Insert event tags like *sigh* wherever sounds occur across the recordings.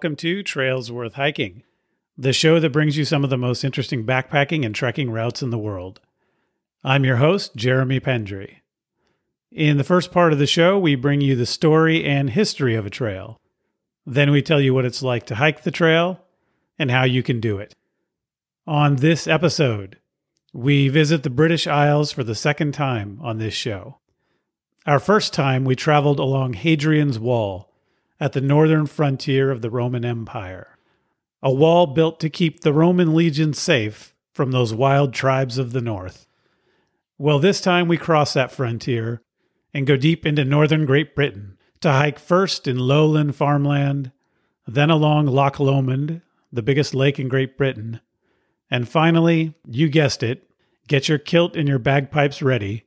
Welcome to Trails Worth Hiking, the show that brings you some of the most interesting backpacking and trekking routes in the world. I'm your host, Jeremy Pendry. In the first part of the show, we bring you the story and history of a trail. Then we tell you what it's like to hike the trail and how you can do it. On this episode, we visit the British Isles for the second time on this show. Our first time, we traveled along Hadrian's Wall at the northern frontier of the Roman Empire, a wall built to keep the Roman legions safe from those wild tribes of the north. Well, this time we cross that frontier and go deep into northern Great Britain to hike first in lowland farmland, then along Loch Lomond, the biggest lake in Great Britain, and finally, you guessed it, get your kilt and your bagpipes ready.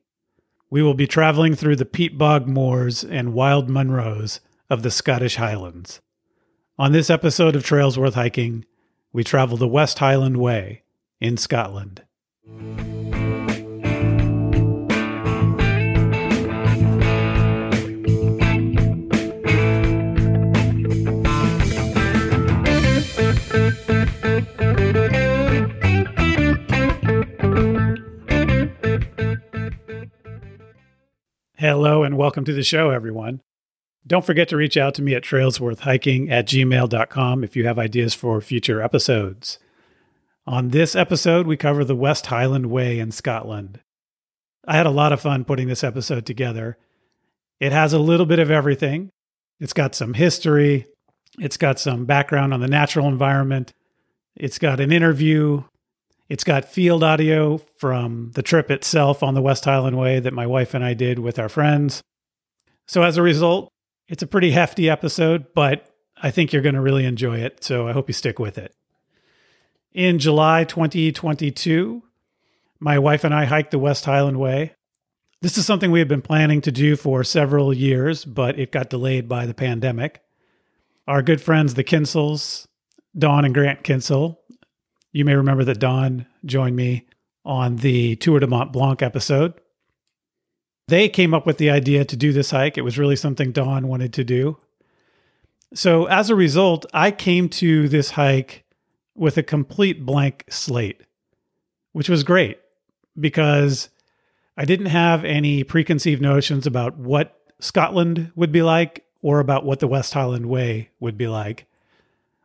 We will be traveling through the peat bog moors and wild Munros of the Scottish Highlands. On this episode of Trails Worth Hiking, we travel the West Highland Way in Scotland. Hello and welcome to the show, everyone. Don't forget to reach out to me at trailsworthhiking at gmail.com if you have ideas for future episodes. On this episode, we cover the West Highland Way in Scotland. I had a lot of fun putting this episode together. It has a little bit of everything. It's got some history, it's got some background on the natural environment, it's got an interview, it's got field audio from the trip itself on the West Highland Way that my wife and I did with our friends. So, as a result, it's a pretty hefty episode, but I think you're going to really enjoy it. So I hope you stick with it. In July 2022, my wife and I hiked the West Highland Way. This is something we had been planning to do for several years, but it got delayed by the pandemic. Our good friends, the Kinsels, Don and Grant Kinsel, you may remember that Don joined me on the Tour de Mont Blanc episode. They came up with the idea to do this hike. It was really something Don wanted to do. So, as a result, I came to this hike with a complete blank slate, which was great because I didn't have any preconceived notions about what Scotland would be like or about what the West Highland Way would be like.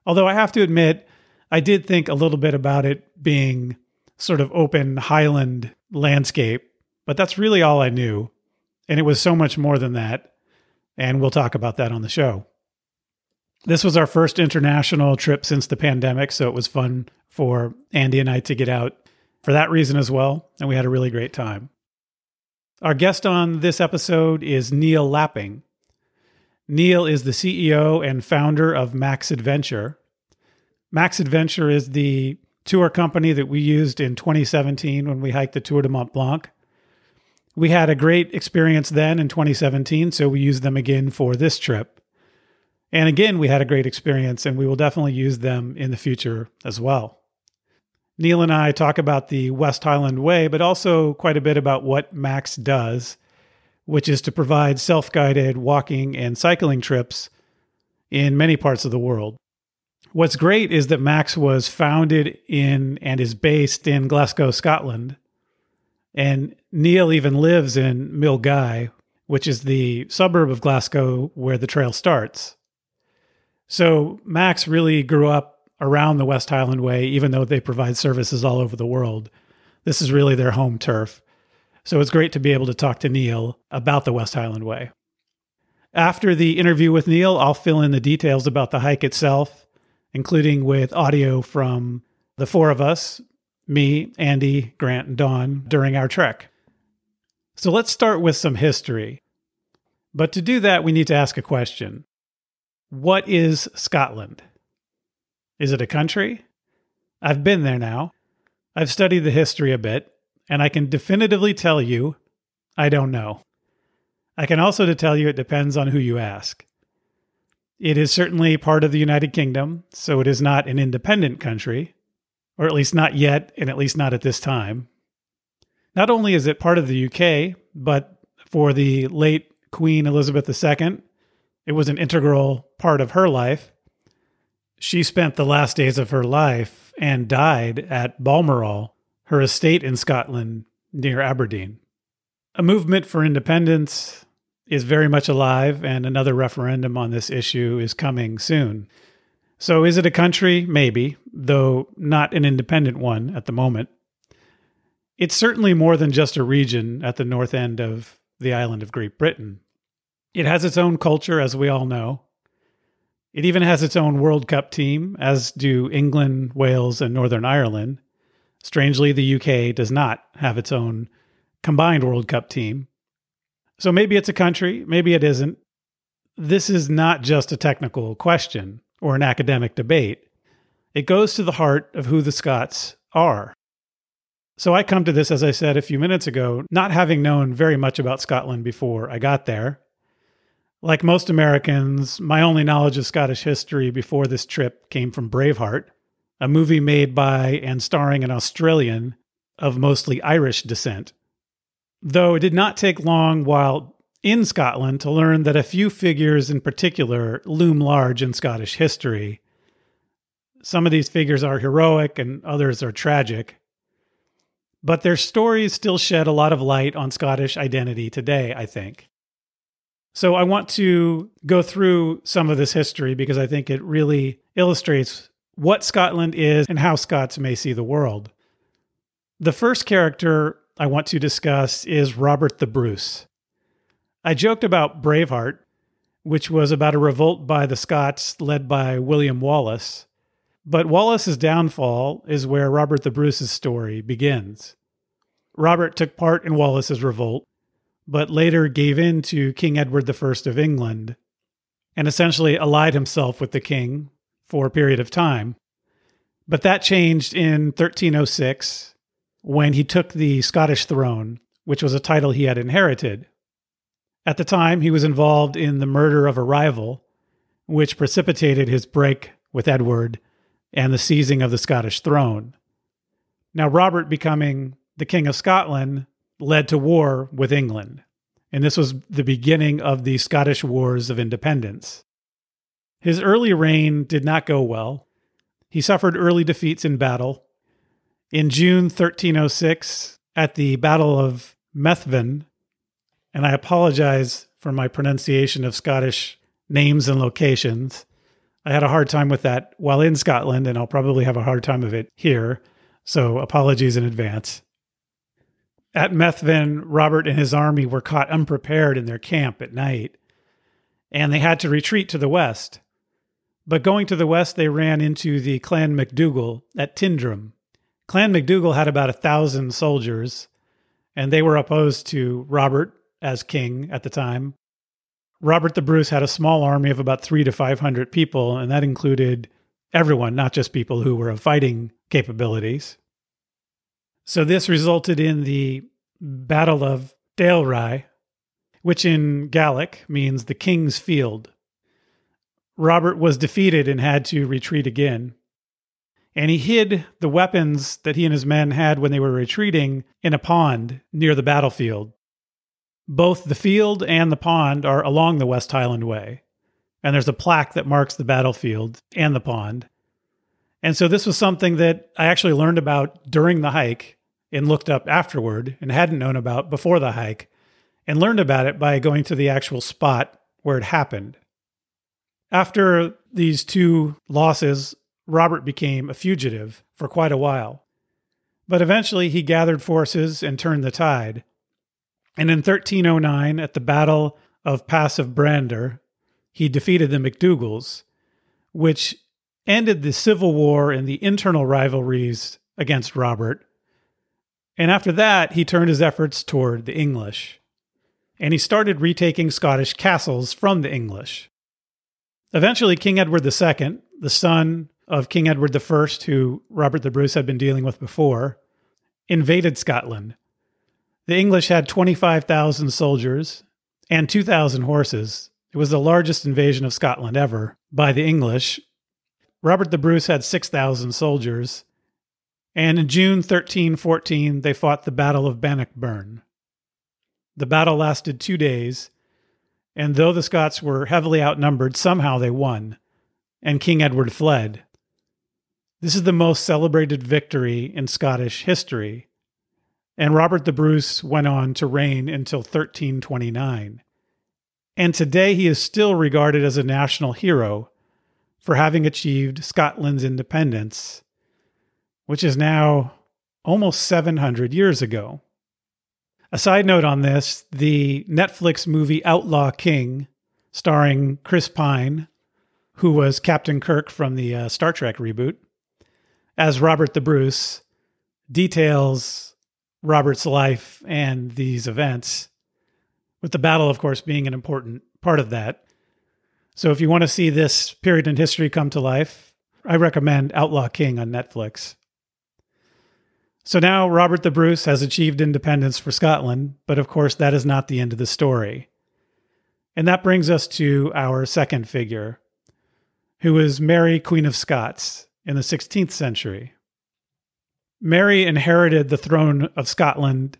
Although I have to admit, I did think a little bit about it being sort of open highland landscape but that's really all I knew. And it was so much more than that. And we'll talk about that on the show. This was our first international trip since the pandemic. So it was fun for Andy and I to get out for that reason as well. And we had a really great time. Our guest on this episode is Neil Lapping. Neil is the CEO and founder of Macs Adventure. Macs Adventure is the tour company that we used in 2017 when we hiked the Tour de Mont Blanc. We had a great experience then in 2017, so we used them again for this trip. And again, we had a great experience, and we will definitely use them in the future as well. Neil and I talk about the West Highland Way, but also quite a bit about what Macs does, which is to provide self guided walking and cycling trips in many parts of the world. What's great is that Macs was founded in and is based in Glasgow, Scotland. And Neil even lives in Milngavie, which is the suburb of Glasgow where the trail starts. So Macs really grew up around the West Highland Way, even though they provide services all over the world. This is really their home turf. So it's great to be able to talk to Neil about the West Highland Way. After the interview with Neil, I'll fill in the details about the hike itself, including with audio from the four of us me, Andy, Grant, and Don during our trek. So let's start with some history. But to do that, we need to ask a question What is Scotland? Is it a country? I've been there now. I've studied the history a bit, and I can definitively tell you I don't know. I can also tell you it depends on who you ask. It is certainly part of the United Kingdom, so it is not an independent country, or at least not yet, and at least not at this time. Not only is it part of the UK, but for the late Queen Elizabeth II, it was an integral part of her life. She spent the last days of her life and died at Balmoral, her estate in Scotland near Aberdeen. A movement for independence is very much alive, and another referendum on this issue is coming soon. So, is it a country? Maybe, though not an independent one at the moment. It's certainly more than just a region at the north end of the island of Great Britain. It has its own culture, as we all know. It even has its own World Cup team, as do England, Wales, and Northern Ireland. Strangely, the UK does not have its own combined World Cup team. So maybe it's a country, maybe it isn't. This is not just a technical question or an academic debate. It goes to the heart of who the Scots are. So I come to this, as I said a few minutes ago, not having known very much about Scotland before I got there. Like most Americans, my only knowledge of Scottish history before this trip came from Braveheart, a movie made by and starring an Australian of mostly Irish descent. Though it did not take long while in Scotland to learn that a few figures in particular loom large in Scottish history. Some of these figures are heroic and others are tragic. But their stories still shed a lot of light on Scottish identity today, I think. So I want to go through some of this history because I think it really illustrates what Scotland is and how Scots may see the world. The first character I want to discuss is Robert the Bruce. I joked about Braveheart, which was about a revolt by the Scots led by William Wallace. But Wallace's downfall is where Robert the Bruce's story begins. Robert took part in Wallace's revolt, but later gave in to King Edward I of England and essentially allied himself with the king for a period of time. But that changed in 1306 when he took the Scottish throne, which was a title he had inherited. At the time, he was involved in the murder of a rival, which precipitated his break with Edward and the seizing of the Scottish throne. Now, Robert becoming the King of Scotland led to war with England, and this was the beginning of the Scottish Wars of Independence. His early reign did not go well. He suffered early defeats in battle. In June 1306, at the Battle of Methven, and I apologize for my pronunciation of Scottish names and locations. I had a hard time with that while in Scotland, and I'll probably have a hard time of it here. So apologies in advance. At Methven, Robert and his army were caught unprepared in their camp at night, and they had to retreat to the west. But going to the west, they ran into the Clan MacDougall at Tyndrum. Clan MacDougall had about a thousand soldiers, and they were opposed to Robert as king at the time. Robert the Bruce had a small army of about three to 500 people, and that included everyone, not just people who were of fighting capabilities. So this resulted in the Battle of Dalry, which in Gaelic means the king's field. Robert was defeated and had to retreat again. And he hid the weapons that he and his men had when they were retreating in a pond near the battlefield. Both the field and the pond are along the West Highland Way, and there's a plaque that marks the battlefield and the pond. And so this was something that I actually learned about during the hike and looked up afterward and hadn't known about before the hike and learned about it by going to the actual spot where it happened. After these two losses, Robert became a fugitive for quite a while. But eventually he gathered forces and turned the tide. And in 1309, at the Battle of Pass of Brander, he defeated the MacDougalls, which ended the civil war and the internal rivalries against Robert. And after that, he turned his efforts toward the English. And he started retaking Scottish castles from the English. Eventually, King Edward II, the son of King Edward I, who Robert the Bruce had been dealing with before, invaded Scotland the English had 25,000 soldiers and 2,000 horses. It was the largest invasion of Scotland ever by the English. Robert the Bruce had 6,000 soldiers. And in June 1314, they fought the Battle of Bannockburn. The battle lasted two days, and though the Scots were heavily outnumbered, somehow they won. and King Edward fled. This is the most celebrated victory in Scottish history, and Robert the Bruce went on to reign until 1329. And today he is still regarded as a national hero for having achieved Scotland's independence, which is now almost 700 years ago. A side note on this the Netflix movie Outlaw King, starring Chris Pine, who was Captain Kirk from the uh, Star Trek reboot, as Robert the Bruce, details Robert's life and these events, with the battle, of course, being an important part of that. So if you want to see this period in history come to life, I recommend Outlaw King on Netflix. So now Robert the Bruce has achieved independence for Scotland, but of course, that is not the end of the story. And that brings us to our second figure, who is Mary, Queen of Scots, in the 16th century. Mary inherited the throne of Scotland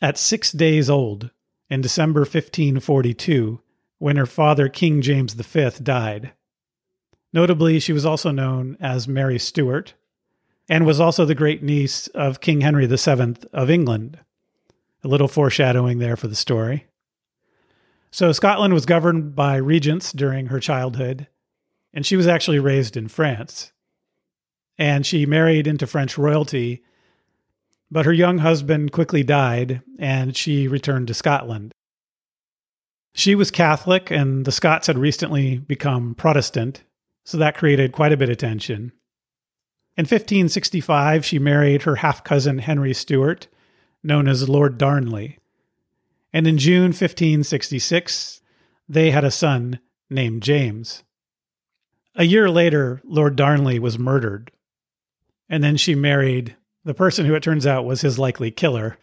at six days old in December 1542, when her father, King James V, died. Notably, she was also known as Mary Stuart and was also the great niece of King Henry VII of England. A little foreshadowing there for the story. So, Scotland was governed by regents during her childhood, and she was actually raised in France. And she married into French royalty, but her young husband quickly died, and she returned to Scotland. She was Catholic, and the Scots had recently become Protestant, so that created quite a bit of tension. In 1565, she married her half cousin Henry Stuart, known as Lord Darnley. And in June 1566, they had a son named James. A year later, Lord Darnley was murdered. And then she married the person who it turns out was his likely killer.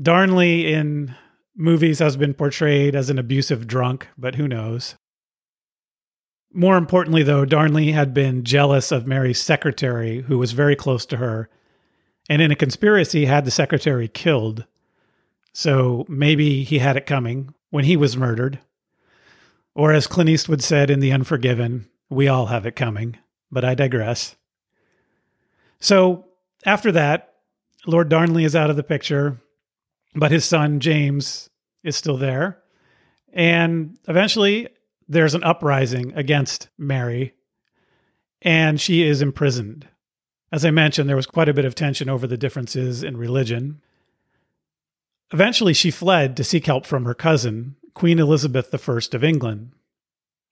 Darnley in movies has been portrayed as an abusive drunk, but who knows? More importantly, though, Darnley had been jealous of Mary's secretary, who was very close to her, and in a conspiracy had the secretary killed. So maybe he had it coming when he was murdered. Or as Clint Eastwood said in The Unforgiven, we all have it coming, but I digress. So after that, Lord Darnley is out of the picture, but his son James is still there. And eventually, there's an uprising against Mary, and she is imprisoned. As I mentioned, there was quite a bit of tension over the differences in religion. Eventually, she fled to seek help from her cousin, Queen Elizabeth I of England.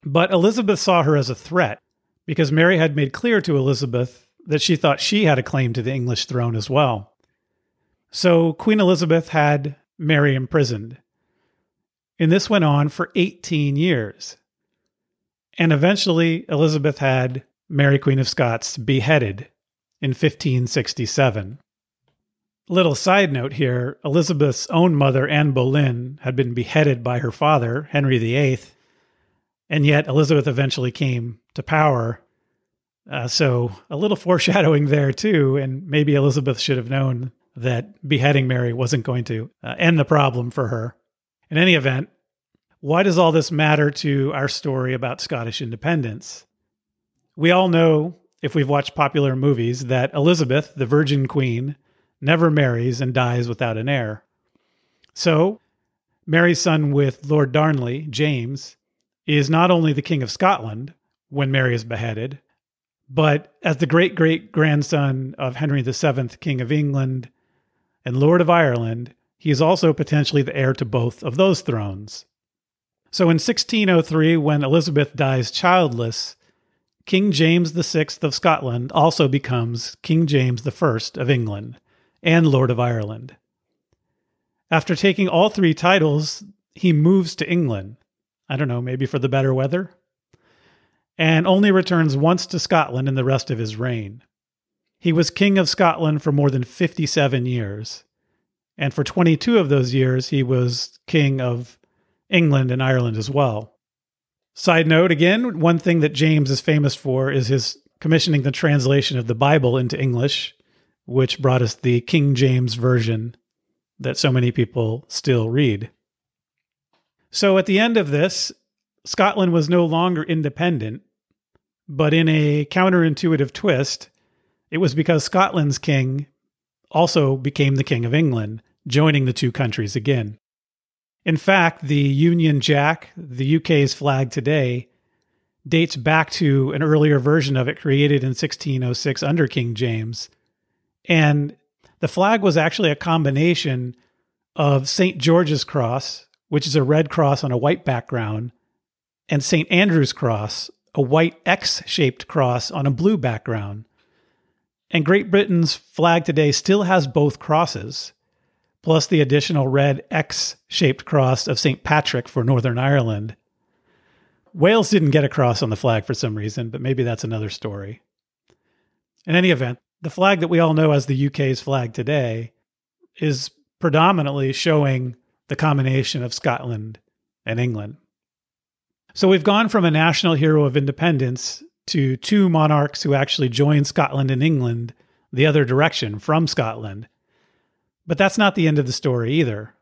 But Elizabeth saw her as a threat because Mary had made clear to Elizabeth that she thought she had a claim to the English throne as well. So Queen Elizabeth had Mary imprisoned. And this went on for 18 years. And eventually, Elizabeth had Mary, Queen of Scots, beheaded in 1567. Little side note here Elizabeth's own mother, Anne Boleyn, had been beheaded by her father, Henry VIII, and yet Elizabeth eventually came to power. Uh, so, a little *laughs* foreshadowing there, too, and maybe Elizabeth should have known that beheading Mary wasn't going to uh, end the problem for her. In any event, why does all this matter to our story about Scottish independence? We all know, if we've watched popular movies, that Elizabeth, the Virgin Queen, never marries and dies without an heir. So, Mary's son with Lord Darnley, James, is not only the King of Scotland when Mary is beheaded, but as the great great grandson of Henry VII, King of England and Lord of Ireland, he is also potentially the heir to both of those thrones. So in 1603, when Elizabeth dies childless, King James VI of Scotland also becomes King James I of England and Lord of Ireland. After taking all three titles, he moves to England. I don't know, maybe for the better weather? And only returns once to Scotland in the rest of his reign. He was King of Scotland for more than 57 years. And for 22 of those years, he was King of England and Ireland as well. Side note again, one thing that James is famous for is his commissioning the translation of the Bible into English, which brought us the King James Version that so many people still read. So at the end of this, Scotland was no longer independent, But in a counterintuitive twist, it was because Scotland's king also became the King of England, joining the two countries again. In fact, the Union Jack, the UK's flag today, dates back to an earlier version of it created in 1606 under King James. And the flag was actually a combination of St. George's Cross, which is a red cross on a white background, and St. Andrew's Cross, a white X shaped cross on a blue background. And Great Britain's flag today still has both crosses, plus the additional red X shaped cross of St. Patrick for Northern Ireland. Wales didn't get a cross on the flag for some reason, but maybe that's another story. In any event, the flag that we all know as the UK's flag today is predominantly showing the combination of Scotland and England. So we've gone from a national hero of independence to two monarchs who actually joined Scotland and England the other direction from Scotland. But that's not the end of the story either.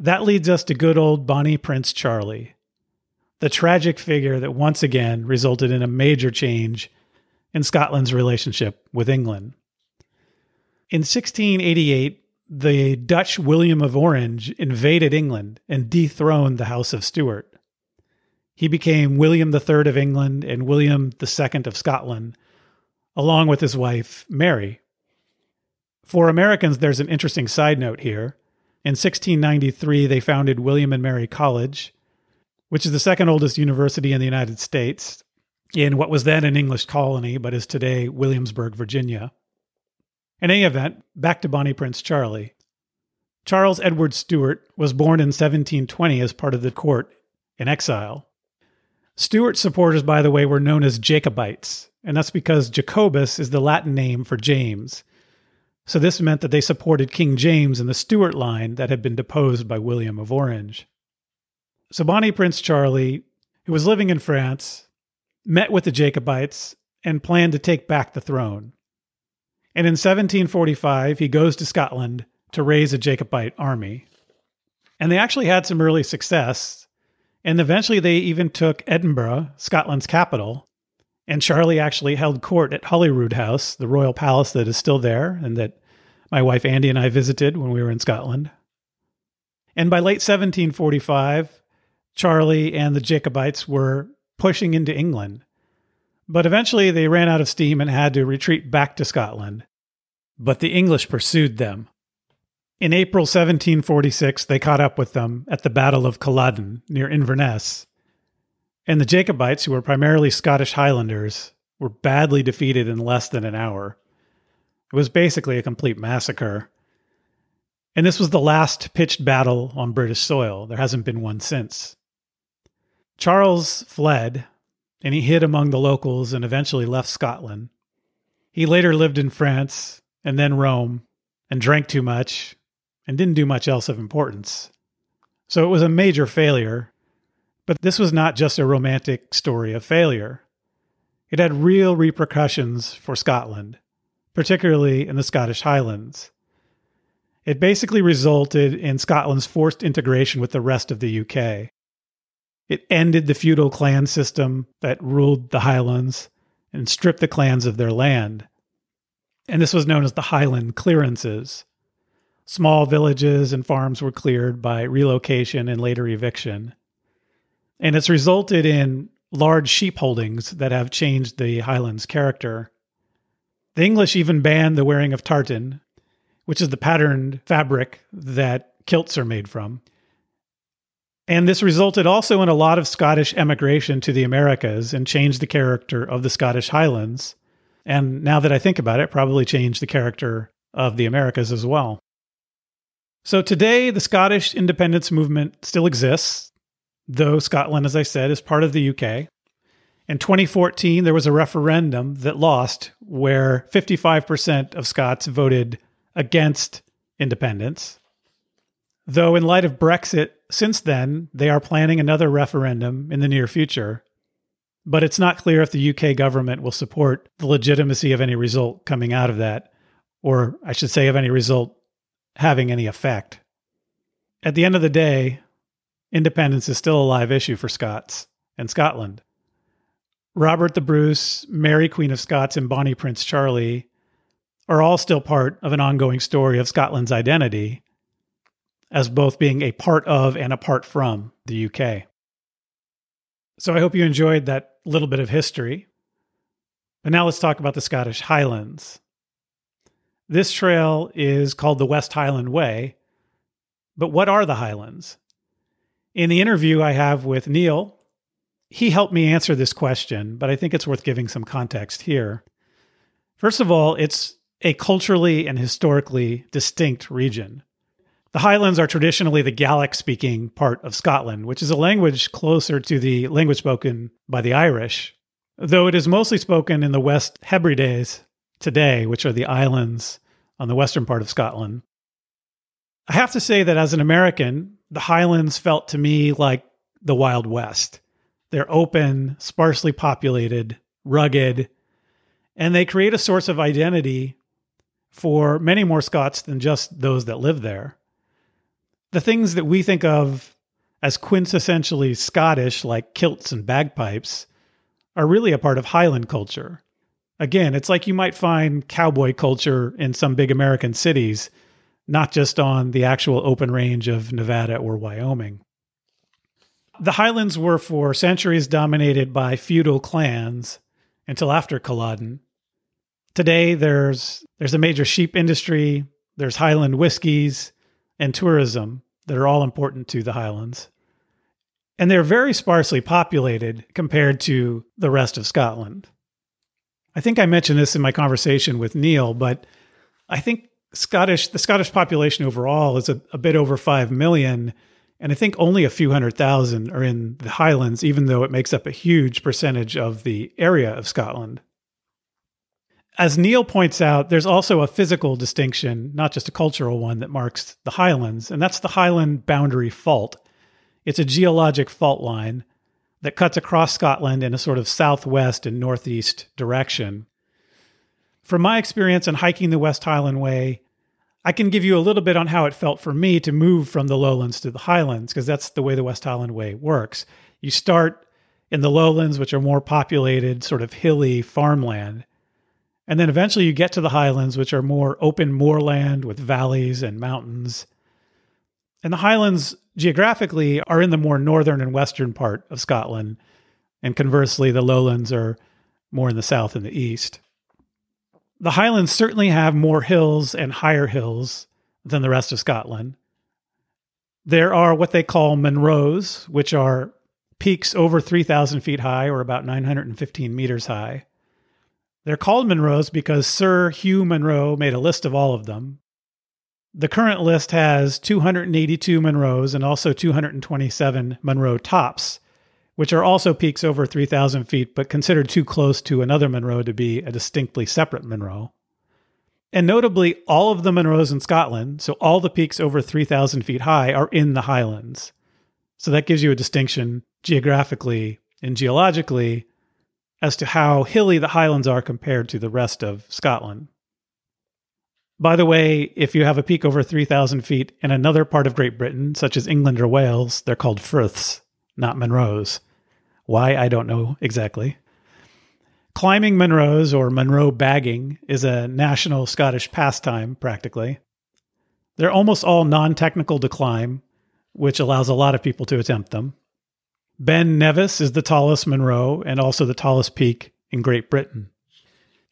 That leads us to good old Bonnie Prince Charlie, the tragic figure that once again resulted in a major change in Scotland's relationship with England. In 1688, the Dutch William of Orange invaded England and dethroned the House of Stuart. He became William III of England and William II of Scotland, along with his wife, Mary. For Americans, there's an interesting side note here. In 1693, they founded William and Mary College, which is the second oldest university in the United States, in what was then an English colony, but is today Williamsburg, Virginia. In any event, back to Bonnie Prince Charlie. Charles Edward Stuart was born in 1720 as part of the court in exile. Stuart supporters, by the way, were known as Jacobites, and that's because Jacobus is the Latin name for James. So this meant that they supported King James and the Stuart line that had been deposed by William of Orange. So Bonnie Prince Charlie, who was living in France, met with the Jacobites and planned to take back the throne. And in 1745, he goes to Scotland to raise a Jacobite army. And they actually had some early success. And eventually they even took Edinburgh, Scotland's capital. And Charlie actually held court at Holyrood House, the royal palace that is still there and that my wife Andy and I visited when we were in Scotland. And by late 1745, Charlie and the Jacobites were pushing into England. But eventually they ran out of steam and had to retreat back to Scotland. But the English pursued them. In April 1746, they caught up with them at the Battle of Culloden near Inverness. And the Jacobites, who were primarily Scottish Highlanders, were badly defeated in less than an hour. It was basically a complete massacre. And this was the last pitched battle on British soil. There hasn't been one since. Charles fled, and he hid among the locals and eventually left Scotland. He later lived in France and then Rome and drank too much and didn't do much else of importance. So it was a major failure. But this was not just a romantic story of failure. It had real repercussions for Scotland, particularly in the Scottish Highlands. It basically resulted in Scotland's forced integration with the rest of the UK. It ended the feudal clan system that ruled the Highlands and stripped the clans of their land. And this was known as the Highland clearances. Small villages and farms were cleared by relocation and later eviction. And it's resulted in large sheep holdings that have changed the Highlands' character. The English even banned the wearing of tartan, which is the patterned fabric that kilts are made from. And this resulted also in a lot of Scottish emigration to the Americas and changed the character of the Scottish Highlands. And now that I think about it, probably changed the character of the Americas as well. So today, the Scottish independence movement still exists, though Scotland, as I said, is part of the UK. In 2014, there was a referendum that lost where 55% of Scots voted against independence. Though, in light of Brexit, since then, they are planning another referendum in the near future. But it's not clear if the UK government will support the legitimacy of any result coming out of that, or I should say, of any result having any effect. At the end of the day, independence is still a live issue for Scots and Scotland. Robert the Bruce, Mary Queen of Scots, and Bonnie Prince Charlie are all still part of an ongoing story of Scotland's identity as both being a part of and apart from the UK. So I hope you enjoyed that little bit of history. But now let's talk about the Scottish Highlands. This trail is called the West Highland Way. But what are the Highlands? In the interview I have with Neil, he helped me answer this question, but I think it's worth giving some context here. First of all, it's a culturally and historically distinct region. The Highlands are traditionally the Gaelic speaking part of Scotland, which is a language closer to the language spoken by the Irish, though it is mostly spoken in the West Hebrides today, which are the islands on the western part of Scotland. I have to say that as an American, the Highlands felt to me like the Wild West. They're open, sparsely populated, rugged, and they create a source of identity for many more Scots than just those that live there. The things that we think of as quintessentially Scottish, like kilts and bagpipes, are really a part of Highland culture. Again, it's like you might find cowboy culture in some big American cities, not just on the actual open range of Nevada or Wyoming. The Highlands were for centuries dominated by feudal clans until after Culloden. Today, there's there's a major sheep industry, there's Highland whiskies, and tourism that are all important to the Highlands. And they're very sparsely populated compared to the rest of Scotland. I think I mentioned this in my conversation with Neil, but I think Scottish the Scottish population overall is a, a bit over five million, and I think only a few hundred thousand are in the Highlands, even though it makes up a huge percentage of the area of Scotland. As Neil points out, there's also a physical distinction, not just a cultural one, that marks the Highlands, and that's the Highland Boundary Fault. It's a geologic fault line that cuts across Scotland in a sort of southwest and northeast direction. From my experience in hiking the West Highland Way, I can give you a little bit on how it felt for me to move from the lowlands to the highlands, because that's the way the West Highland Way works. You start in the lowlands, which are more populated, sort of hilly farmland. And then eventually you get to the highlands, which are more open moorland with valleys and mountains. And the highlands geographically are in the more northern and western part of Scotland. And conversely, the lowlands are more in the south and the east. The highlands certainly have more hills and higher hills than the rest of Scotland. There are what they call Munros, which are peaks over 3,000 feet high or about 915 meters high. They're called Munros because Sir Hugh Munro made a list of all of them. The current list has 282 Munros and also 227 Munro tops, which are also peaks over 3,000 feet, but considered too close to another Munro to be a distinctly separate Munro. And notably, all of the Munros in Scotland, so all the peaks over 3,000 feet high, are in the Highlands. So that gives you a distinction geographically and geologically as to how hilly the Highlands are compared to the rest of Scotland. By the way, if you have a peak over 3,000 feet in another part of Great Britain, such as England or Wales, they're called furths, not Munros. Why, I don't know exactly. Climbing Munros or Munro bagging is a national Scottish pastime, practically. They're almost all non technical to climb, which allows a lot of people to attempt them. Ben Nevis is the tallest Munro and also the tallest peak in Great Britain.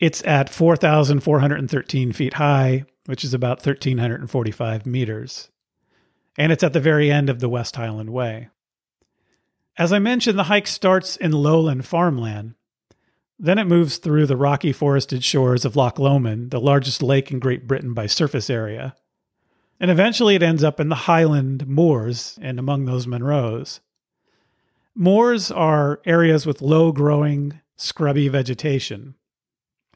It's at 4,413 feet high, which is about 1,345 meters. And it's at the very end of the West Highland Way. As I mentioned, the hike starts in lowland farmland. Then it moves through the rocky forested shores of Loch Lomond, the largest lake in Great Britain by surface area. And eventually it ends up in the highland moors and among those Munros. Moors are areas with low growing, scrubby vegetation.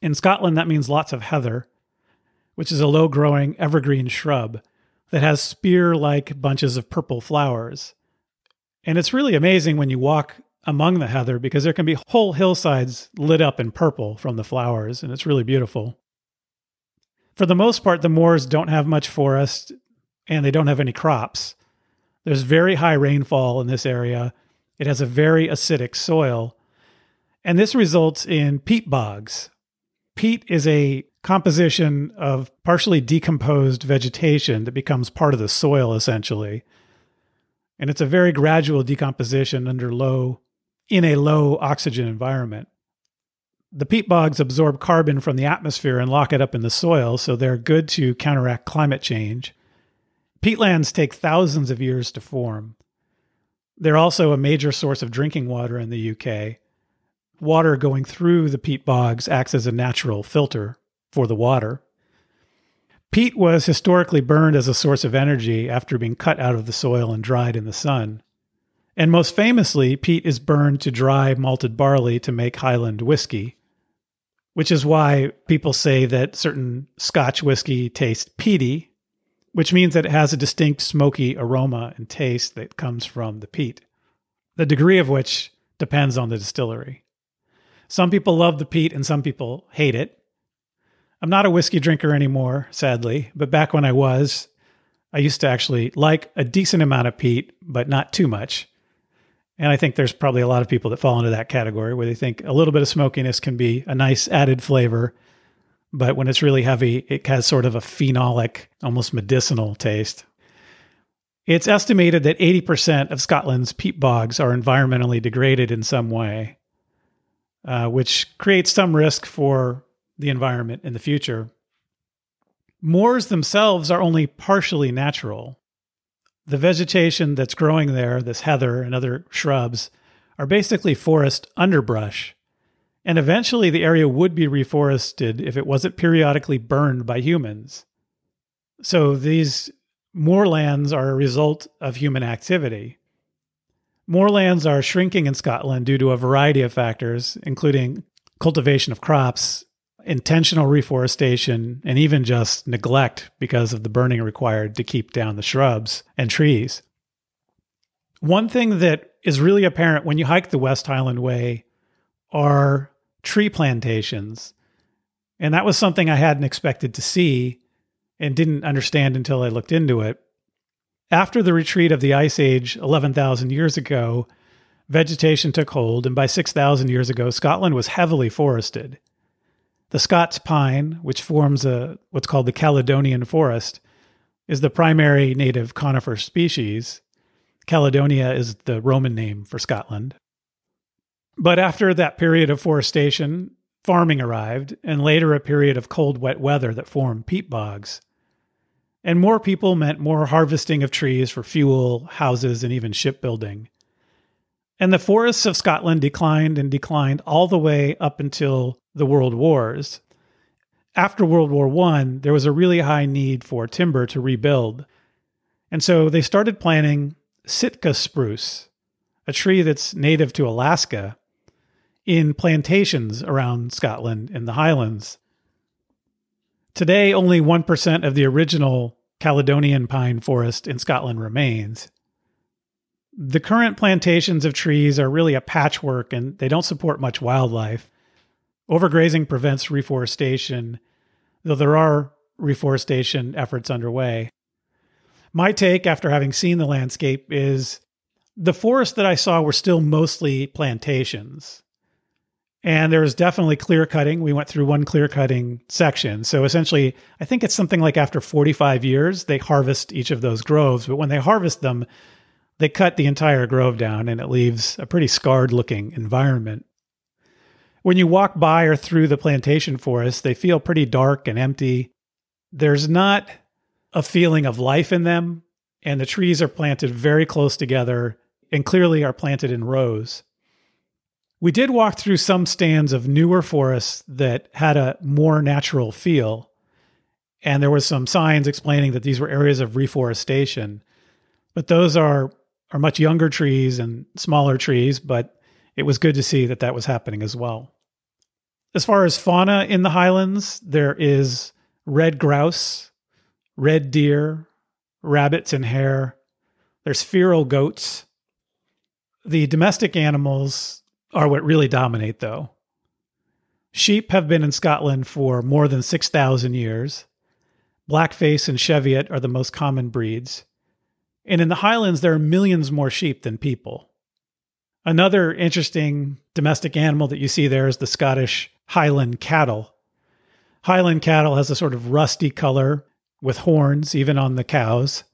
In Scotland, that means lots of heather, which is a low growing evergreen shrub that has spear like bunches of purple flowers. And it's really amazing when you walk among the heather because there can be whole hillsides lit up in purple from the flowers, and it's really beautiful. For the most part, the moors don't have much forest and they don't have any crops. There's very high rainfall in this area, it has a very acidic soil. And this results in peat bogs. Peat is a composition of partially decomposed vegetation that becomes part of the soil essentially. And it's a very gradual decomposition under low in a low oxygen environment. The peat bogs absorb carbon from the atmosphere and lock it up in the soil, so they're good to counteract climate change. Peatlands take thousands of years to form. They're also a major source of drinking water in the UK. Water going through the peat bogs acts as a natural filter for the water. Peat was historically burned as a source of energy after being cut out of the soil and dried in the sun. And most famously, peat is burned to dry malted barley to make Highland whiskey, which is why people say that certain Scotch whiskey tastes peaty, which means that it has a distinct smoky aroma and taste that comes from the peat, the degree of which depends on the distillery. Some people love the peat and some people hate it. I'm not a whiskey drinker anymore, sadly, but back when I was, I used to actually like a decent amount of peat, but not too much. And I think there's probably a lot of people that fall into that category where they think a little bit of smokiness can be a nice added flavor. But when it's really heavy, it has sort of a phenolic, almost medicinal taste. It's estimated that 80% of Scotland's peat bogs are environmentally degraded in some way, uh, which creates some risk for the environment in the future. Moors themselves are only partially natural. The vegetation that's growing there, this heather and other shrubs, are basically forest underbrush. And eventually the area would be reforested if it wasn't periodically burned by humans. So these moorlands are a result of human activity. Moorlands are shrinking in Scotland due to a variety of factors, including cultivation of crops, intentional reforestation, and even just neglect because of the burning required to keep down the shrubs and trees. One thing that is really apparent when you hike the West Highland Way are tree plantations. And that was something I hadn't expected to see and didn't understand until I looked into it. After the retreat of the Ice Age 11,000 years ago, vegetation took hold, and by 6,000 years ago, Scotland was heavily forested. The Scots pine, which forms a what's called the Caledonian forest, is the primary native conifer species. Caledonia is the Roman name for Scotland. But after that period of forestation, farming arrived, and later a period of cold, wet weather that formed peat bogs. And more people meant more harvesting of trees for fuel, houses, and even shipbuilding. And the forests of Scotland declined and declined all the way up until the World Wars. After World War I, there was a really high need for timber to rebuild. And so they started planting Sitka spruce, a tree that's native to Alaska, in plantations around Scotland in the Highlands. Today, only 1% of the original Caledonian pine forest in Scotland remains. The current plantations of trees are really a patchwork and they don't support much wildlife. Overgrazing prevents reforestation, though there are reforestation efforts underway. My take after having seen the landscape is the forests that I saw were still mostly plantations. And there was definitely clear cutting. We went through one clear cutting section. So essentially, I think it's something like after 45 years, they harvest each of those groves. But when they harvest them, they cut the entire grove down and it leaves a pretty scarred looking environment. When you walk by or through the plantation forest, they feel pretty dark and empty. There's not a feeling of life in them, and the trees are planted very close together and clearly are planted in rows. We did walk through some stands of newer forests that had a more natural feel, and there were some signs explaining that these were areas of reforestation. But those are are much younger trees and smaller trees, but it was good to see that that was happening as well. As far as fauna in the highlands, there is red grouse, red deer, rabbits and hare. There's feral goats. The domestic animals are what really dominate, though. Sheep have been in Scotland for more than 6,000 years. Blackface and Cheviot are the most common breeds. And in the highlands, there are millions more sheep than people. Another interesting domestic animal that you see there is the Scottish Highland cattle. Highland cattle has a sort of rusty color with horns, even on the cows,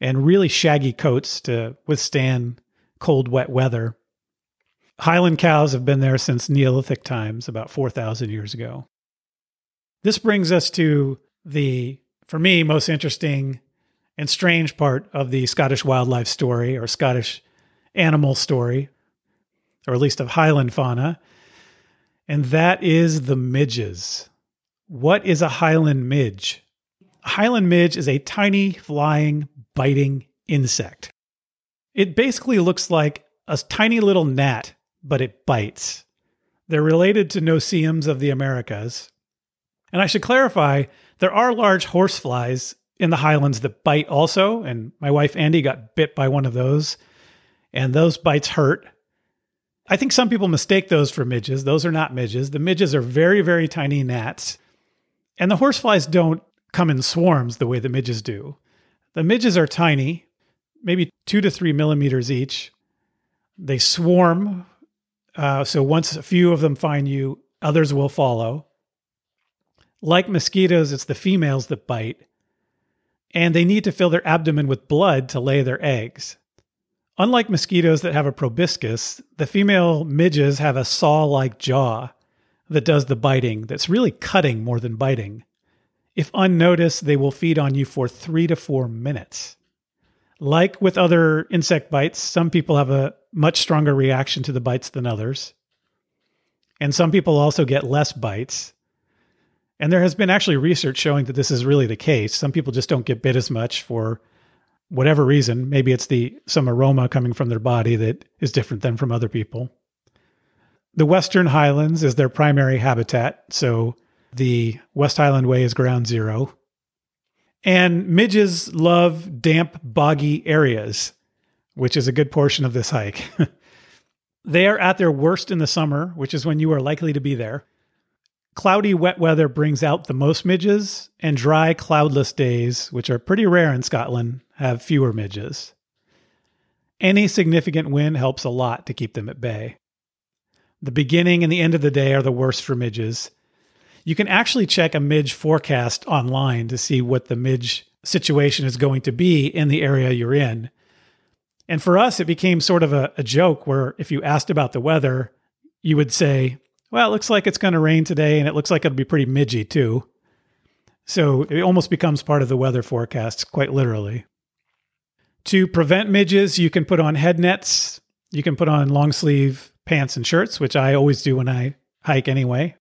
and really shaggy coats to withstand cold, wet weather. Highland cows have been there since Neolithic times, about 4,000 years ago. This brings us to the, for me, most interesting and strange part of the Scottish wildlife story or Scottish animal story, or at least of Highland fauna, and that is the midges. What is a Highland midge? A Highland midge is a tiny, flying, biting insect. It basically looks like a tiny little gnat, but it bites. They're related to no-see-ums of the Americas. And I should clarify there are large horseflies in the highlands that bite also. And my wife Andy got bit by one of those, and those bites hurt. I think some people mistake those for midges. Those are not midges. The midges are very, very tiny gnats. And the horseflies don't come in swarms the way the midges do. The midges are tiny, maybe two to three millimeters each. They swarm. Uh, so once a few of them find you, others will follow. Like mosquitoes, it's the females that bite, and they need to fill their abdomen with blood to lay their eggs. Unlike mosquitoes that have a proboscis, the female midges have a saw like jaw that does the biting, that's really cutting more than biting. If unnoticed, they will feed on you for three to four minutes. Like with other insect bites, some people have a much stronger reaction to the bites than others. And some people also get less bites. And there has been actually research showing that this is really the case. Some people just don't get bit as much for whatever reason. Maybe it's the some aroma coming from their body that is different than from other people. The Western Highlands is their primary habitat, so the West Highland Way is ground zero. And midges love damp, boggy areas, which is a good portion of this hike. *laughs* they are at their worst in the summer, which is when you are likely to be there. Cloudy, wet weather brings out the most midges, and dry, cloudless days, which are pretty rare in Scotland, have fewer midges. Any significant wind helps a lot to keep them at bay. The beginning and the end of the day are the worst for midges. You can actually check a midge forecast online to see what the midge situation is going to be in the area you're in. And for us, it became sort of a, a joke where if you asked about the weather, you would say, well, it looks like it's going to rain today, and it looks like it'll be pretty midgy too. So it almost becomes part of the weather forecasts, quite literally. To prevent midges, you can put on head nets. You can put on long sleeve pants and shirts, which I always do when I hike anyway.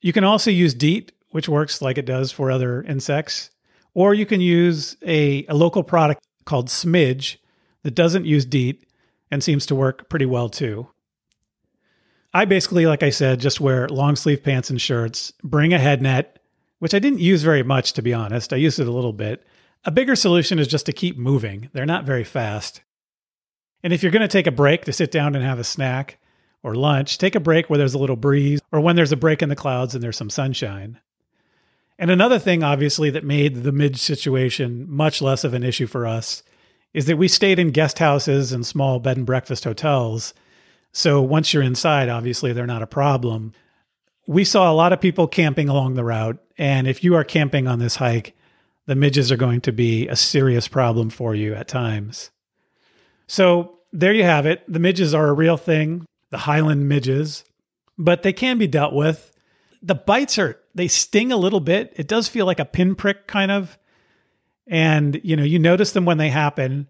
You can also use DEET, which works like it does for other insects. Or you can use a, a local product called Smidge that doesn't use DEET and seems to work pretty well too. I basically, like I said, just wear long sleeve pants and shirts, bring a head net, which I didn't use very much, to be honest. I used it a little bit. A bigger solution is just to keep moving. They're not very fast. And if you're going to take a break to sit down and have a snack or lunch, take a break where there's a little breeze or when there's a break in the clouds and there's some sunshine. And another thing, obviously, that made the midge situation much less of an issue for us is that we stayed in guest houses and small bed and breakfast hotels so once you're inside, obviously they're not a problem. We saw a lot of people camping along the route. And if you are camping on this hike, the midges are going to be a serious problem for you at times. So there you have it. The midges are a real thing, the Highland midges, but they can be dealt with. The bites are, they sting a little bit. It does feel like a pinprick kind of. And, you know, you notice them when they happen,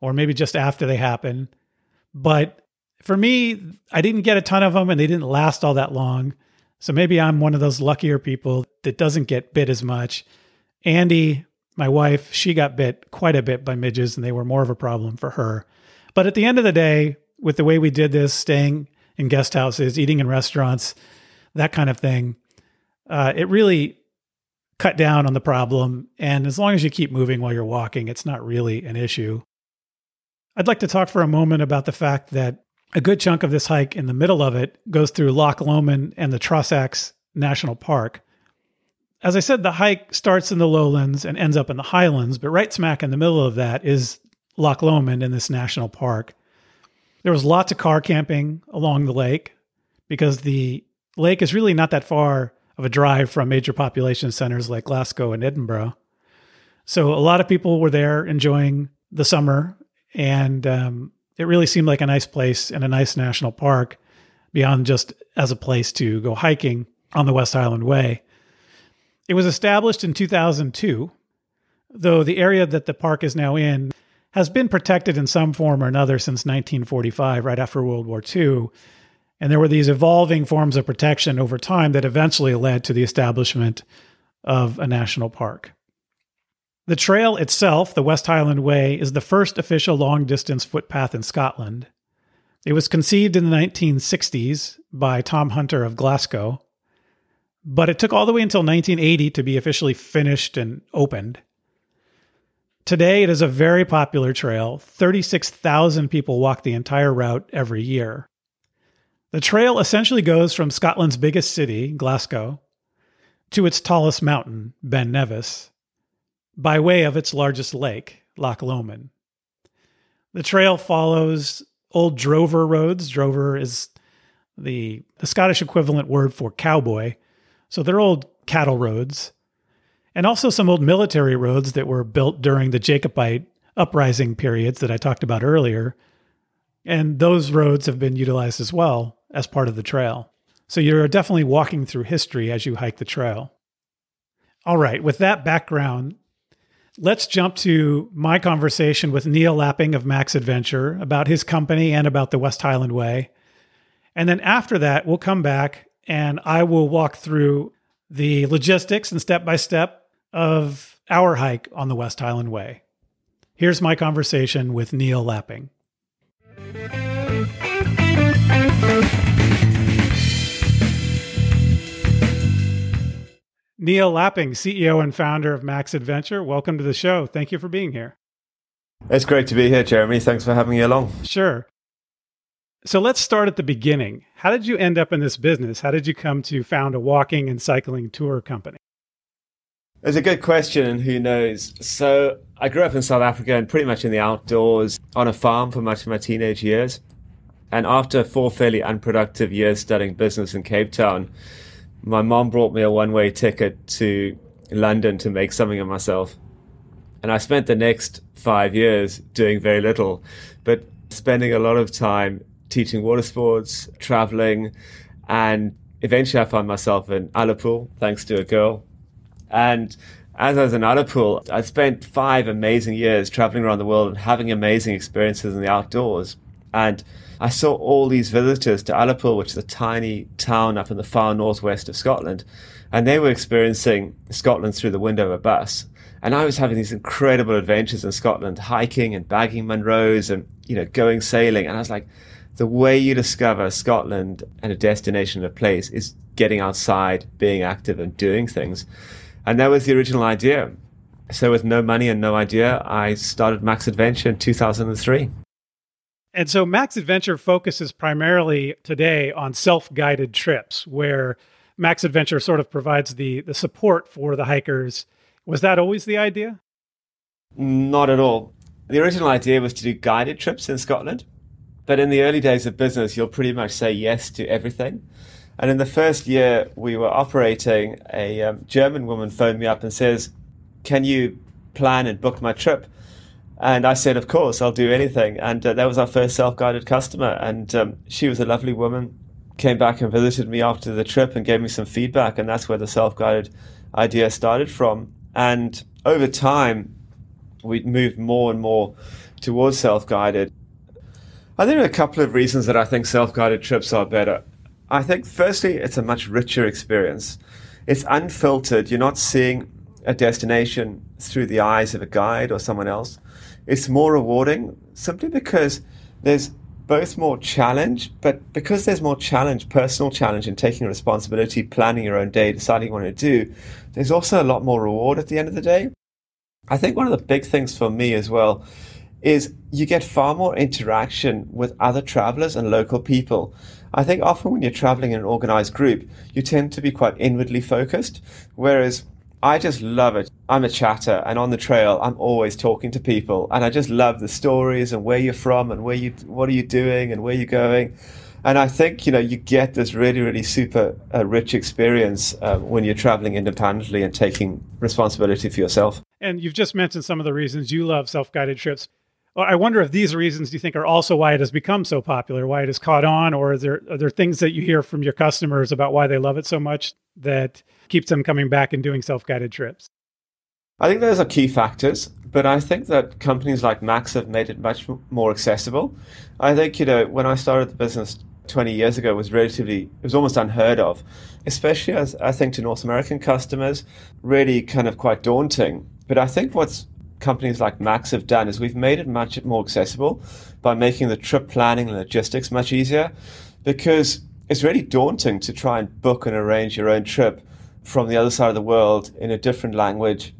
or maybe just after they happen. But for me, I didn't get a ton of them and they didn't last all that long. So maybe I'm one of those luckier people that doesn't get bit as much. Andy, my wife, she got bit quite a bit by midges and they were more of a problem for her. But at the end of the day, with the way we did this, staying in guest houses, eating in restaurants, that kind of thing, uh, it really cut down on the problem. And as long as you keep moving while you're walking, it's not really an issue. I'd like to talk for a moment about the fact that a good chunk of this hike in the middle of it goes through Loch Lomond and the Trossachs National Park. As I said, the hike starts in the lowlands and ends up in the highlands, but right smack in the middle of that is Loch Lomond in this national park. There was lots of car camping along the lake because the lake is really not that far of a drive from major population centers like Glasgow and Edinburgh. So a lot of people were there enjoying the summer, and um, it really seemed like a nice place and a nice national park beyond just as a place to go hiking on the West Highland Way. It was established in 2002, though the area that the park is now in has been protected in some form or another since 1945, right after World War II. And there were these evolving forms of protection over time that eventually led to the establishment of a national park. The trail itself, the West Highland Way, is the first official long distance footpath in Scotland. It was conceived in the 1960s by Tom Hunter of Glasgow, but it took all the way until 1980 to be officially finished and opened. Today, it is a very popular trail. 36,000 people walk the entire route every year. The trail essentially goes from Scotland's biggest city, Glasgow, to its tallest mountain, Ben Nevis, by way of its largest lake, Loch Lomond. The trail follows old drover roads. Drover is the, the Scottish equivalent word for cowboy. So they're old cattle roads. And also some old military roads that were built during the Jacobite uprising periods that I talked about earlier. And those roads have been utilized as well as part of the trail. So you're definitely walking through history as you hike the trail. All right, with that background, let's jump to my conversation with Neil Lapping of Macs Adventure about his company and about the West Highland Way. And then after that, we'll come back and I will walk through the logistics and step by step of our hike on the West Highland Way. Here's my conversation with Neil Lapping. Neil Lapping, CEO and founder of Macs Adventure, welcome to the show. Thank you for being here. It's great to be here, Jeremy. Thanks for having me along. Sure. So let's start at the beginning. How did you end up in this business? How did you come to found a walking and cycling tour company? It's a good question, and who knows? So, I grew up in South Africa and pretty much in the outdoors on a farm for much of my teenage years. And after four fairly unproductive years studying business in Cape Town, my mom brought me a one way ticket to London to make something of myself. And I spent the next five years doing very little, but spending a lot of time teaching water sports, traveling, and eventually I found myself in Ullapool thanks to a girl. And as I was in Ullapool, I spent five amazing years traveling around the world and having amazing experiences in the outdoors. And I saw all these visitors to Ullapool, which is a tiny town up in the far northwest of Scotland, and they were experiencing Scotland through the window of a bus. And I was having these incredible adventures in Scotland, hiking and bagging Munros and, you know, going sailing. And I was like, the way you discover Scotland and a destination, a place is getting outside, being active and doing things. And that was the original idea. So with no money and no idea, I started Macs Adventure in 2003. And so Macs Adventure focuses primarily today on self-guided trips where Macs Adventure sort of provides the the support for the hikers. Was that always the idea? Not at all. The original idea was to do guided trips in Scotland. But in the early days of business, you'll pretty much say yes to everything. And in the first year we were operating, a um, German woman phoned me up and says, Can you plan and book my trip? And I said, of course, I'll do anything. And uh, that was our first self-guided customer. And um, she was a lovely woman, came back and visited me after the trip and gave me some feedback. And that's where the self-guided idea started from. And over time, we moved more and more towards self-guided. I think there are a couple of reasons that I think self-guided trips are better. I think firstly, it's a much richer experience. It's unfiltered. You're not seeing a destination through the eyes of a guide or someone else it's more rewarding simply because there's both more challenge, but because there's more challenge, personal challenge in taking responsibility, planning your own day, deciding what to do, there's also a lot more reward at the end of the day. I think one of the big things for me as well is you get far more interaction with other travelers and local people. I think often when you're traveling in an organized group, you tend to be quite inwardly focused, whereas I just love it. I'm a chatter, and on the trail, I'm always talking to people, and I just love the stories and where you're from and where you, what are you doing and where you're going. And I think you know you get this really, really super uh, rich experience uh, when you're traveling independently and taking responsibility for yourself. And you've just mentioned some of the reasons you love self-guided trips. I wonder if these reasons do you think are also why it has become so popular, why it has caught on, or are there are there things that you hear from your customers about why they love it so much that keeps them coming back and doing self-guided trips? I think those are key factors, but I think that companies like Macs have made it much more accessible. I think you know when I started the business 20 years ago it was relatively it was almost unheard of, especially as I think to North American customers, really kind of quite daunting. But I think what's companies like Macs have done is we've made it much more accessible by making the trip planning and logistics much easier because it's really daunting to try and book and arrange your own trip from the other side of the world in a different language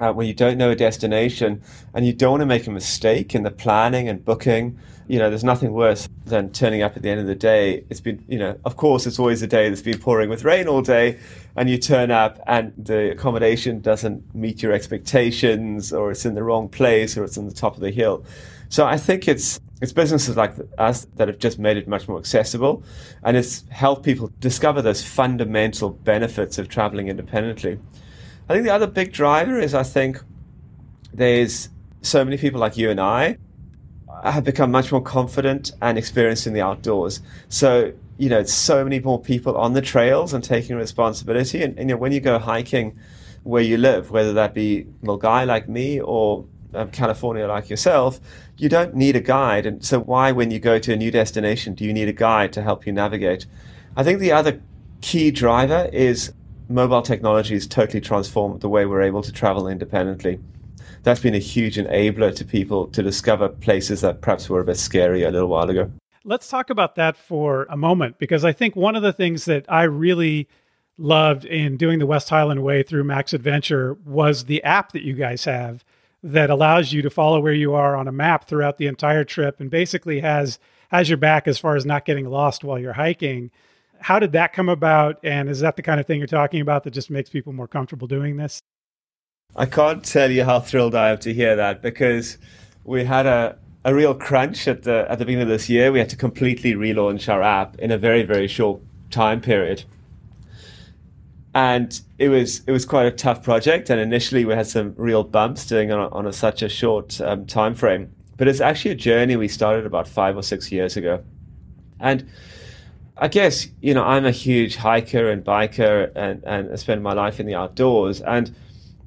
uh, when you don't know a destination and you don't want to make a mistake in the planning and booking. You know, there's nothing worse than turning up at the end of the day. It's been, you know, of course, it's always a day that's been pouring with rain all day, and you turn up and the accommodation doesn't meet your expectations, or it's in the wrong place, or it's on the top of the hill. So I think it's it's businesses like us that have just made it much more accessible, and it's helped people discover those fundamental benefits of traveling independently. I think the other big driver is I think there's so many people like you and I have become much more confident and experienced in the outdoors. So, you know, it's so many more people on the trails and taking responsibility. And, and you know, when you go hiking where you live, whether that be Milngavie like me or um, California like yourself, you don't need a guide. And so, why, when you go to a new destination, do you need a guide to help you navigate? I think the other key driver is mobile technology has totally transformed the way we're able to travel independently. That's been a huge enabler to people to discover places that perhaps were a bit scary a little while ago. Let's talk about that for a moment because I think one of the things that I really loved in doing the West Highland Way through Macs Adventure was the app that you guys have that allows you to follow where you are on a map throughout the entire trip and basically has has your back as far as not getting lost while you're hiking how did that come about? And is that the kind of thing you're talking about that just makes people more comfortable doing this? I can't tell you how thrilled I am to hear that because we had a, a real crunch at the at the beginning of this year. We had to completely relaunch our app in a very very short time period, and it was it was quite a tough project. And initially we had some real bumps doing on, on a, such a short um, time frame. But it's actually a journey we started about five or six years ago, and I guess, you know, I'm a huge hiker and biker and, and I spend my life in the outdoors. And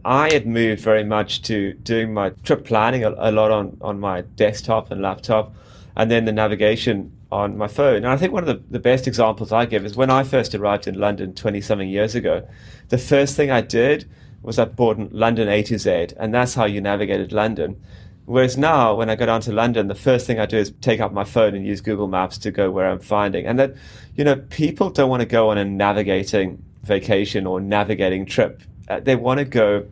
I had moved very much to doing my trip planning a, a lot on, on my desktop and laptop and then the navigation on my phone. And I think one of the, the best examples I give is when I first arrived in London 20 something years ago, the first thing I did was I bought London A to Z, and that's how you navigated London. Whereas now, when I go down to London, the first thing I do is take out my phone and use Google Maps to go where I'm finding. And that, you know, people don't want to go on a navigating vacation or navigating trip. Uh, they want to go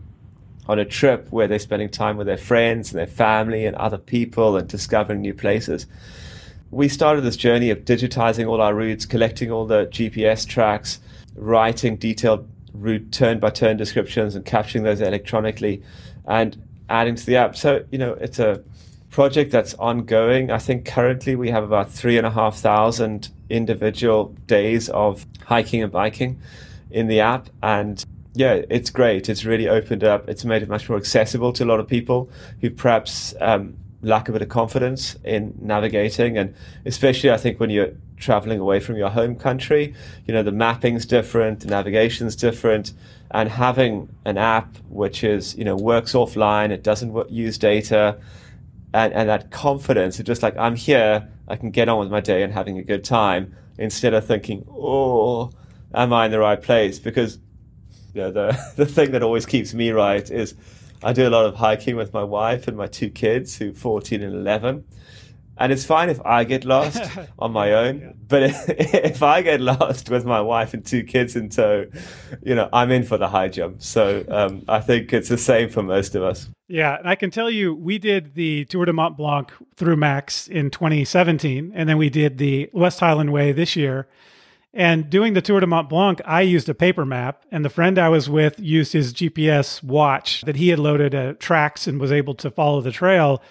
on a trip where they're spending time with their friends and their family and other people and discovering new places. We started this journey of digitizing all our routes, collecting all the GPS tracks, writing detailed route turn by turn descriptions and capturing those electronically. And adding to the app. So, you know, it's a project that's ongoing. I think currently we have about three and a half thousand individual days of hiking and biking in the app. And yeah, it's great. It's really opened up. It's made it much more accessible to a lot of people who perhaps um, lack a bit of confidence in navigating. And especially, I think, when you're traveling away from your home country, you know, the mapping's different, the navigation's different and having an app which is you know works offline it doesn't use data and, and that confidence of just like i'm here i can get on with my day and having a good time instead of thinking oh am i in the right place because you know the, *laughs* the thing that always keeps me right is i do a lot of hiking with my wife and my two kids who 14 and 11 and it's fine if I get lost *laughs* on my own, yeah. but if, *laughs* if, I get lost with my wife and two kids in tow, you know, I'm in for the high jump. So um, I think it's the same for most of us. Yeah, and I can tell you, we did the Tour de Mont Blanc through Macs in 2017, and then we did the West Highland Way this year. And doing the Tour de Mont Blanc, I used a paper map, and the friend I was with used his GPS watch that he had loaded at tracks and was able to follow the trail.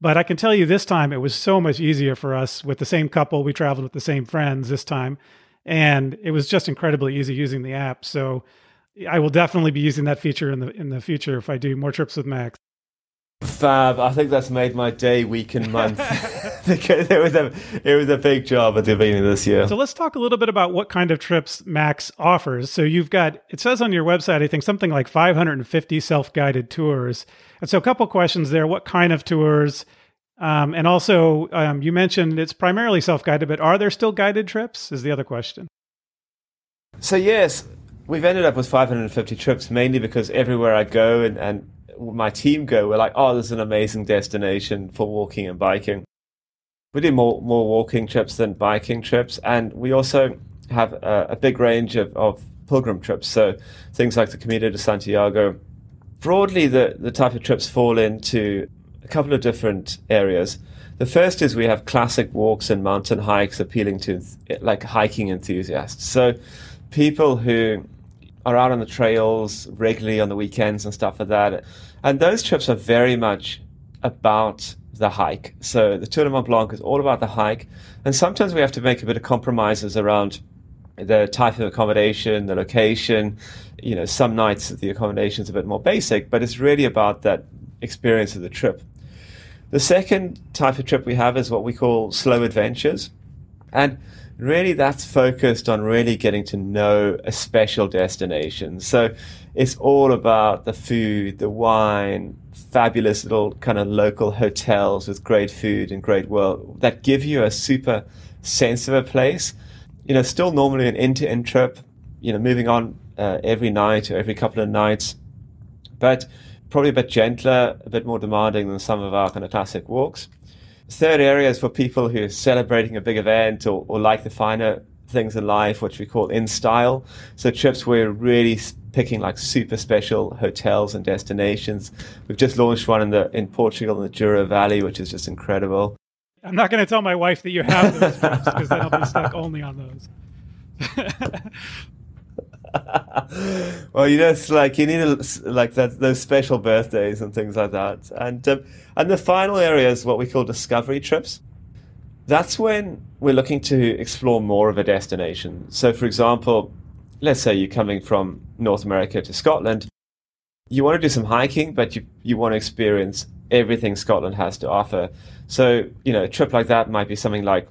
But I can tell you this time it was so much easier for us with the same couple. We traveled with the same friends this time, and it was just incredibly easy using the app. So I will definitely be using that feature in the in the future if I do more trips with Macs. Fab. I think that's made my day, week, and month *laughs* *laughs* because it was a it was a big job at the beginning of this year. So let's talk a little bit about what kind of trips Macs offers. So you've got it says on your website, I think something like 550 self-guided tours. And so a couple questions there: what kind of tours? Um, and also, um, you mentioned it's primarily self-guided, but are there still guided trips? Is the other question. So yes, we've ended up with 550 trips mainly because everywhere I go and, and my team go, we're like, oh, this is an amazing destination for walking and biking. We do more, more walking trips than biking trips. And we also have a, a big range of, of pilgrim trips. So things like the Camino de Santiago. Broadly, the, the type of trips fall into a couple of different areas. The first is we have classic walks and mountain hikes appealing to like hiking enthusiasts. So people who are out on the trails regularly on the weekends and stuff like that. And those trips are very much about the hike. So the Tour de Mont Blanc is all about the hike. And sometimes we have to make a bit of compromises around the type of accommodation, the location. You know, some nights the accommodation is a bit more basic, but it's really about that experience of the trip. The second type of trip we have is what we call slow adventures. And really that's focused on really getting to know a special destination. So it's all about the food, the wine, fabulous little kind of local hotels with great food and great world that give you a super sense of a place. You know, still normally an end to end trip, you know, moving on uh, every night or every couple of nights, but probably a bit gentler, a bit more demanding than some of our kind of classic walks. Third area is for people who are celebrating a big event or, or like the finer things in life, which we call in style. So trips where really picking like super special hotels and destinations. We've just launched one in the in Portugal in the Douro Valley, which is just incredible. I'm not going to tell my wife that you have those trips because then I'll be stuck *laughs* only on those. *laughs* well, you know, it's like you need a, like that those special birthdays and things like that. And um, and the final area is what we call discovery trips. That's when we're looking to explore more of a destination. So, for example, let's say you're coming from North America to Scotland. You want to do some hiking, but you you want to experience everything Scotland has to offer. So, you know, a trip like that might be something like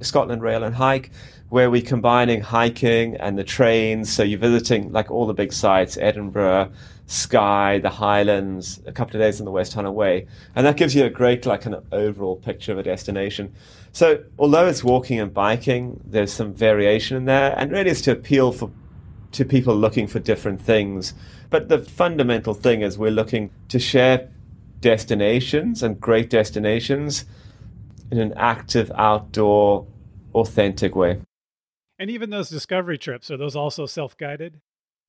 Scotland Rail and Hike, where we're combining hiking and the trains. So you're visiting like all the big sites, Edinburgh, Skye, the Highlands, a couple of days on the West Highland Way. And that gives you a great like of overall picture of a destination. So although it's walking and biking, there's some variation in there. And really it's to appeal for to people looking for different things. But the fundamental thing is we're looking to share destinations and great destinations in an active, outdoor, authentic way. And even those discovery trips are those also self guided?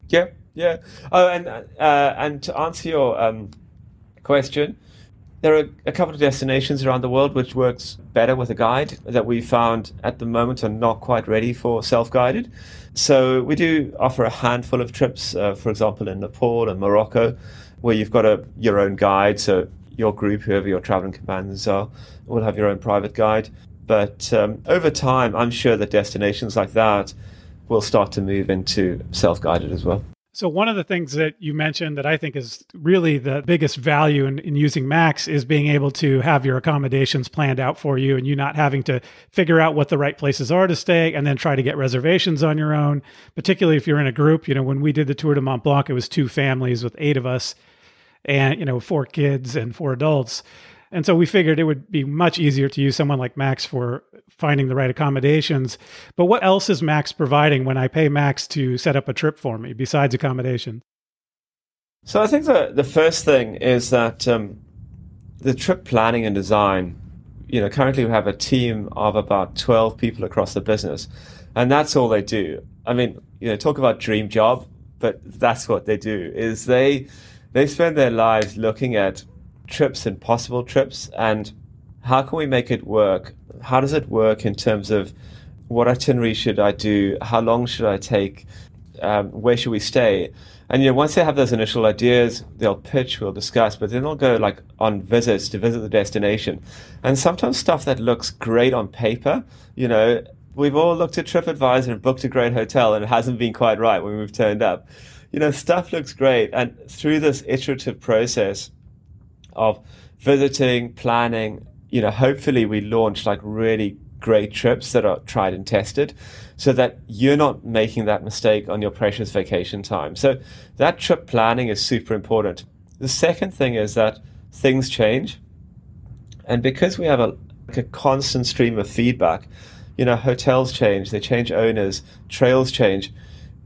Yeah, yeah. Oh, and uh, and to answer your um, question, there are a couple of destinations around the world which works better with a guide that we found at the moment are not quite ready for self-guided. So we do offer a handful of trips, uh, for example, in Nepal and Morocco, where you've got a your own guide. So your group, whoever your traveling companions are, will have your own private guide. But um, over time, I'm sure that destinations like that will start to move into self guided as well. So, one of the things that you mentioned that I think is really the biggest value in, in, using Macs is being able to have your accommodations planned out for you and you not having to figure out what the right places are to stay and then try to get reservations on your own, particularly if you're in a group. You know, when we did the Tour de Mont Blanc, it was two families with eight of us and, you know, four kids and four adults. And so we figured it would be much easier to use someone like Macs for finding the right accommodations. But what else is Macs providing when I pay Macs to set up a trip for me besides accommodation? So I think the the first thing is that um, the trip planning and design. You know, currently we have a team of about twelve people across the business, and that's all they do. I mean, you know, talk about dream job, but that's what they do. Is they they spend their lives looking at trips and possible trips and how can we make it work? How does it work in terms of what itinerary should I do? How long should I take? Um, where should we stay? And you know, once they have those initial ideas, they'll pitch, we'll discuss, but then they'll go like on visits to visit the destination. And sometimes stuff that looks great on paper, you know, we've all looked at TripAdvisor and booked a great hotel and it hasn't been quite right when we've turned up. You know, stuff looks great. And through this iterative process of visiting, planning, you know, hopefully we launch like really great trips that are tried and tested so that you're not making that mistake on your precious vacation time. So that trip planning is super important. The second thing is that things change. And because we have a, like a constant stream of feedback, you know, hotels change, they change owners, trails change.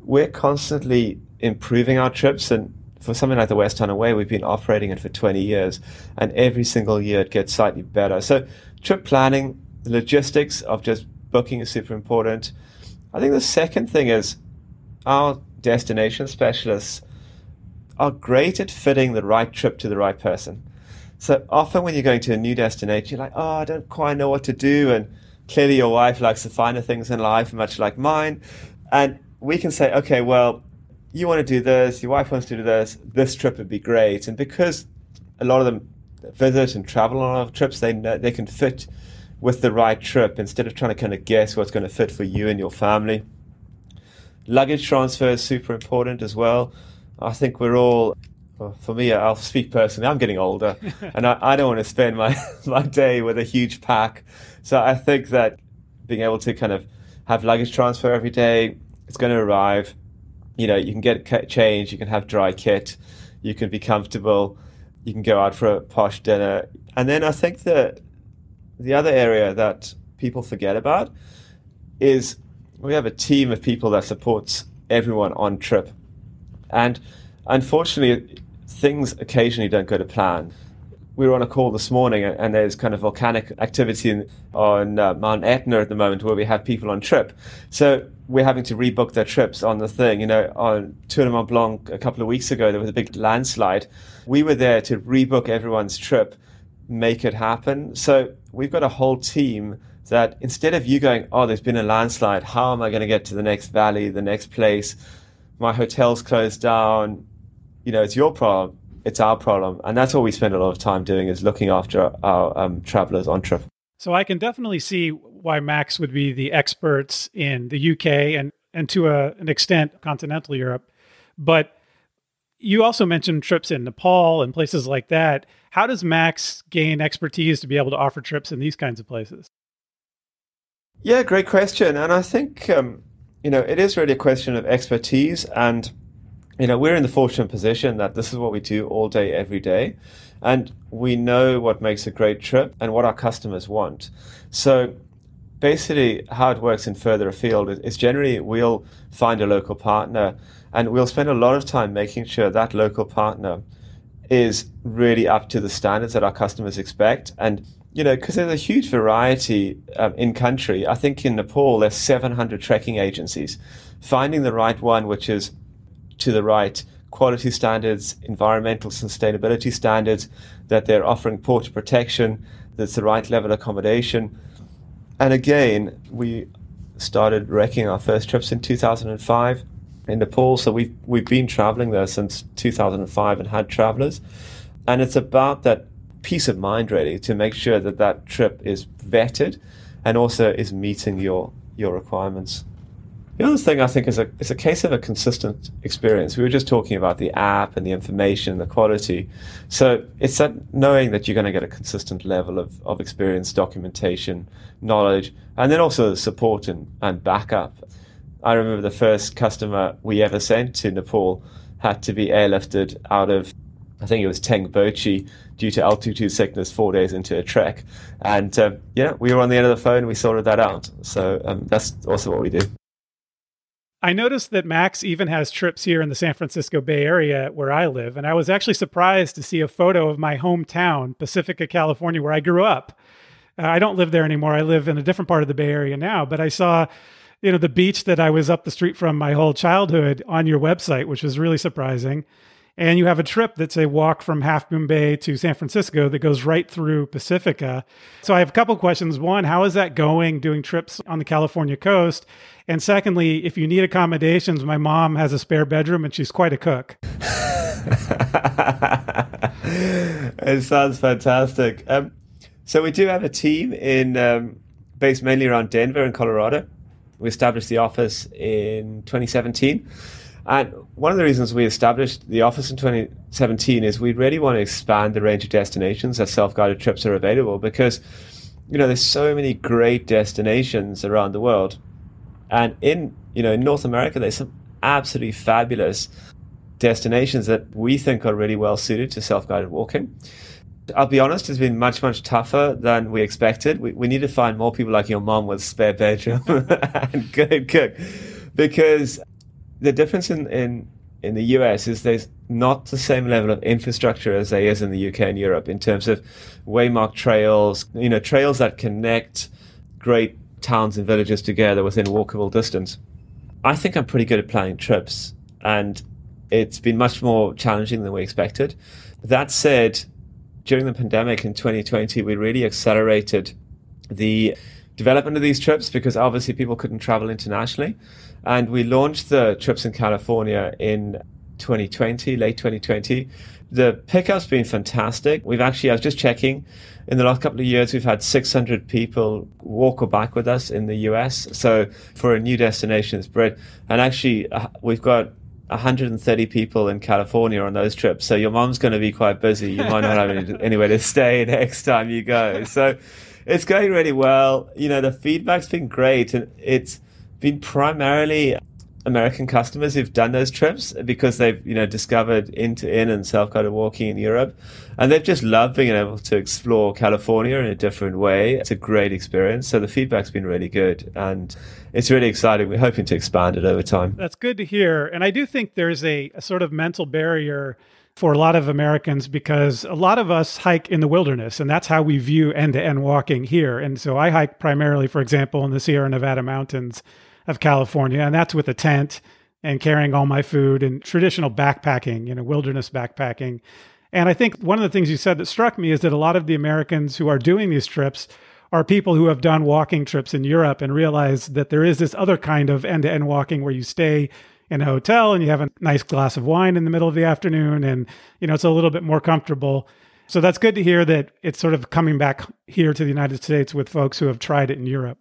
We're constantly improving our trips and for something like the West Highland Way, we've been operating it for 20 years, and every single year it gets slightly better. So, trip planning, the logistics of just booking is super important. I think the second thing is our destination specialists are great at fitting the right trip to the right person. So often when you're going to a new destination, you're like, oh, I don't quite know what to do. And clearly your wife likes the finer things in life, much like mine. And we can say, okay, well, you want to do this, your wife wants to do this, this trip would be great. And because a lot of them visit and travel on a lot of trips, they know, they can fit with the right trip instead of trying to kind of guess what's going to fit for you and your family. Luggage transfer is super important as well. I think we're all, well, for me, I'll speak personally, I'm getting older *laughs* and I, I don't want to spend my, *laughs* my day with a huge pack. So I think that being able to kind of have luggage transfer every day, it's going to arrive. You know, you can get change, you can have dry kit, you can be comfortable, you can go out for a posh dinner. And then I think that the other area that people forget about is we have a team of people that supports everyone on trip. And unfortunately, things occasionally don't go to plan. We were on a call this morning, and there's kind of volcanic activity on uh, Mount Etna at the moment where we have people on trip. So we're having to rebook their trips on the thing. You know, on Tour de Mont Blanc a couple of weeks ago, there was a big landslide. We were there to rebook everyone's trip make it happen. So we've got a whole team that instead of you going, oh, there's been a landslide, how am I going to get to the next valley, the next place? My hotel's closed down. You know, it's your problem. It's our problem. And that's what we spend a lot of time doing is looking after our um, travelers on trip. So I can definitely see why Macs would be the experts in the UK and, and to a, an extent, continental Europe. But you also mentioned trips in Nepal and places like that. How does Macs gain expertise to be able to offer trips in these kinds of places? Yeah, great question. And I think, um, you know, it is really a question of expertise. And, you know, we're in the fortunate position that this is what we do all day, every day. And we know what makes a great trip and what our customers want. So basically, how it works in further afield is generally we'll find a local partner and we'll spend a lot of time making sure that local partner is really up to the standards that our customers expect. And, you know, because there's a huge variety um, in country. I think in Nepal, there's 700 trekking agencies. Finding the right one, which is to the right quality standards, environmental sustainability standards, that they're offering porter protection, that's the right level of accommodation. And again, we started wrecking our first trips in 2005 in Nepal. So we've we've been traveling there since 2005 and had travelers, and it's about that peace of mind really to make sure that that trip is vetted and also is meeting your your requirements. The other thing I think is a it's a case of a consistent experience. We were just talking about the app and the information, the quality. So it's that knowing that you're going to get a consistent level of, of experience, documentation, knowledge, and then also the support and, and backup. I remember the first customer we ever sent to Nepal had to be airlifted out of, I think it was Tengboche, due to altitude sickness four days into a trek. And um, yeah, we were on the end of the phone, we sorted that out. So um, that's also what we do. I noticed that Macs even has trips here in the San Francisco Bay Area where I live. And I was actually surprised to see a photo of my hometown, Pacifica, California, where I grew up. Uh, I don't live there anymore. I live in a different part of the Bay Area now, but I saw you know the beach that I was up the street from my whole childhood on your website, which was really surprising. And you have a trip that's a walk from Half Moon Bay to San Francisco that goes right through Pacifica. So I have a couple questions. One, how is that going doing trips on the California coast? And secondly, if you need accommodations, my mom has a spare bedroom and she's quite a cook. *laughs* it sounds fantastic. Um, so we do have a team in um, based mainly around Denver and Colorado. We established the office in 2017. And one of the reasons we established the office in 2017 is we really want to expand the range of destinations that self-guided trips are available because, you know, there's so many great destinations around the world. And in, you know, in North America, there's some absolutely fabulous destinations that we think are really well suited to self-guided walking. I'll be honest, it's been much, much tougher than we expected. We, we need to find more people like your mom with spare bedroom *laughs* and good cook because the difference in, in, in the US is there's not the same level of infrastructure as there is in the UK and Europe in terms of waymarked trails, you know, trails that connect great towns and villages together within walkable distance. I think I'm pretty good at planning trips and it's been much more challenging than we expected. That said, during the pandemic in 2020, we really accelerated the development of these trips because obviously people couldn't travel internationally. And we launched the trips in California in 2020, late 2020. The pickup's been fantastic. We've actually, I was just checking, in the last couple of years, we've had 600 people walk or bike with us in the US. So for a new destination, it's. And actually, uh, we've got 130 people in California on those trips. So your mom's going to be quite busy. You might not have any, *laughs* anywhere to stay next time you go. So it's going really well. You know, the feedback's been great and it's been primarily American customers who've done those trips because they've, you know, discovered Into-In and self-guided walking in Europe. And they've just loved being able to explore California in a different way. It's a great experience. So the feedback's been really good. And it's really exciting. We're hoping to expand it over time. That's good to hear. And I do think there's a, a sort of mental barrier for a lot of Americans because a lot of us hike in the wilderness, and that's how we view end to end walking here. And so I hike primarily, for example, in the Sierra Nevada mountains of California, and that's with a tent and carrying all my food and traditional backpacking, you know, wilderness backpacking. And I think one of the things you said that struck me is that a lot of the Americans who are doing these trips are people who have done walking trips in Europe and realize that there is this other kind of end to end walking where you stay in a hotel and you have a nice glass of wine in the middle of the afternoon and you know it's a little bit more comfortable so that's good to hear that it's sort of coming back here to the united states with folks who have tried it in europe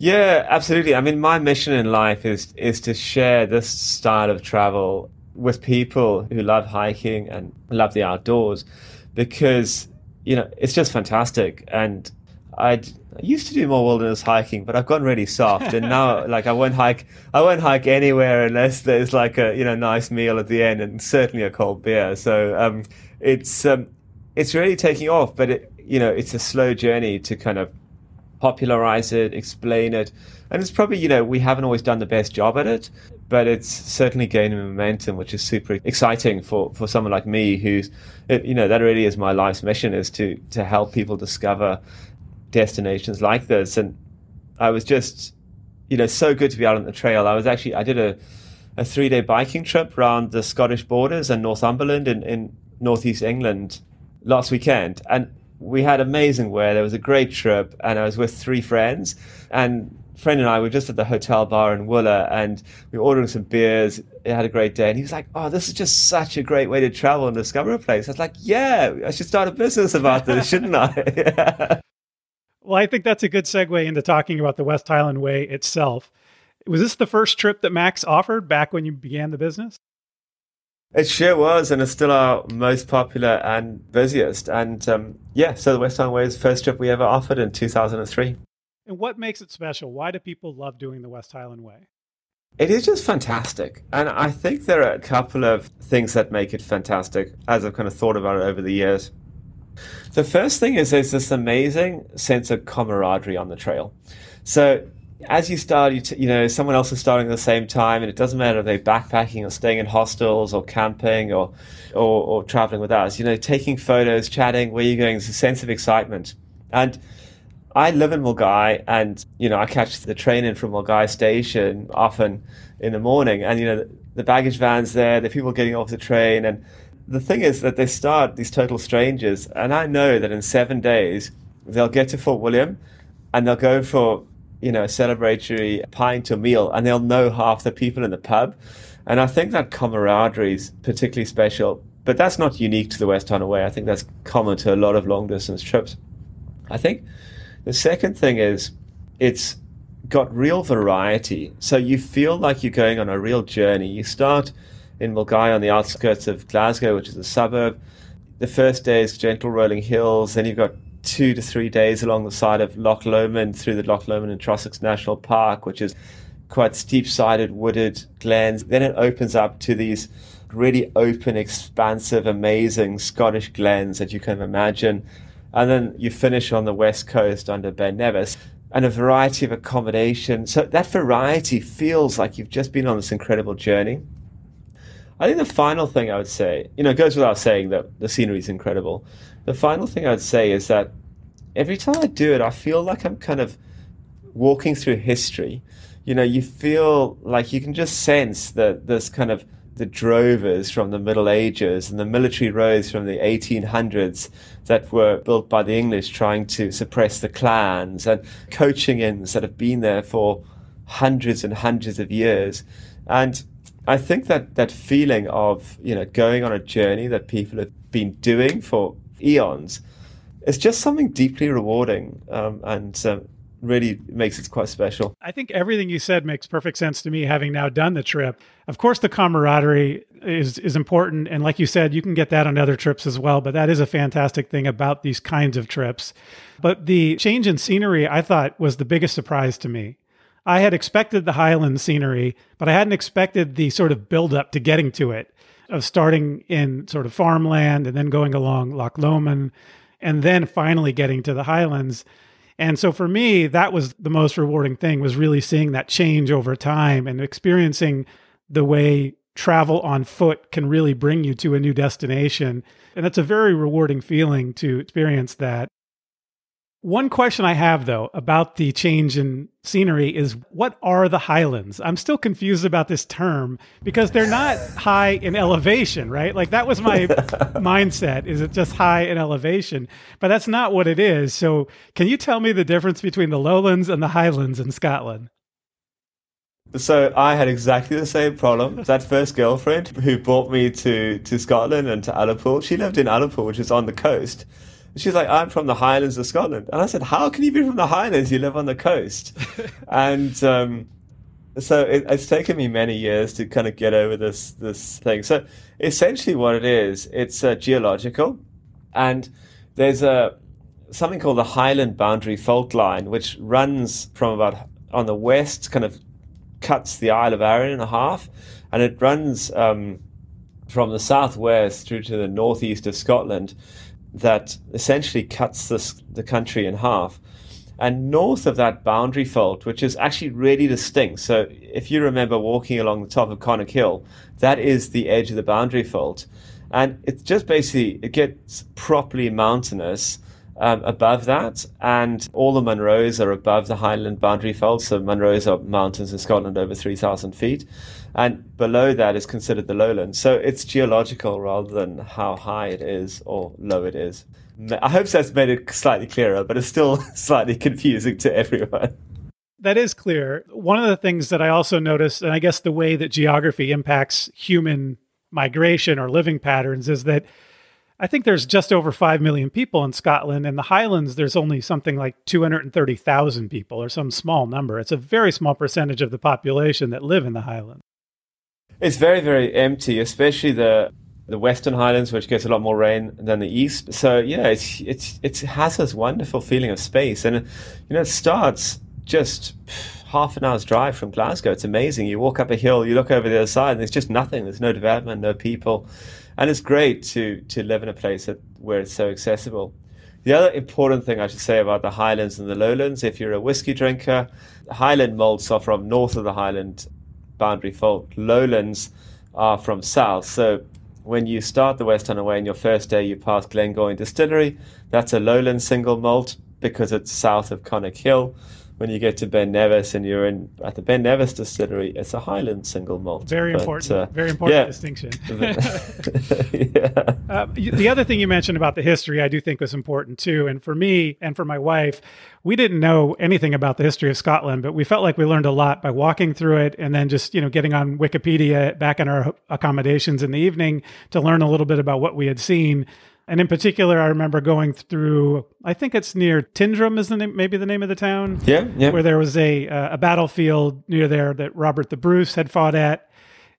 yeah absolutely i mean my mission in life is is to share this style of travel with people who love hiking and love the outdoors because you know it's just fantastic and I'd, I used to do more wilderness hiking, but I've gotten really soft, and now *laughs* like I won't hike. I won't hike anywhere unless there's like a you know nice meal at the end, and certainly a cold beer. So um, it's um, it's really taking off, but it, you know it's a slow journey to kind of popularize it, explain it, and it's probably you know we haven't always done the best job at it, but it's certainly gaining momentum, which is super exciting for for someone like me who's you know that really is my life's mission is to to help people discover destinations like this. And I was just, you know, so good to be out on the trail. I was actually, I did a, a three day biking trip around the Scottish borders and Northumberland in, in northeast England last weekend. And we had amazing weather. There was a great trip. And I was with three friends. And friend and I were just at the hotel bar in Wooler and we were ordering some beers. It had a great day. And he was like, Oh, this is just such a great way to travel and discover a place. I was like, Yeah, I should start a business about this, shouldn't I? *laughs* Well, I think that's a good segue into talking about the West Highland Way itself. Was this the first trip that Macs offered back when you began the business? It sure was, and it's still our most popular and busiest. And um, yeah, so the West Highland Way is the first trip we ever offered in 2003. And what makes it special? Why do people love doing the West Highland Way? It is just fantastic. And I think there are a couple of things that make it fantastic as I've kind of thought about it over the years. The first thing is there's this amazing sense of camaraderie on the trail. So as you start, you, t- you know, someone else is starting at the same time, and it doesn't matter if they're backpacking or staying in hostels or camping or, or, or traveling with us. You know, taking photos, chatting, where you're going, there's a sense of excitement. And I live in Milngavie and, you know, I catch the train in from Milngavie station often in the morning and, you know, the baggage van's there, the people getting off the train. And the thing is that they start these total strangers. And I know that in seven days, they'll get to Fort William and they'll go for, you know, a celebratory pint or meal and they'll know half the people in the pub. And I think that camaraderie is particularly special. But that's not unique to the West Highland Way. I think that's common to a lot of long distance trips. I think the second thing is it's got real variety. So you feel like you're going on a real journey. You start in Milngavie on the outskirts of Glasgow, which is a suburb. The first day is gentle rolling hills. Then you've got two to three days along the side of Loch Lomond through the Loch Lomond and Trossachs National Park, which is quite steep sided wooded glens. Then it opens up to these really open, expansive, amazing Scottish glens that you can imagine and then you finish on the west coast under Ben Nevis and a variety of accommodation. So that variety feels like you've just been on this incredible journey. I think the final thing I would say, you know, it goes without saying that the scenery is incredible. The final thing I would say is that every time I do it, I feel like I'm kind of walking through history. You know, you feel like you can just sense that this kind of the drovers from the Middle Ages and the military roads from the 1800s that were built by the English trying to suppress the clans and coaching inns that have been there for hundreds and hundreds of years. And I think that that feeling of, you know, going on a journey that people have been doing for eons it's just something deeply rewarding um, and um, really makes it quite special. I think everything you said makes perfect sense to me having now done the trip. Of course the camaraderie is is important and like you said you can get that on other trips as well, but that is a fantastic thing about these kinds of trips. But the change in scenery I thought was the biggest surprise to me. I had expected the highland scenery, but I hadn't expected the sort of build up to getting to it of starting in sort of farmland and then going along Loch Lomond and then finally getting to the highlands and so for me, that was the most rewarding thing was really seeing that change over time and experiencing the way travel on foot can really bring you to a new destination. And that's a very rewarding feeling to experience that. One question I have though about the change in scenery is what are the highlands? I'm still confused about this term because they're not high in elevation, right? Like that was my *laughs* mindset. Is it just high in elevation? But that's not what it is. So, can you tell me the difference between the lowlands and the highlands in Scotland? So I had exactly the same problem. That first girlfriend who brought me to, to Scotland and to Ullapool, she lived in Ullapool, which is on the coast. She's like, I'm from the Highlands of Scotland. And I said, How can you be from the Highlands? You live on the coast. *laughs* and um, so it, it's taken me many years to kind of get over this this thing. So essentially, what it is, it's uh, geological, and there's a something called the Highland Boundary Fault Line, which runs from about on the west, kind of cuts the Isle of Arran in half, and it runs um, from the southwest through to the northeast of Scotland that essentially cuts this, the country in half. And north of that boundary fault, which is actually really distinct. So if you remember walking along the top of Conic Hill, that is the edge of the boundary fault. And it's just basically, it gets properly mountainous um, above that. And all the Munros are above the Highland boundary fault. So Munros are mountains in Scotland over 3,000 feet and below that is considered the lowland. So it's geological rather than how high it is or low it is. I hope that's made it slightly clearer, but it's still *laughs* slightly confusing to everyone. That is clear. One of the things that I also noticed, and I guess the way that geography impacts human migration or living patterns, is that I think there's just over 5 million people in Scotland. In the Highlands, there's only something like 230,000 people or some small number. It's a very small percentage of the population that live in the Highlands. It's very, very empty, especially the the Western Highlands, which gets a lot more rain than the East. So yeah, it's it's it has this wonderful feeling of space, and you know it starts just half an hour's drive from Glasgow. It's amazing. You walk up a hill, you look over the other side, and there's just nothing. There's no development, no people, and it's great to to live in a place that, where it's so accessible. The other important thing I should say about the Highlands and the Lowlands, if you're a whiskey drinker, Highland malts are from north of the Highland boundary fault. Lowlands are from south. So when you start the West Highland Way in your first day, you pass Glengoyne Distillery. That's a lowland single malt. because it's south of Conic Hill when you get to Ben Nevis and you're in at the Ben Nevis distillery, it's a Highland single malt. Very but, important. Uh, very important yeah. distinction. *laughs* *laughs* yeah. Uh, the other thing you mentioned about the history, I do think was important too. And for me and for my wife, we didn't know anything about the history of Scotland, but we felt like we learned a lot by walking through it and then just you know getting on Wikipedia back in our accommodations in the evening to learn a little bit about what we had seen. And in particular, I remember going through. I think it's near Tyndrum, is the name, maybe the name of the town. Yeah, yeah. Where there was a uh, a battlefield near there that Robert the Bruce had fought at,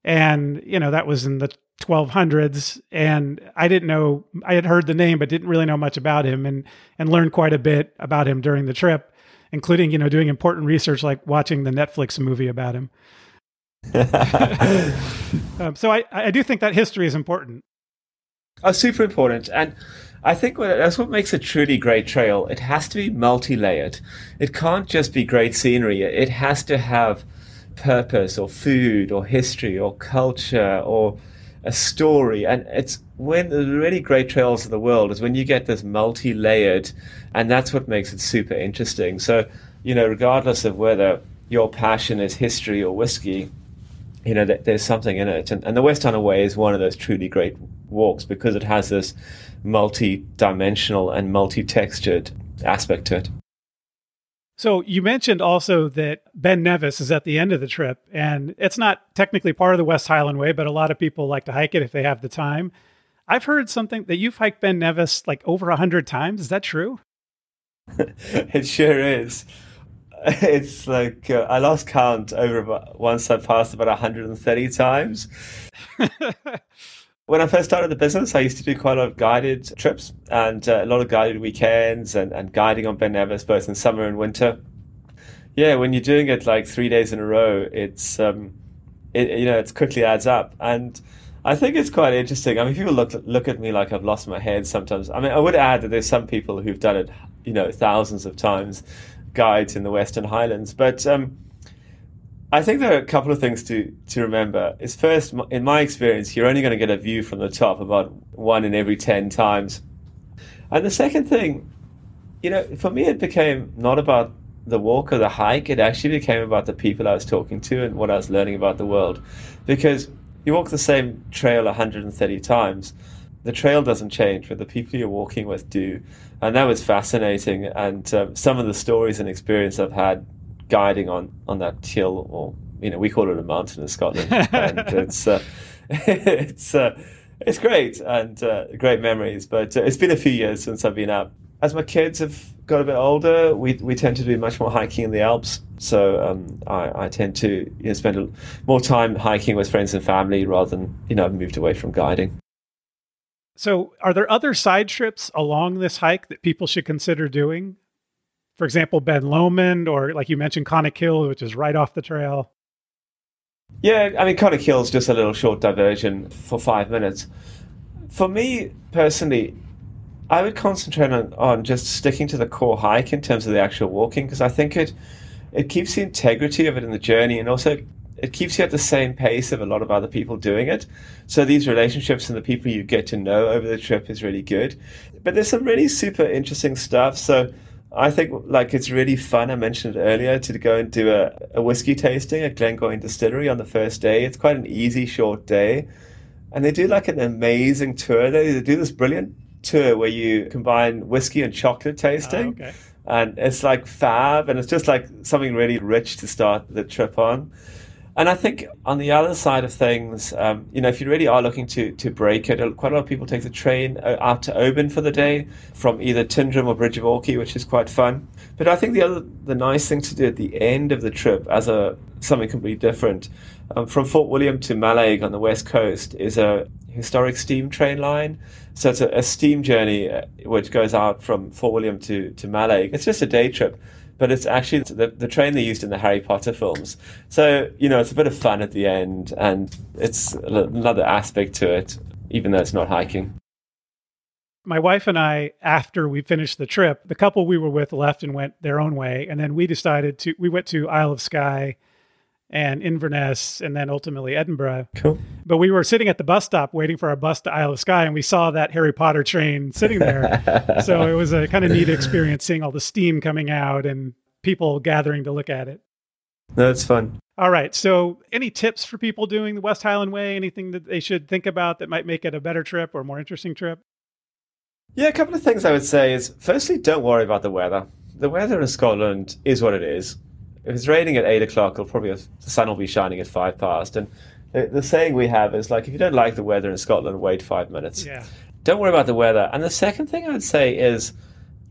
and you know that was in the 1200s. And I didn't know. I had heard the name, but didn't really know much about him, and and learned quite a bit about him during the trip, including you know doing important research like watching the Netflix movie about him. *laughs* *laughs* um, so I, I do think that history is important are super important. And I think that's what makes a truly great trail. It has to be multi layered. It can't just be great scenery, it has to have purpose or food or history or culture or a story. And it's when the really great trails of the world is when you get this multi layered, and that's what makes it super interesting. So, you know, regardless of whether your passion is history or whiskey, you know, there's something in it. And, and the West Highland Way is one of those truly great walks because it has this multi-dimensional and multi-textured aspect to it. So you mentioned also that Ben Nevis is at the end of the trip, and it's not technically part of the West Highland Way, but a lot of people like to hike it if they have the time. I've heard something that you've hiked Ben Nevis like over a hundred times. Is that true? *laughs* it sure is. *laughs* It's like uh, I lost count over about, once I passed about 130 times. *laughs* When I first started the business, I used to do quite a lot of guided trips and uh, a lot of guided weekends and, and guiding on Ben Nevis, both in summer and winter. Yeah, when you're doing it like three days in a row, it's um, it, you know, it quickly adds up. And I think it's quite interesting. I mean, people look look at me like I've lost my head sometimes. I mean, I would add that there's some people who've done it, you know, thousands of times, guides in the Western Highlands. But um, I think there are a couple of things to, to remember. Is first, in my experience, you're only going to get a view from the top about one in every 10 times. And the second thing, you know, for me, it became not about the walk or the hike, it actually became about the people I was talking to and what I was learning about the world. Because you walk the same trail 130 times, the trail doesn't change, but the people you're walking with do. And that was fascinating. And um, some of the stories and experience I've had guiding on on that hill, or you know, we call it a mountain in Scotland, *laughs* and it's uh, *laughs* it's uh, it's great and uh, great memories. But uh, it's been a few years since I've been up. As my kids have got a bit older, we we tend to do much more hiking in the Alps. So um, I, I, tend to you know, spend a, more time hiking with friends and family rather than you know moved away from guiding. So, are there other side trips along this hike that people should consider doing? for example, Ben Lomond, or like you mentioned, Conic Hill, which is right off the trail? Yeah, I mean, Hill is just a little short diversion for five minutes. For me personally, I would concentrate on, on just sticking to the core hike in terms of the actual walking because I think it it keeps the integrity of it in the journey and also it keeps you at the same pace of a lot of other people doing it. So these relationships and the people you get to know over the trip is really good. But there's some really super interesting stuff. So I think like it's really fun. I mentioned earlier to go and do a, a whiskey tasting at Glengoyne Distillery on the first day. It's quite an easy, short day, and they do like an amazing tour. They, they do this brilliant tour where you combine whiskey and chocolate ah, tasting, oh, okay. and it's like fab, and it's just like something really rich to start the trip on. And I think on the other side of things, um, you know, if you really are looking to to break it, quite a lot of people take the train uh, out to Oban for the day from either Tyndrum or Bridge of Orchy, which is quite fun. But I think the other the nice thing to do at the end of the trip, as a something completely different, um, from Fort William to Mallaig on the west coast is a historic steam train line. So it's a, a steam journey uh, which goes out from Fort William to to Mallaig. It's just a day trip but it's actually the, the train they used in the Harry Potter films. So, you know, it's a bit of fun at the end, and it's another aspect to it, even though it's not hiking. My wife and I, after we finished the trip, the couple we were with left and went their own way. And then we decided to, we went to Isle of Skye and Inverness, and then ultimately Edinburgh. Cool. But we were sitting at the bus stop waiting for our bus to Isle of Skye, and we saw that Harry Potter train sitting there. *laughs* so it was a kind of neat experience seeing all the steam coming out and people gathering to look at it. That's fun. All right. So, any tips for people doing the West Highland Way? Anything that they should think about that might make it a better trip or more interesting trip? Yeah, a couple of things I would say is firstly, don't worry about the weather. The weather in Scotland is what it is. If it's raining at eight o'clock, it'll probably have, the sun will be shining at five past. And the, the saying we have is like, if you don't like the weather in Scotland, wait five minutes. Yeah. Don't worry about the weather. And the second thing I would say is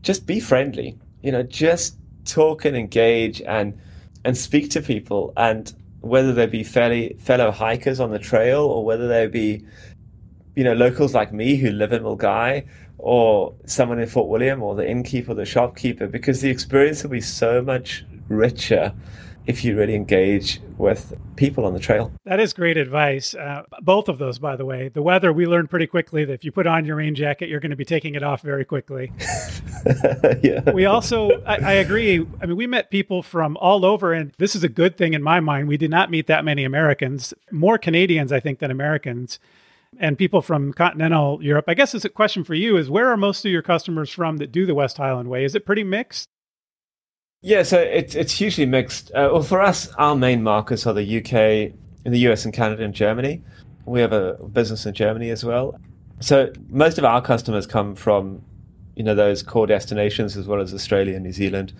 just be friendly. You know, just talk and engage and and speak to people. And whether they be fairly, fellow hikers on the trail or whether they be, you know, locals like me who live in Milngavie or someone in Fort William or the innkeeper, the shopkeeper, because the experience will be so much richer if you really engage with people on the trail. That is great advice. Uh, both of those, by the way. The weather, we learned pretty quickly that if you put on your rain jacket, you're going to be taking it off very quickly. *laughs* yeah. We also, I, I, agree. I mean, we met people from all over, and this is a good thing in my mind. We did not meet that many Americans, more Canadians, I think, than Americans. And people from continental Europe. I guess it's a question for you is where are most of your customers from that do the West Highland Way? Is it pretty mixed? Yeah, so it's it's hugely mixed. Uh, well, for us, our main markets are the UK, in the US and Canada and Germany. We have a business in Germany as well. So most of our customers come from, you know, those core destinations as well as Australia, New Zealand,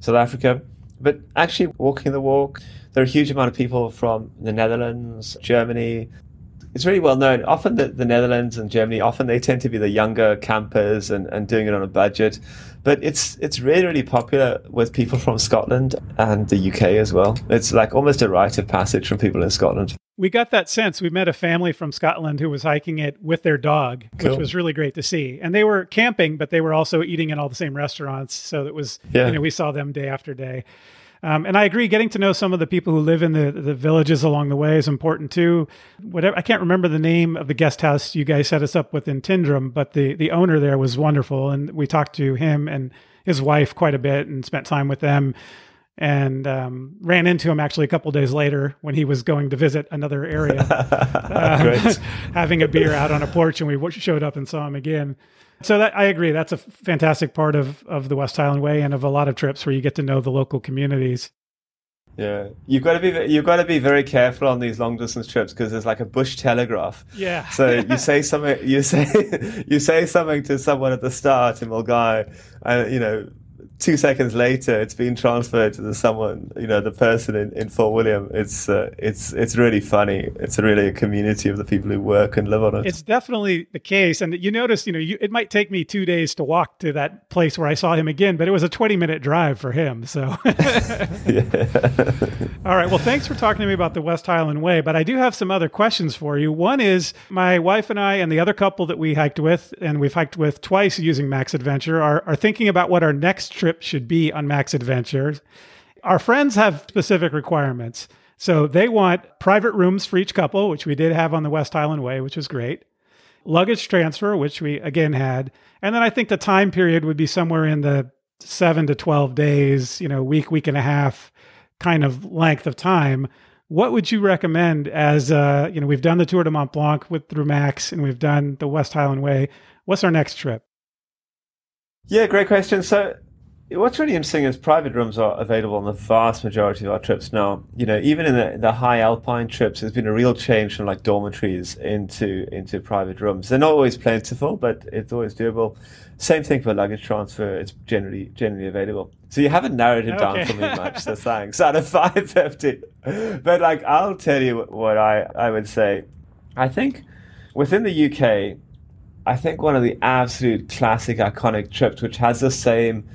South Africa. But actually, walking the walk, there are a huge amount of people from the Netherlands, Germany, it's really well known. Often the, the Netherlands and Germany, often they tend to be the younger campers and, and doing it on a budget. But it's it's really, really popular with people from Scotland and the UK as well. It's like almost a rite of passage from people in Scotland. We got that sense. We met a family from Scotland who was hiking it with their dog, cool. which was really great to see. And they were camping, but they were also eating in all the same restaurants. So it was, yeah. you know, we saw them day after day. Um, and I agree, getting to know some of the people who live in the, the villages along the way is important too. Whatever I can't remember the name of the guest house you guys set us up with in Tyndrum, but the the owner there was wonderful, and we talked to him and his wife quite a bit and spent time with them. And um, ran into him actually a couple days later when he was going to visit another area, *laughs* um, *laughs* having a beer out on a porch, and we showed up and saw him again. So that I agree. That's a fantastic part of of the West Highland Way and of a lot of trips where you get to know the local communities. Yeah, you've got to be you've got to be very careful on these long distance trips because there's like a bush telegraph. Yeah. so *laughs* you say something, you say *laughs* you say something to someone at the start in Milngavie, and uh, you know two seconds later, it's been transferred to the someone, you know, the person in, in Fort William. It's uh, it's it's really funny. It's really a community of the people who work and live on it. It's definitely the case, and you notice, you know, you, it might take me two days to walk to that place where I saw him again, but it was a twenty minute drive for him. So, *laughs* all right. Well, thanks for talking to me about the West Highland Way, but I do have some other questions for you. One is my wife and I and the other couple that we hiked with, and we've hiked with twice using Macs Adventure, are are thinking about what our next trip trip should be on Macs Adventures. Our friends have specific requirements. So they want private rooms for each couple, which we did have on the West Highland Way, which was great. Luggage transfer, which we again had. And then I think the time period would be somewhere in the seven to 12 days, you know, week, week and a half kind of length of time. What would you recommend as, uh, you know, we've done the Tour de Mont Blanc with through Macs and we've done the West Highland Way. What's our next trip? Yeah, great question. So What's really interesting is private rooms are available on the vast majority of our trips now. You know, even in the, the high alpine trips, there's been a real change from like dormitories into into private rooms. They're not always plentiful, but it's always doable. Same thing for luggage transfer; it's generally generally available. So you haven't narrowed it okay. down for me much. So *laughs* thanks. Out of five fifty, but like I'll tell you what I I would say. I think within the UK, I think one of the absolute classic iconic trips, which has the same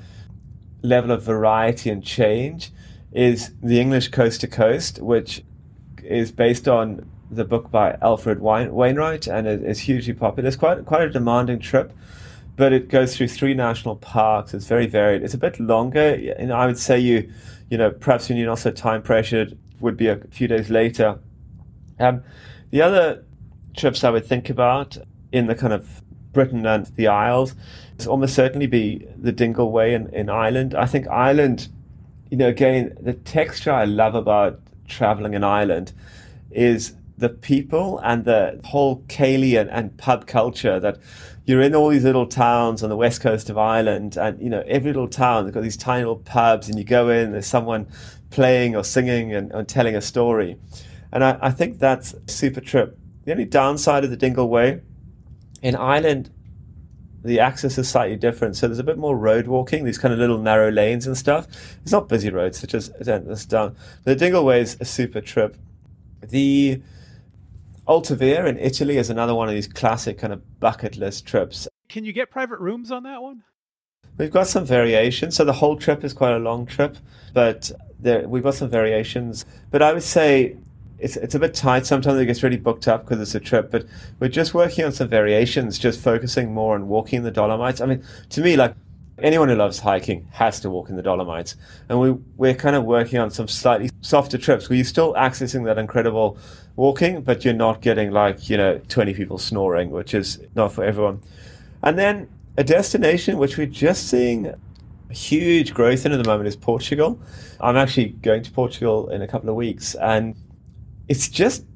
level of variety and change is the English Coast to Coast, which is based on the book by Alfred Wainwright and is hugely popular. It's quite quite a demanding trip, but it goes through three national parks. It's very varied. It's a bit longer, and I would say you, you know, perhaps when you're not so time pressured, would be a few days later. Um, the other trips I would think about in the kind of Britain and the Isles almost certainly be the Dingle Way in, in Ireland. I think Ireland, you know, again, the texture I love about traveling in Ireland is the people and the whole ceilidh and, and pub culture that you're in all these little towns on the west coast of Ireland, and you know every little town they've got these tiny little pubs, and you go in, there's someone playing or singing and, and telling a story, and I, I, think that's super trip. The only downside of the Dingle Way in Ireland, the access is slightly different, so there's a bit more road walking, these kind of little narrow lanes and stuff. It's not busy roads, such as it's down. The Dingle Way is a super trip. The Alta Via in Italy is another one of these classic kind of bucket list trips. Can you get private rooms on that one? We've got some variations. So the whole trip is quite a long trip, but there, we've got some variations. But I would say it's, it's a bit tight. Sometimes it gets really booked up because it's a trip, but we're just working on some variations, just focusing more on walking the Dolomites. I mean, to me, like anyone who loves hiking has to walk in the Dolomites. And we, we're kind of working on some slightly softer trips where you're still accessing that incredible walking, but you're not getting like, you know, 20 people snoring, which is not for everyone. And then a destination which we're just seeing huge growth in at the moment is Portugal. I'm actually going to Portugal in a couple of weeks, and it's just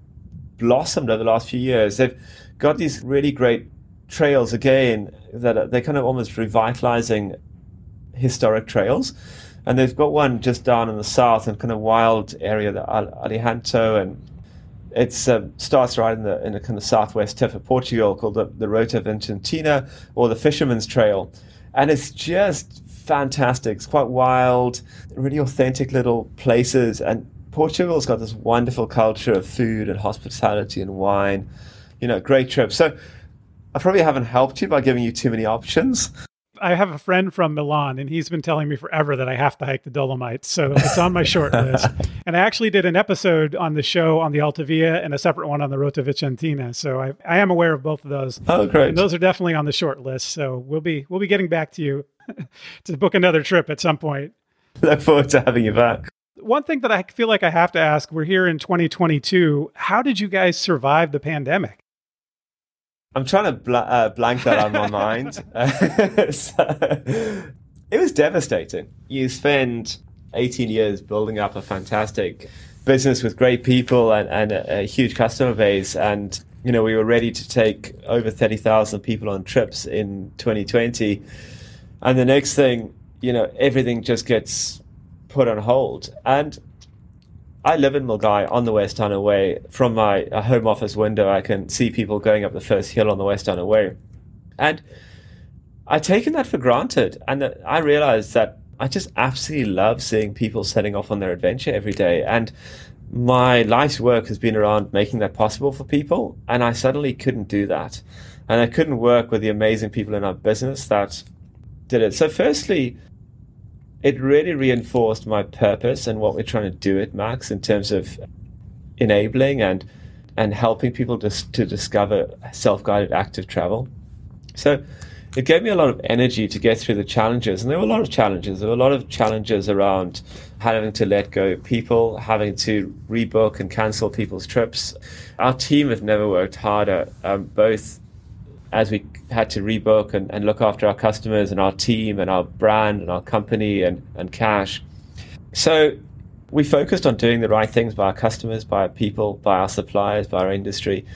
blossomed over the last few years. They've got these really great trails again that they're kind of almost revitalizing historic trails. And they've got one just down in the south and kind of wild area, the Alentejo, and it uh, starts right in the in the kind of southwest tip of Portugal, called the, the Rota Vicentina or the Fisherman's Trail, and it's just fantastic. It's quite wild, really authentic little places, and Portugal's got this wonderful culture of food and hospitality and wine. You know, great trip. So I probably haven't helped you by giving you too many options. I have a friend from Milan, and he's been telling me forever that I have to hike the Dolomites. So it's on my *laughs* short list. And I actually did an episode on the show on the Alta Via and a separate one on the Rota Vicentina. So I, I am aware of both of those. Oh, great! And those are definitely on the short list. So we'll be we'll be getting back to you *laughs* to book another trip at some point. Look forward to having you back. One thing that I feel like I have to ask: We're here in 2022. How did you guys survive the pandemic? I'm trying to bl- uh, blank that out of my mind. *laughs* *laughs* so, it was devastating. You spend 18 years building up a fantastic business with great people and, and a, a huge customer base. And, you know, we were ready to take over 30,000 people on trips in 2020. And the next thing, you know, everything just gets put on hold. And I live in Milngavie on the West Highland Way. From my uh, home office window, I can see people going up the first hill on the West Highland Way. And I've taken that for granted. And I realized that I just absolutely love seeing people setting off on their adventure every day. And my life's work has been around making that possible for people. And I suddenly couldn't do that. And I couldn't work with the amazing people in our business that did it. So, firstly, it really reinforced my purpose and what we're trying to do at Macs in terms of enabling and and helping people to, to discover self-guided active travel. So it gave me a lot of energy to get through the challenges. And there were a lot of challenges. There were a lot of challenges around having to let go of people, having to rebook and cancel people's trips. Our team have never worked harder, um, both as we had to rebook and, and look after our customers and our team and our brand and our company and, and cash. So we focused on doing the right things by our customers, by our people, by our suppliers, by our industry.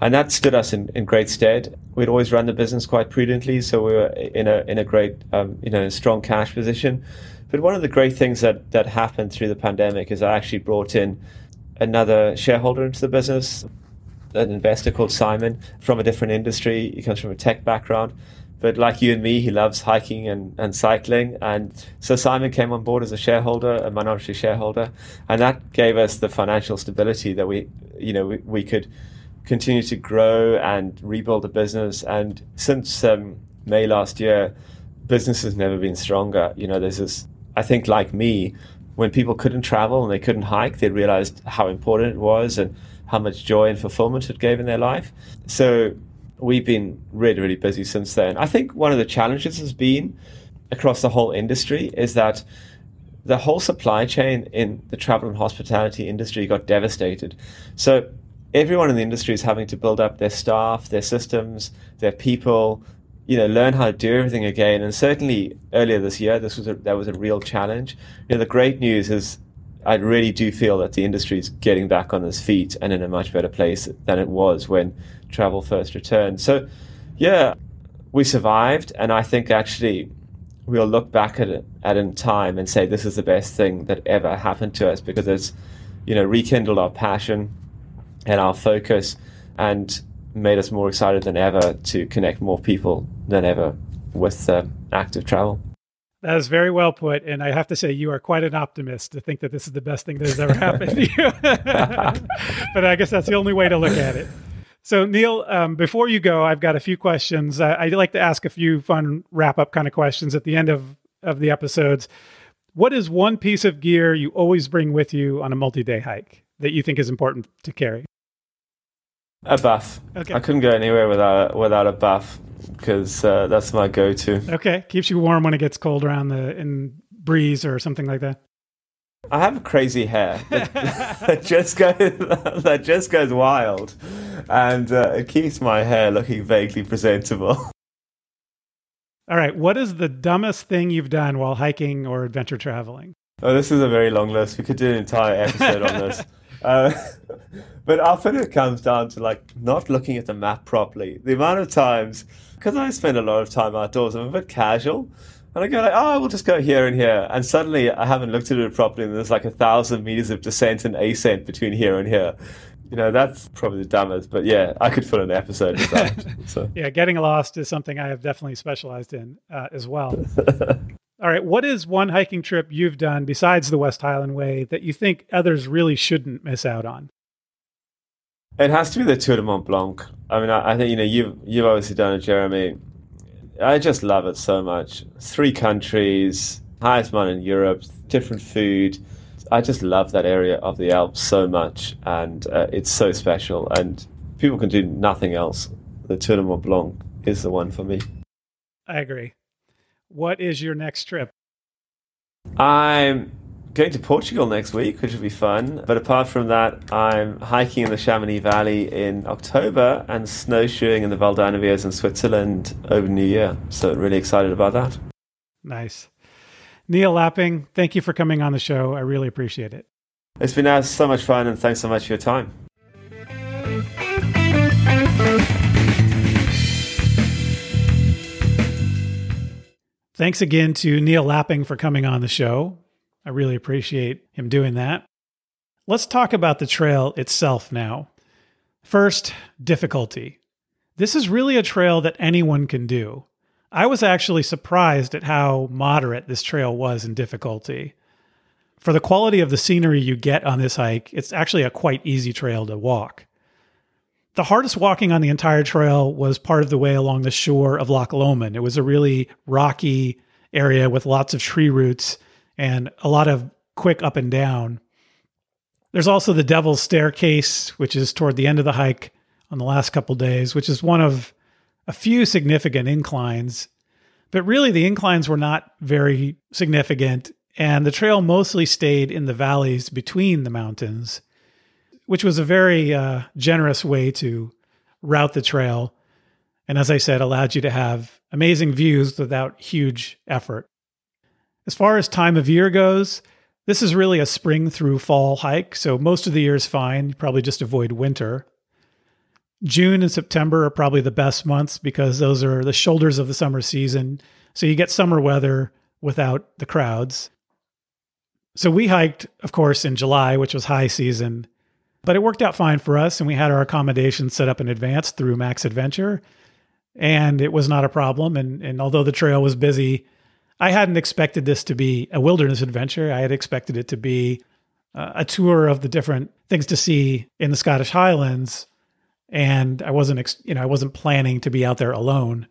And that stood us in, in great stead. We'd always run the business quite prudently, so we were in a in a great um, you know strong cash position. But one of the great things that that happened through the pandemic is I actually brought in another shareholder into the business an investor called Simon from a different industry. He comes from a tech background. But like you and me, he loves hiking and, and cycling. And so Simon came on board as a shareholder, a minority shareholder. And that gave us the financial stability that we, you know, we, we could continue to grow and rebuild the business. And since um, May last year, business has never been stronger. You know, there's this, I think like me, when people couldn't travel and they couldn't hike, they realized how important it was and how much joy and fulfillment it gave in their life. So we've been really, really busy since then. I think one of the challenges has been across the whole industry is that the whole supply chain in the travel and hospitality industry got devastated. So everyone in the industry is having to build up their staff, their systems, their people, you know, learn how to do everything again. And certainly earlier this year, this was a, that was a real challenge. You know, the great news is I really do feel that the industry is getting back on its feet and in a much better place than it was when travel first returned. So, yeah, we survived, and I think actually we'll look back at it at in time and say this is the best thing that ever happened to us because it's, you know, rekindled our passion and our focus and made us more excited than ever to connect more people than ever with uh, active travel. That is very well put. And I have to say, you are quite an optimist to think that this is the best thing that has ever happened to you. *laughs* but I guess that's the only way to look at it. So, Neil, um, before you go, I've got a few questions. I, I'd like to ask a few fun wrap up kind of questions at the end of, of the episodes. What is one piece of gear you always bring with you on a multi day hike that you think is important to carry? A buff. Okay. I couldn't go anywhere without without a buff because uh, that's my go-to. Okay, keeps you warm when it gets cold around the in breeze or something like that. I have crazy hair *laughs* that, just goes *laughs* that just goes wild, and uh, it keeps my hair looking vaguely presentable. *laughs* All right, what is the dumbest thing you've done while hiking or adventure traveling? Oh, this is a very long list. We could do an entire episode on this. Uh, but often it comes down to like not looking at the map properly. The amount of times, because I spend a lot of time outdoors, I'm a bit casual. And I go like, oh, we'll just go here and here. And suddenly I haven't looked at it properly and there's like a thousand meters of descent and ascent between here and here. You know, that's probably the dumbest. But yeah, I could fill an episode with that. *laughs* So. yeah, getting lost is something I have definitely specialized in uh, as well. *laughs* All right, what is one hiking trip you've done besides the West Highland Way that you think others really shouldn't miss out on? It has to be the Tour de Mont Blanc. I mean, I, I think you know you've you've obviously done it, Jeremy. I just love it so much. Three countries, highest mountain in Europe, different food. I just love that area of the Alps so much, and uh, it's so special. And people can do nothing else. The Tour de Mont Blanc is the one for me. I agree. What is your next trip? I'm going to Portugal next week, which will be fun. But apart from that, I'm hiking in the Chamonix Valley in October and snowshoeing in the Val d'Anniviers in Switzerland over New Year. So really excited about that. Nice. Neil Lapping, thank you for coming on the show. I really appreciate it. It's been uh, so much fun and thanks so much for your time. Thanks again to Neil Lapping for coming on the show. I really appreciate him doing that. Let's talk about the trail itself now. First, difficulty. This is really a trail that anyone can do. I was actually surprised at how moderate this trail was in difficulty. For the quality of the scenery you get on this hike, it's actually a quite easy trail to walk. The hardest walking on the entire trail was part of the way along the shore of Loch Lomond. It was a really rocky area with lots of tree roots and a lot of quick up and down. There's also the Devil's Staircase, which is toward the end of the hike on the last couple days, which is one of a few significant inclines. But really, the inclines were not very significant, and the trail mostly stayed in the valleys between the mountains which was a very uh, generous way to route the trail. And as I said, allowed you to have amazing views without huge effort. As far as time of year goes, this is really a spring through fall hike, so most of the year is fine. You probably just avoid winter. June and September are probably the best months because those are the shoulders of the summer season. So you get summer weather without the crowds. So we hiked, of course, in July, which was high season, but it worked out fine for us, and we had our accommodations set up in advance through Macs Adventure, and it was not a problem. And, and although the trail was busy, I hadn't expected this to be a wilderness adventure. I had expected it to be uh, a tour of the different things to see in the Scottish Highlands, and I wasn't, ex- you know, I wasn't planning to be out there alone.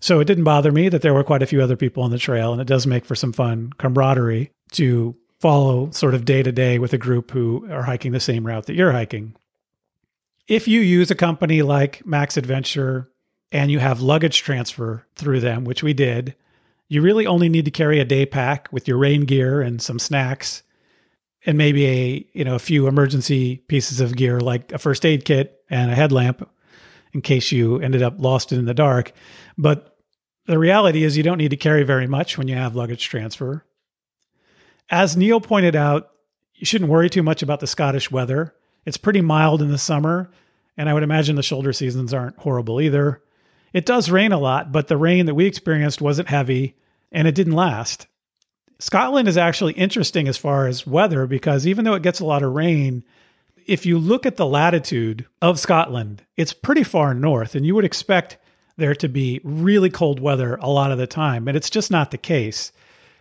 So it didn't bother me that there were quite a few other people on the trail, and it does make for some fun camaraderie to follow sort of day to day with a group who are hiking the same route that you're hiking. If you use a company like Macs Adventure and you have luggage transfer through them, which we did, you really only need to carry a day pack with your rain gear and some snacks and maybe a, you know, a few emergency pieces of gear like a first aid kit and a headlamp in case you ended up lost in the dark. But the reality is you don't need to carry very much when you have luggage transfer as Neil pointed out, You shouldn't worry too much about the Scottish weather. It's pretty mild in the summer, and I would imagine the shoulder seasons aren't horrible either. It does rain a lot, but the rain that we experienced wasn't heavy and it didn't last. Scotland is actually interesting as far as weather because even though it gets a lot of rain, if you look at the latitude of Scotland, it's pretty far north, and you would expect there to be really cold weather a lot of the time, and it's just not the case.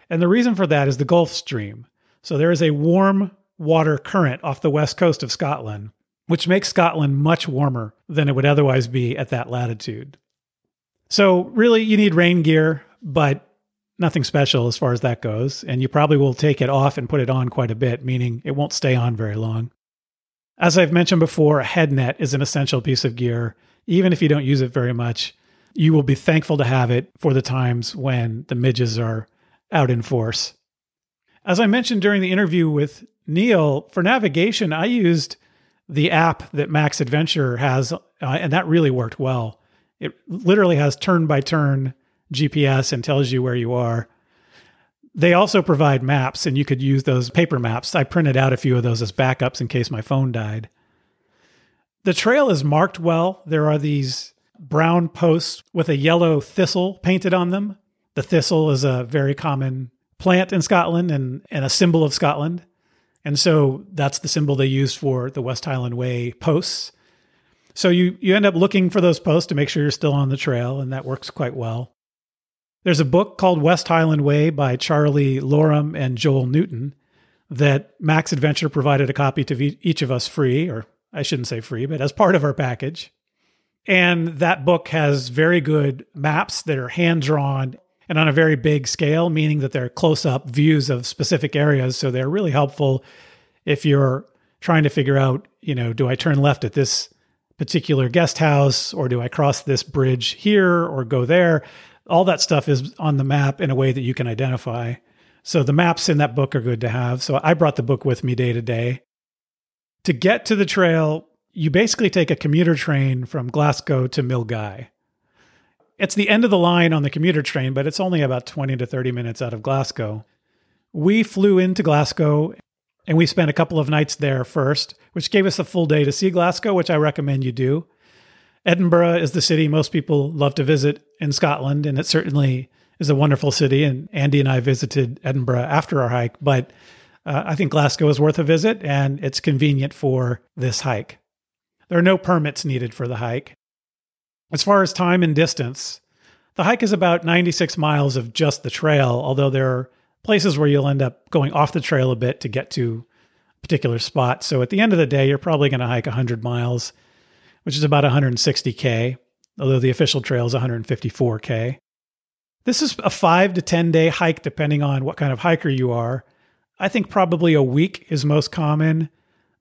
And the reason for that is the Gulf Stream. So there is a warm water current off the west coast of Scotland, which makes Scotland much warmer than it would otherwise be at that latitude. So, really, you need rain gear, but nothing special as far as that goes. And you probably will take it off and put it on quite a bit, meaning it won't stay on very long. As I've mentioned before, a head net is an essential piece of gear. Even if you don't use it very much, you will be thankful to have it for the times when the midges are out in force. As I mentioned during the interview with Neil, for navigation, I used the app that Macs Adventure has, uh, and that really worked well. It literally has turn by turn GPS and tells you where you are. They also provide maps, and you could use those paper maps. I printed out a few of those as backups in case my phone died. The trail is marked well. There are these brown posts with a yellow thistle painted on them. The thistle is a very common plant in Scotland and, and a symbol of Scotland. And so that's the symbol they use for the West Highland Way posts. So you, you end up looking for those posts to make sure you're still on the trail, and that works quite well. There's a book called West Highland Way by Charlie Loram and Joel Newton that Macs Adventure provided a copy to each of us free, or I shouldn't say free, but as part of our package. And that book has very good maps that are hand drawn and on a very big scale, meaning that they're close up views of specific areas. So they're really helpful if you're trying to figure out, you know, do I turn left at this particular guest house or do I cross this bridge here or go there? All that stuff is on the map in a way that you can identify. So the maps in that book are good to have. So I brought the book with me day to day. To get to the trail, you basically take a commuter train from Glasgow to Milngavie. It's the end of the line on the commuter train, but it's only about 20 to 30 minutes out of Glasgow. We flew into Glasgow and we spent a couple of nights there first, which gave us a full day to see Glasgow, which I recommend you do. Edinburgh is the city most people love to visit in Scotland, and it certainly is a wonderful city. And Andy and I visited Edinburgh after our hike, but uh, I think Glasgow is worth a visit, and it's convenient for this hike. There are no permits needed for the hike. As far as time and distance, the hike is about 96 miles of just the trail, although there are places where you'll end up going off the trail a bit to get to a particular spot. So at the end of the day, you're probably going to hike 100 miles which is about 160K, although the official trail is 154K. This is a five to 10 day hike, depending on what kind of hiker you are. I think probably a week is most common,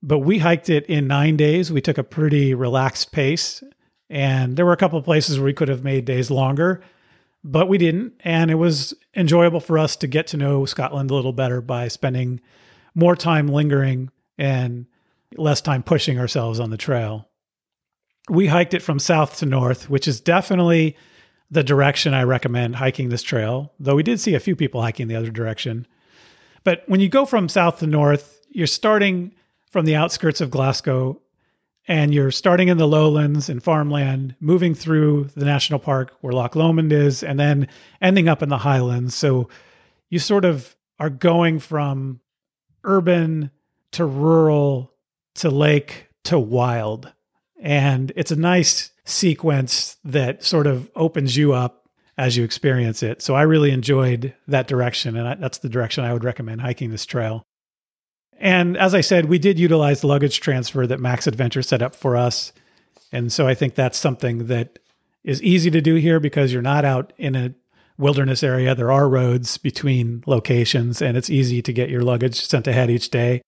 but we hiked it in nine days. We took a pretty relaxed pace, and there were a couple of places where we could have made days longer, but we didn't. And it was enjoyable for us to get to know Scotland a little better by spending more time lingering and less time pushing ourselves on the trail we hiked it from south to north, which is definitely the direction I recommend hiking this trail, though we did see a few people hiking the other direction. But when you go from south to north, you're starting from the outskirts of Glasgow and you're starting in the lowlands and farmland, moving through the national park where Loch Lomond is, and then ending up in the highlands. So you sort of are going from urban to rural to lake to wild and it's a nice sequence that sort of opens you up as you experience it. So I really enjoyed that direction. And I, that's the direction I would recommend hiking this trail. And as I said, we did utilize the luggage transfer that Macs Adventure set up for us. And so I think that's something that is easy to do here because you're not out in a wilderness area. There are roads between locations and it's easy to get your luggage sent ahead each day.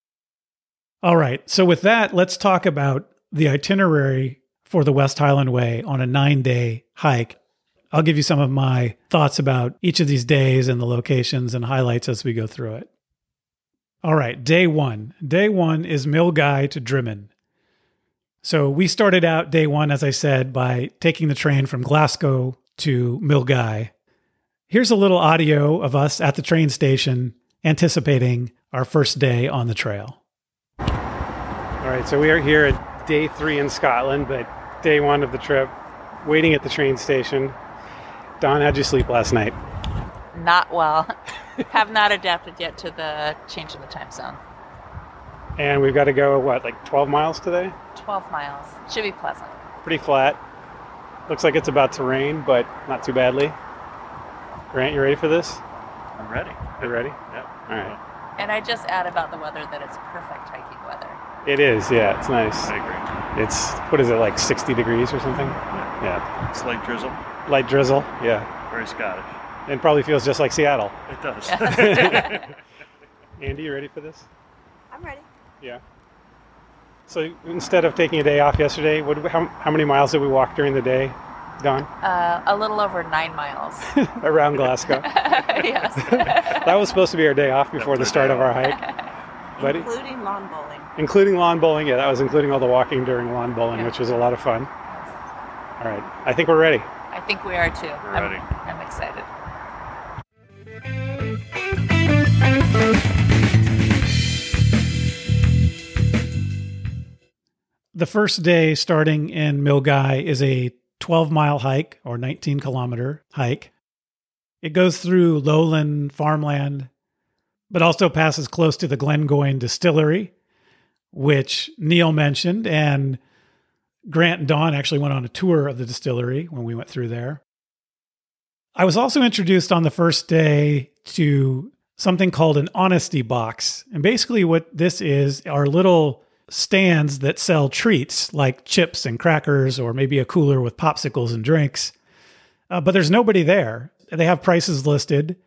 All right. So with that, let's talk about the itinerary for the West Highland Way on a nine day hike. I'll give you some of my thoughts about each of these days and the locations and highlights as we go through it. All right, day one. Day one is Milngavie to Drymen. So we started out day one, as I said, by taking the train from Glasgow to Milngavie. Here's a little audio of us at the train station anticipating our first day on the trail. All right, so we are here at day three in Scotland, but day one of the trip, waiting at the train station. Don, how'd you sleep last night? Not well. *laughs* Have not adapted yet to the change in the time zone. And we've got to go, what, like 12 miles today? 12 miles. Should be pleasant. Pretty flat. Looks like it's about to rain, but not too badly. Grant, you ready for this? I'm ready. You ready? Yep. All right. And I just add about the weather that it's perfect hiking weather. It is, yeah, it's nice. I agree. It's, what is it, like 60 degrees or something? Yeah. It's like drizzle. Light drizzle, yeah. Very Scottish. And probably feels just like Seattle. It does. *laughs* Andy, you ready for this? I'm ready. Yeah. So instead of taking a day off yesterday, what, how, how many miles did we walk during the day, Don? Uh, a little over nine miles. *laughs* Around Glasgow. *laughs* yes. that was supposed to be our day off before the start of our hike, but Including lawn bowling. including lawn bowling. Yeah, that was including all the walking during lawn bowling, Yeah. which was a lot of fun. All right, I think we're ready. I think we are too. We're I'm, ready. I'm excited. The first day starting in Milngavie is a 12 mile hike or 19 kilometer hike. It goes through lowland farmland, but also passes close to the Glengoyne distillery, which Neil mentioned. And Grant and Dawn actually went on a tour of the distillery when we went through there. I was also introduced on the first day to something called an honesty box. And basically, what this is are little stands that sell treats like chips and crackers, or maybe a cooler with popsicles and drinks. Uh, but there's nobody there. They have prices listed,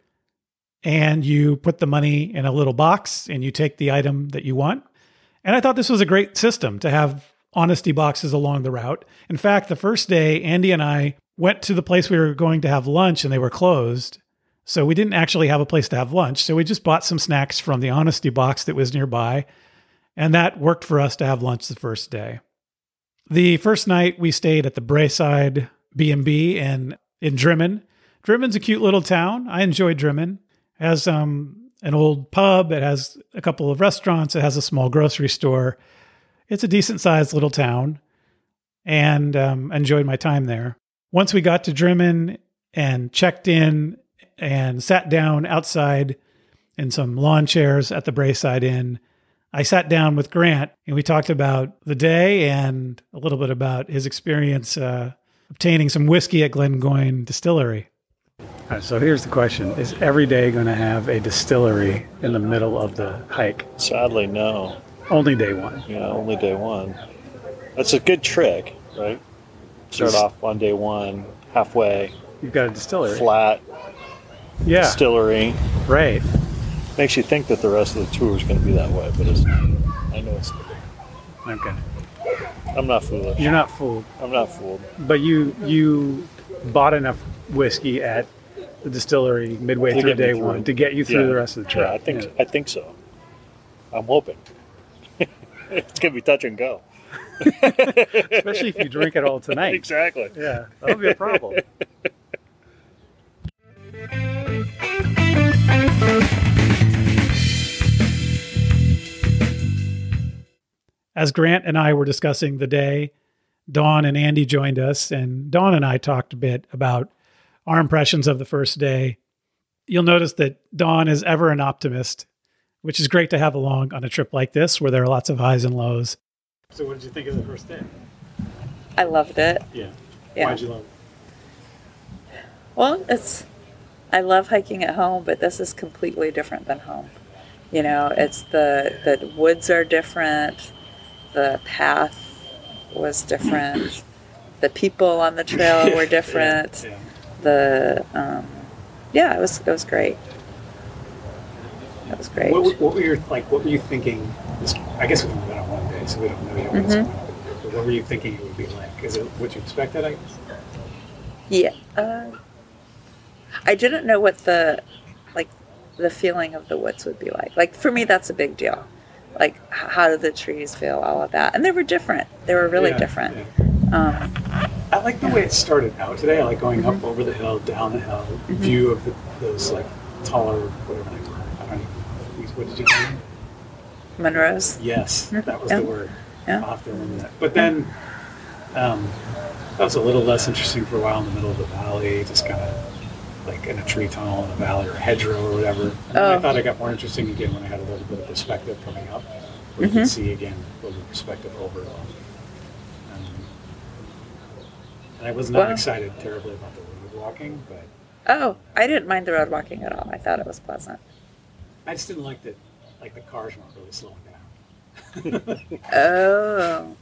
and you put the money in a little box and you take the item that you want. And I thought this was a great system to have honesty boxes along the route. In fact, the first day, Andy and I went to the place we were going to have lunch and they were closed. So we didn't actually have a place to have lunch. So we just bought some snacks from the honesty box that was nearby. And that worked for us to have lunch the first day. The first night we stayed at the Braeside B&B in in Drymen. Drymen's a cute little town. I enjoy Drymen. Has um, an old pub, it has a couple of restaurants, it has a small grocery store. It's a decent sized little town and um, enjoyed my time there. Once we got to Drymen and checked in and sat down outside in some lawn chairs at the Braeside Inn, I sat down with Grant and we talked about the day and a little bit about his experience uh, obtaining some whiskey at Glengoyne Distillery. Uh, so here's the question Is every day going to have a distillery in the middle of the hike? Sadly, no. Only day one. Know, only day one. That's a good trick, right? Start Just- off on day one, halfway, You've got a distillery. flat, Yeah, distillery. right. Makes you think that the rest of the tour is going to be that way, but it's not. I know it's not. Okay. I'm not foolish. You're not fooled. I'm not fooled. But you you bought enough whiskey at the distillery midway through day through. one to get you through Yeah. the rest of the trip. Yeah, I think Yeah. I think so. I'm hoping. *laughs* it's gonna be touch and go. *laughs* Especially if you drink it all tonight. Exactly. Yeah, that'll be a problem. *laughs* As Grant and I were discussing the day, Dawn and Andy joined us, and Dawn and I talked a bit about our impressions of the first day. You'll notice that Dawn is ever an optimist, which is great to have along on a trip like this where there are lots of highs and lows. So, what did you think of the first day? I loved it. Yeah. Yeah. Why'd you love it? Well, it's I love hiking at home, but this is completely different than home. You know, it's the the woods are different, the path was different, the people on the trail *laughs* were different. Yeah. The um, yeah, it was it was great. That was great. What, what were your like? What were you thinking? I guess we've only been on one day, so we don't know yet on. But what were you thinking it would be like? Is it what you expected? I guess. Yeah. Uh, I didn't know what the like the feeling of the woods would be like. Like for me, that's a big deal. Like how do the trees feel? All of that, and they were different. They were really Yeah, different. yeah. Um, I like the way it started out today. I like going up over the hill, down the hill, view of the, those like taller, whatever they were. I don't even. What did you call them? Munro's. Yes, that was Yeah. the word. Yeah. off there. When that, but then um, that was a little less interesting for a while in the middle of the valley, just kind of like in a tree tunnel in a valley or a hedgerow or whatever. And then I Oh. thought it got more interesting again when I had a little bit of perspective coming up, where you Mm-hmm. could see again a little perspective over it all. Um, and I was not Wow. excited terribly about the road walking, but Oh, I didn't mind the road walking at all. I thought it was pleasant. I just didn't like that, like the cars weren't really slowing down. *laughs* Oh,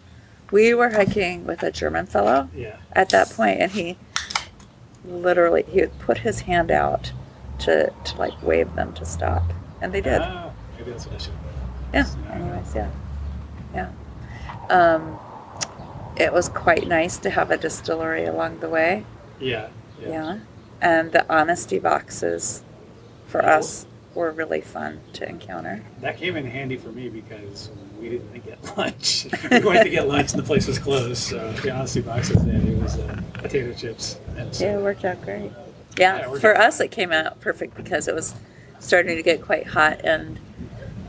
we were hiking with a German fellow Yeah. at that point, and he literally he would put his hand out to to like wave them to stop, and they did. Oh, maybe that's what I should. Yeah. Yeah. Anyways, yeah, yeah. Um, it was quite nice to have a distillery along the way. Yeah. Yeah. Yeah, and the honesty boxes for us were really fun to encounter. That came in handy for me because we didn't get *laughs* lunch. we went to get lunch and the place was closed. So the honesty boxes and it was uh, potato chips. And so, Yeah, it worked out great. Yeah, Yeah, for out us it came out perfect because it was starting to get quite hot and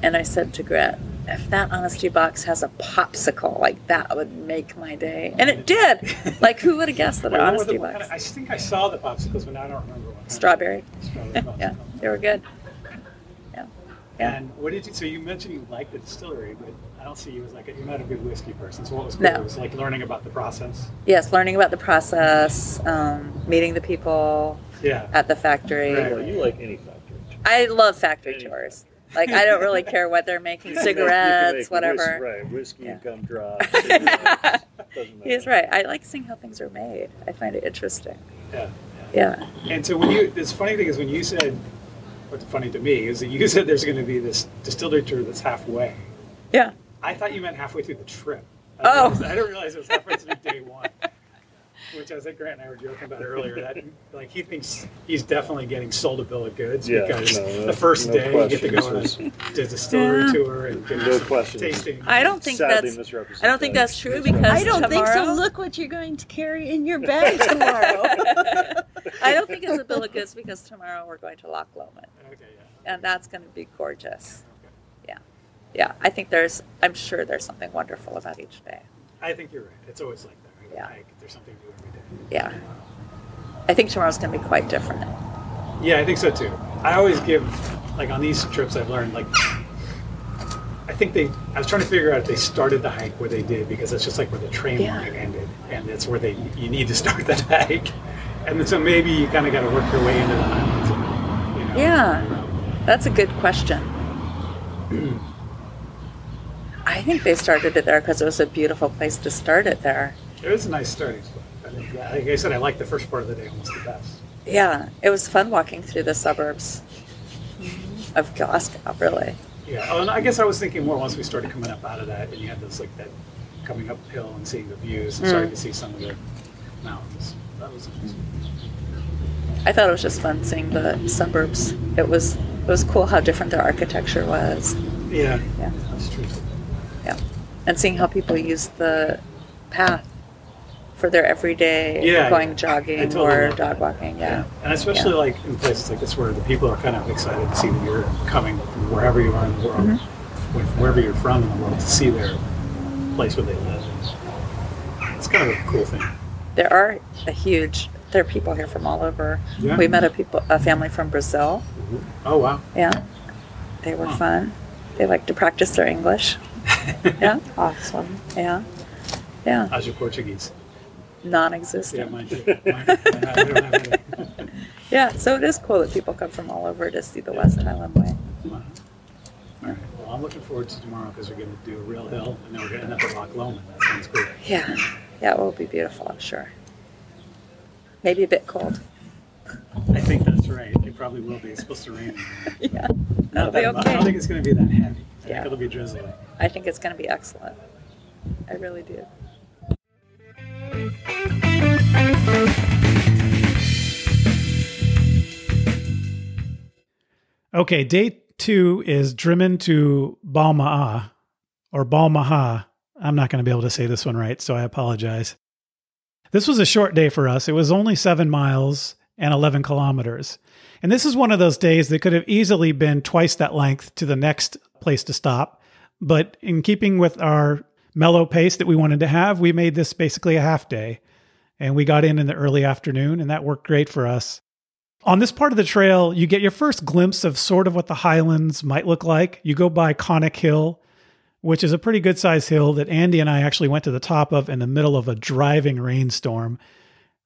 and I said to Gret, if that honesty box has a popsicle, like that would make my day. And it did. like who would have guessed that Wait, an honesty the- box? kind of- I think I saw the popsicles, but now I don't remember what. kind. Strawberry. Strawberry yeah, they were good. Yeah. Yeah. And what did you? So you mentioned you liked the distillery, but I don't see you as like a, you're not a big whiskey person. So what was cool No. was like learning about the process. Yes, learning about the process, um, meeting the people Yeah. at the factory. Right. Well, you like any factory. I love factory tours. Like I don't really care what they're making, *laughs* You can make cigarettes, whis- whatever. right, whiskey, Yeah. gumdrops. *laughs* He's right. I like seeing how things are made. I find it interesting. Yeah. Yeah. And so when you, this funny thing is when you said, what's funny to me is that you *laughs* said there's going to be this distillery tour that's halfway. Yeah. I thought you meant halfway through the trip. I Oh. didn't realize- I didn't realize it was halfway through day one. Which I think Grant and I were joking about earlier. That like he thinks he's definitely getting sold a bill of goods Yeah, because no, no, the first no day you get to go on question. a, to distillery Yeah. tour and get No some question. tasting. I don't think Sadly that's. I don't think that's true because I don't think so. Look what you're going to carry in your bag tomorrow. *laughs* I don't think it's a bill of goods because tomorrow we're going to Loch Lomond, Okay, yeah. and that's going to be gorgeous. Yeah, yeah. I think there's. I'm sure there's something wonderful about each day. I think you're right. It's always like that. Right? Yeah. Like, there's something new every day. Yeah. I think tomorrow's going to be quite different. Yeah, I think so too. I always give like on these trips I've learned like I think they I was trying to figure out if they started the hike where they did because that's just like where the train Yeah. line ended and that's where they you need to start *laughs* that hike. And then so maybe you kind of got to work your way into the highlands. and, You know, Yeah. That's a good question. *clears throat* I think they started it there because it was a beautiful place to start it there. It was a nice starting spot. I think, yeah, like I said, I like the first part of the day almost the best. Yeah, it was fun walking through the suburbs of Glasgow, really. Yeah. Oh, and I guess I was thinking more once we started coming up out of that, and you had this like that coming uphill and seeing the views and Mm. starting to see some of the mountains. That was nice. I thought it was just fun seeing the suburbs. It was it was cool how different their architecture was. Yeah. Yeah. That's true. Yeah. And seeing how people use the path for their everyday Yeah, going yeah. I jogging totally or dog walking. Yeah. And especially like in places like this where the people are kind of excited to see that you're coming from wherever you are in the world, Mm-hmm. wherever you're from in the world, to see their place where they live. It's kind of a cool thing. There are a huge there are people here from all over. Yeah. We met a people a family from Brazil. Oh wow. Yeah. They were Huh. fun. They like to practice their English. *laughs* Yeah. awesome. Yeah. Yeah. How's your Portuguese? Non Yeah, mine too. Mine- mine- I don't have any. *laughs* Yeah. So it is cool that people come from all over to see the West Highland Way. All right. Well, I'm looking forward to tomorrow because we're going to do a real hill and then we're going to end up at Loch Lomond. That sounds good. Yeah. Yeah, it will be beautiful, I'm sure. Maybe a bit cold. I think that's right. It probably will be. It's supposed to rain. *laughs* Yeah. That'll be much. I don't think it's going to be that heavy. I think Yeah. it'll be drizzling. I think it's going to be excellent. I really do. Okay, day two is Drymen to Balma'a or Balmaha. I'm not going to be able to say this one right, so I apologize. This was a short day for us. It was only seven miles and 11 kilometers. And this is one of those days that could have easily been twice that length to the next place to stop. But in keeping with our mellow pace that we wanted to have, we made this basically a half day. And we got in in the early afternoon, and that worked great for us. On this part of the trail, you get your first glimpse of sort of what the highlands might look like. You go by Conic Hill, which is a pretty good sized hill that Andy and I actually went to the top of in the middle of a driving rainstorm,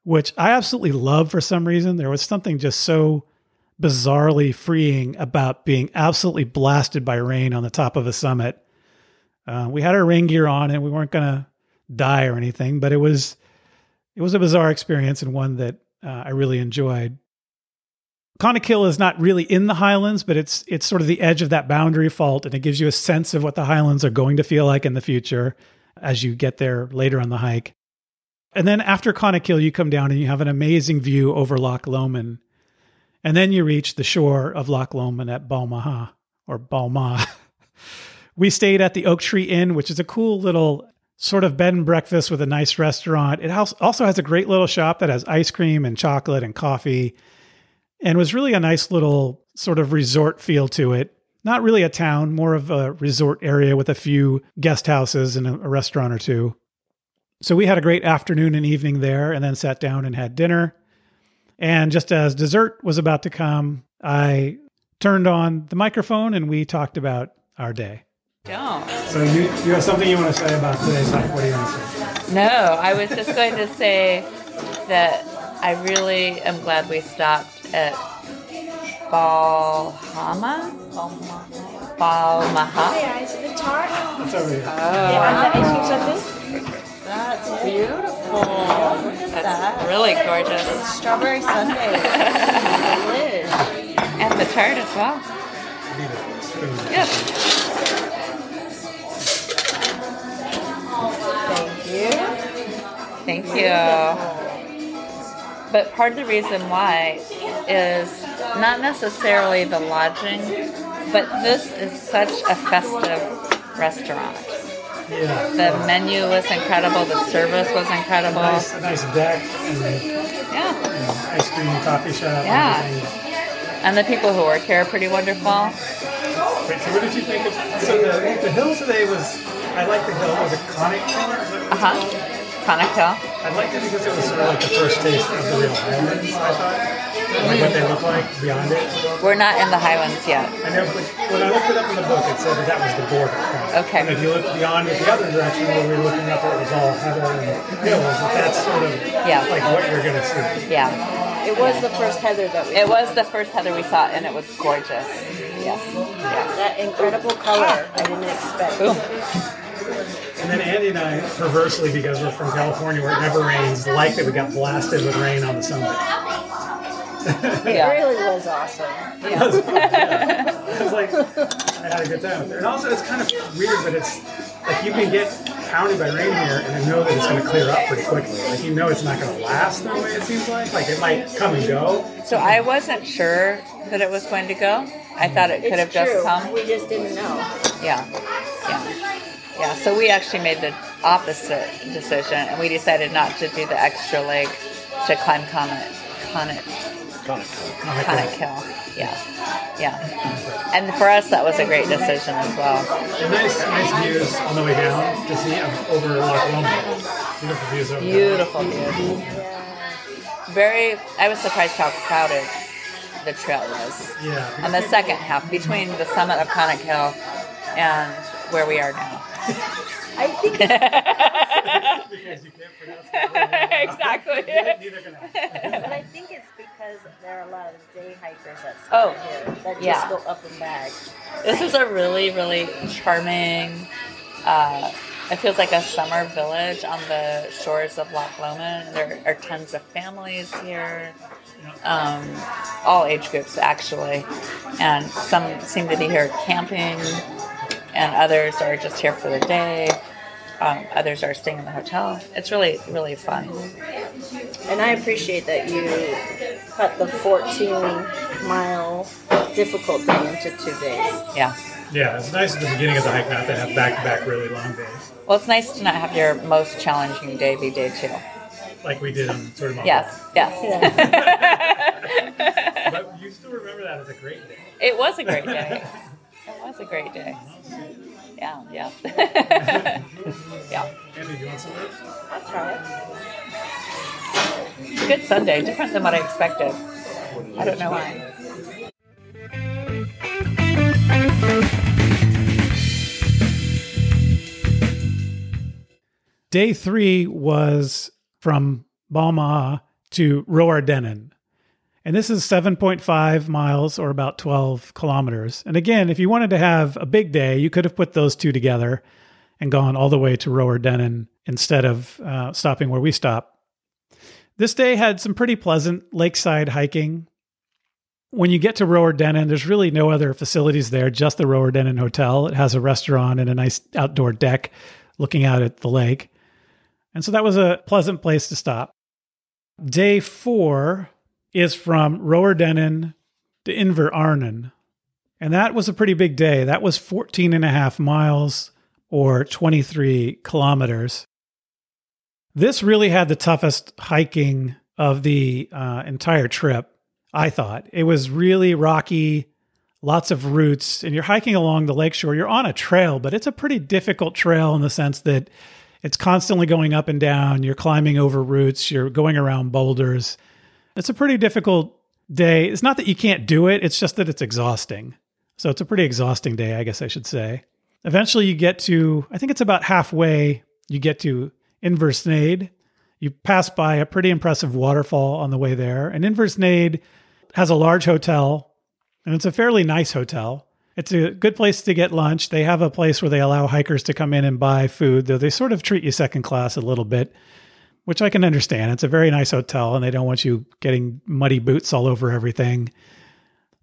which I absolutely love for some reason. There was something just so bizarrely freeing about being absolutely blasted by rain on the top of a summit. Uh, we had our rain gear on and we weren't going to die or anything, but it was it was a bizarre experience and one that uh, I really enjoyed. Conic Hill is not really in the Highlands, but it's it's sort of the edge of that boundary fault, and it gives you a sense of what the Highlands are going to feel like in the future as you get there later on the hike. And then after Conic Hill, you come down and you have an amazing view over Loch Lomond. And then you reach the shore of Loch Lomond at Balmaha or Balma. *laughs* we stayed at the Oak Tree Inn, which is a cool little sort of bed and breakfast with a nice restaurant. It also has a great little shop that has ice cream and chocolate and coffee and was really a nice little sort of resort feel to it. Not really a town, more of a resort area with a few guest houses and a, restaurant or two. So we had a great afternoon and evening there and then sat down and had dinner. And just as dessert was about to come, I turned on the microphone and we talked about our day. Don't. So you, you have something you want to say about today's hike? What do you want to say? No, I was just going to say that I really am glad we stopped at Balhama. Balmaha. Yeah, is it the tart? It's over here. Oh. Yeah, the ice cream sundae. That's beautiful. That's really gorgeous. Strawberry sundae. *laughs* And the tart as well. Yes. Thank you. But part of the reason why is not necessarily the lodging, but this is such a festive restaurant. Yeah. The menu was incredible, the service was incredible. Nice, a nice deck and Yeah. you know, ice cream and coffee shop. Yeah. And. And the people who work here are pretty wonderful. Wait, so what did you think of? So the, the hill today was, I like the hill. It Was it Conic Hill? Uh huh. called? Conaco. I liked it because it was sort of like the first taste of the real Highlands, I thought. Like what they look like beyond it. We're not in the Highlands yet. I know, but when I looked it up in the book, it said that that was the border. Okay. And if you look beyond it the other direction where we were looking up, it was all heather and hills. That's sort of Yeah. like what you're going to see. Yeah. It was the first heather that we. It was the first heather we saw, and it was gorgeous. Yes. Yeah. that incredible color. I didn't expect. Boom. And then Andy and I, perversely, because we're from California where it never rains, like that we got blasted with rain on the summit. It really was awesome. It was yeah. It was like, I had a good time. And also, it's kind of weird, but it's like you can get pounded by rain here and then know that it's going to clear up pretty quickly. Like, you know it's not going to last the way it seems like. Like, it might come and go. So I wasn't sure that it was going to go. I thought it could It's have just come. We just didn't know. Yeah. Yeah. Yeah. So we actually made the opposite decision and we decided not to do the extra leg to climb Comet Comet Comet Hill. Yeah. Yeah. And for us that was a great decision as well. And nice, nice views on the way down to see over Loch Lomond. Beautiful views over there. Beautiful views. Very I was surprised how crowded the trail was. Yeah. On the second half, between the summit of Conic Hill and where we are now. I think it's, because *laughs* you can't pronounce that word. exactly. Neither can I. but I think it's because there are a lot of day hikers that Oh, here that yeah. just go up and back. This is a really, really charming. Uh, it feels like a summer village on the shores of Loch Lomond. There are tons of families here, um, all age groups actually, and some seem to be here camping, and others are just here for the day. Um, others are staying in the hotel. It's really, really fun. And I appreciate that you cut the 14 mile difficult day into two days. Yeah. Yeah, it's nice at the beginning of the hike not to have back to back really long days. Well, it's nice to not have your most challenging day be day two. Like we did on sort of Yes, yes. *laughs* But you still remember that as a great day. it was a great day. *laughs* Was a great day. Yeah, yeah. *laughs* yeah. Andy, you want some I'll try it. Good Sunday, different than what I expected. I don't know why. Day three was from Balma to Rowardennan. And this is 7.5 miles or about 12 kilometers. And again, if you wanted to have a big day, you could have put those two together and gone all the way to Rowardennan instead of uh, stopping where we stop. This day had some pretty pleasant lakeside hiking. When you get to Rowardennan, there's really no other facilities there, just the Rowardennan Hotel. It has a restaurant and a nice outdoor deck looking out at the lake. And so that was a pleasant place to stop. Day four is from Rowardennan to Inverarnan. And that was a pretty big day. That was 14 and a half miles or 23 kilometers. This really had the toughest hiking of the uh, entire trip, I thought. It was really rocky, lots of roots, and you're hiking along the lakeshore. You're on a trail, but it's a pretty difficult trail in the sense that it's constantly going up and down. You're climbing over roots, you're going around boulders. It's a pretty difficult day. It's not that you can't do it, it's just that it's exhausting. So it's a pretty exhausting day, I guess I should say. Eventually, you get to, I think it's about halfway, you get to Inversnaid. You pass by a pretty impressive waterfall on the way there. And Inversnaid has a large hotel, and it's a fairly nice hotel. It's a good place to get lunch. They have a place where they allow hikers to come in and buy food, though they sort of treat you second class a little bit, which I can understand. It's a very nice hotel and they don't want you getting muddy boots all over everything.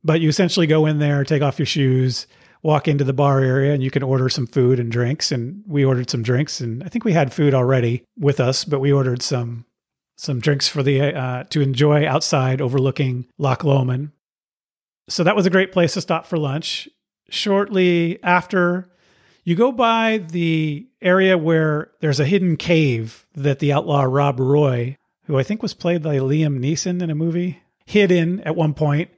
But you essentially go in there, take off your shoes, walk into the bar area, and you can order some food and drinks. And we ordered some drinks, and I think we had food already with us, but we ordered some some drinks for the uh, to enjoy outside overlooking Loch Lomond. So that was a great place to stop for lunch shortly after you go by the area where there's a hidden cave that the outlaw Rob Roy, who I think was played by Liam Neeson in a movie, hid in at one point.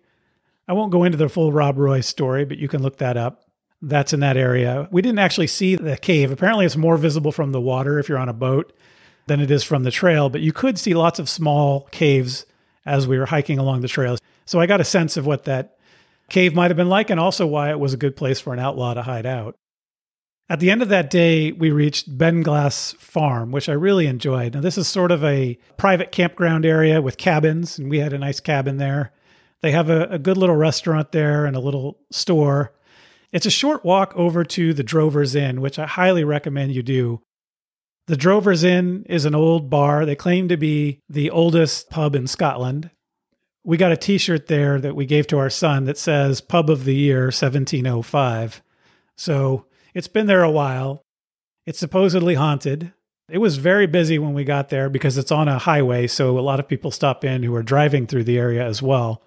I won't go into the full Rob Roy story, but you can look that up. That's in that area. We didn't actually see the cave. Apparently, it's more visible from the water if you're on a boat than it is from the trail, but you could see lots of small caves as we were hiking along the trails. So I got a sense of what that cave might have been like, and also why it was a good place for an outlaw to hide out. At the end of that day, we reached Beinglas Farm, which I really enjoyed. Now, this is sort of a private campground area with cabins, and we had a nice cabin there. They have a, a good little restaurant there and a little store. It's a short walk over to the Drover's Inn, which I highly recommend you do. The Drover's Inn is an old bar. They claim to be the oldest pub in Scotland we got a t-shirt there that we gave to our son that says pub of the year 1705 so it's been there a while. It's supposedly haunted. It was very busy when we got there because it's on a highway so a lot of people stop in who are driving through the area as well.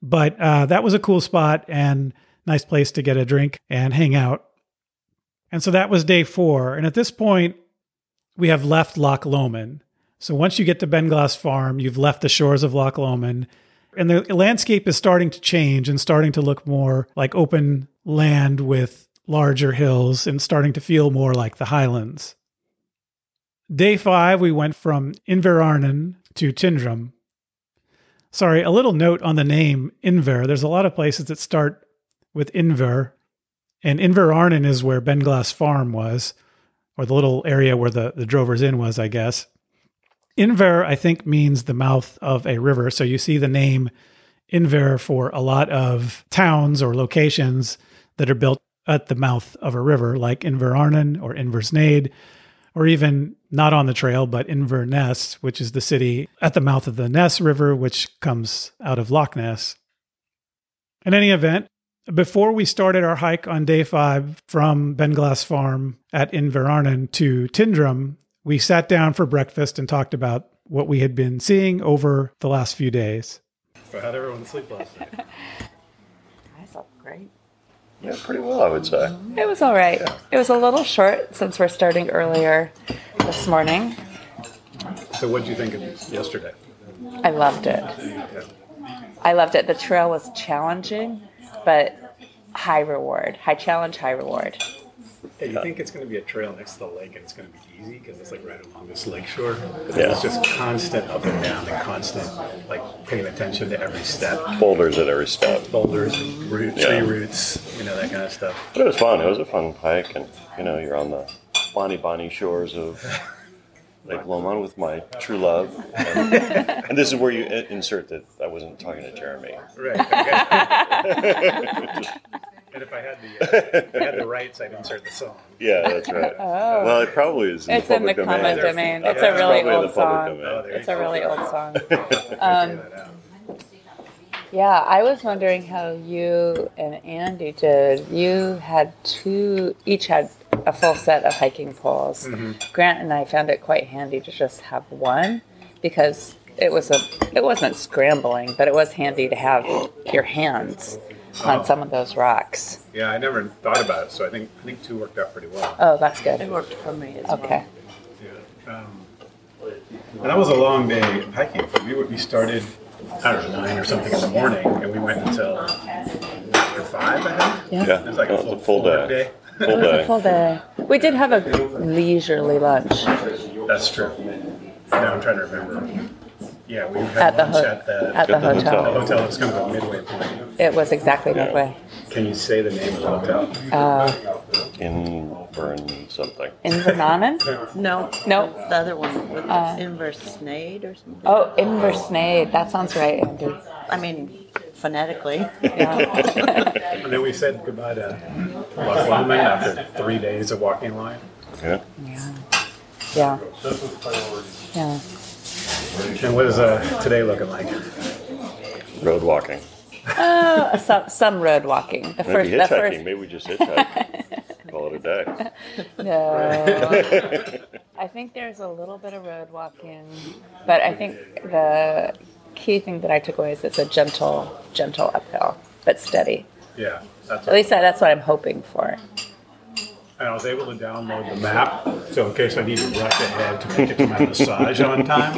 But uh, that was a cool spot and nice place to get a drink and hang out. And so that was day four and at this point we have left loch lomond. So once you get to Beinglas Farm, you've left the shores of Loch Lomond, and the landscape is starting to change and starting to look more like open land with larger hills and starting to feel more like the highlands. Day five, we went from Inverarnan to Tyndrum. Sorry, a little note on the name Inver. There's a lot of places that start with Inver, and Inverarnan is where Beinglas Farm was, or the little area where the, the Drover's Inn was, I guess. Inver, I think, means the mouth of a river. So you see the name Inver for a lot of towns or locations that are built at the mouth of a river, like Inverarnan or Inversnaid, or even not on the trail, but Inverness, which is the city at the mouth of the Ness River, which comes out of Loch Ness. In any event, before we started our hike on day five from Beinglas Farm at Inverarnan to Tyndrum, we sat down for breakfast and talked about what we had been seeing over the last few days. So how'd everyone sleep last night? *laughs* I slept great. Yeah, pretty well, I would say. It was all right. It was a little short since we're starting earlier this morning. So, what did you think of yesterday? I loved it. I loved it. The trail was challenging, but high reward. High challenge, high reward. Yeah, you think it's going to be a trail next to the lake and it's going to be easy because it's like right along this lake shore. Yeah. It's just constant up and down and constant like paying attention to every step. Boulders at every step. Boulders, root, Yeah. tree roots, you know, that kind of stuff. But it was fun. It was a fun hike, and you know, you're on the bonny bonny shores of *laughs* Lake Lomond with my true love. And, *laughs* and this is where you insert that I wasn't talking to Jeremy. Right. Okay. *laughs* and if I had the uh, if I had the rights, I'd insert the song. Yeah, that's right. *laughs* Well, it probably is. In It's the in the public common domain. domain. It's Yeah, a it's really probably in old the public song. domain. Oh, It's you a go. really old song. *laughs* Figure Um, that out. Yeah, I was wondering how you and Andy did. You had two, each had a full set of hiking poles. Grant and I found it quite handy to just have one because it was a, it wasn't scrambling, but it was handy to have your hands on some of those rocks. Yeah, I never thought about it, so I think I think two worked out pretty well. Oh, that's good. It worked for me as well. Okay. Yeah. Um, and that was a long day of hiking. We were- we started I don't know nine or something in the morning, and we went until after five. I think. Yeah. Yeah, It was like a full, a full work day. day. Full It was a day. full day. We did have a leisurely lunch. That's true. Now I'm trying to remember. Yeah, we had At the lunch ho- at the at the the hotel. the hotel. It was kind of a midway point. It was exactly Yeah. midway. Can you say the name of the hotel? Uh, In burn something. Invernanen? *laughs* No, No. the other one with Uh, Inversnaid or something. Oh, Inversnaid. That sounds right, Andy. I mean, phonetically. Yeah. *laughs* And then we said goodbye to Loch Lomond after three days of walking line. Yeah. yeah. Yeah. And what is uh, today looking like? Road walking. Uh, some, some road walking. The Maybe first, the hitchhiking. first, Maybe we just hitchhike. Call it a day. *laughs* no. I think there's a little bit of road walking, but I think the key thing that I took away is it's a gentle, gentle uphill, but steady. Yeah, that's. At least I, that's what I'm hoping for. And I was able to download the map, so in case I need to rush ahead to make it to my massage on time,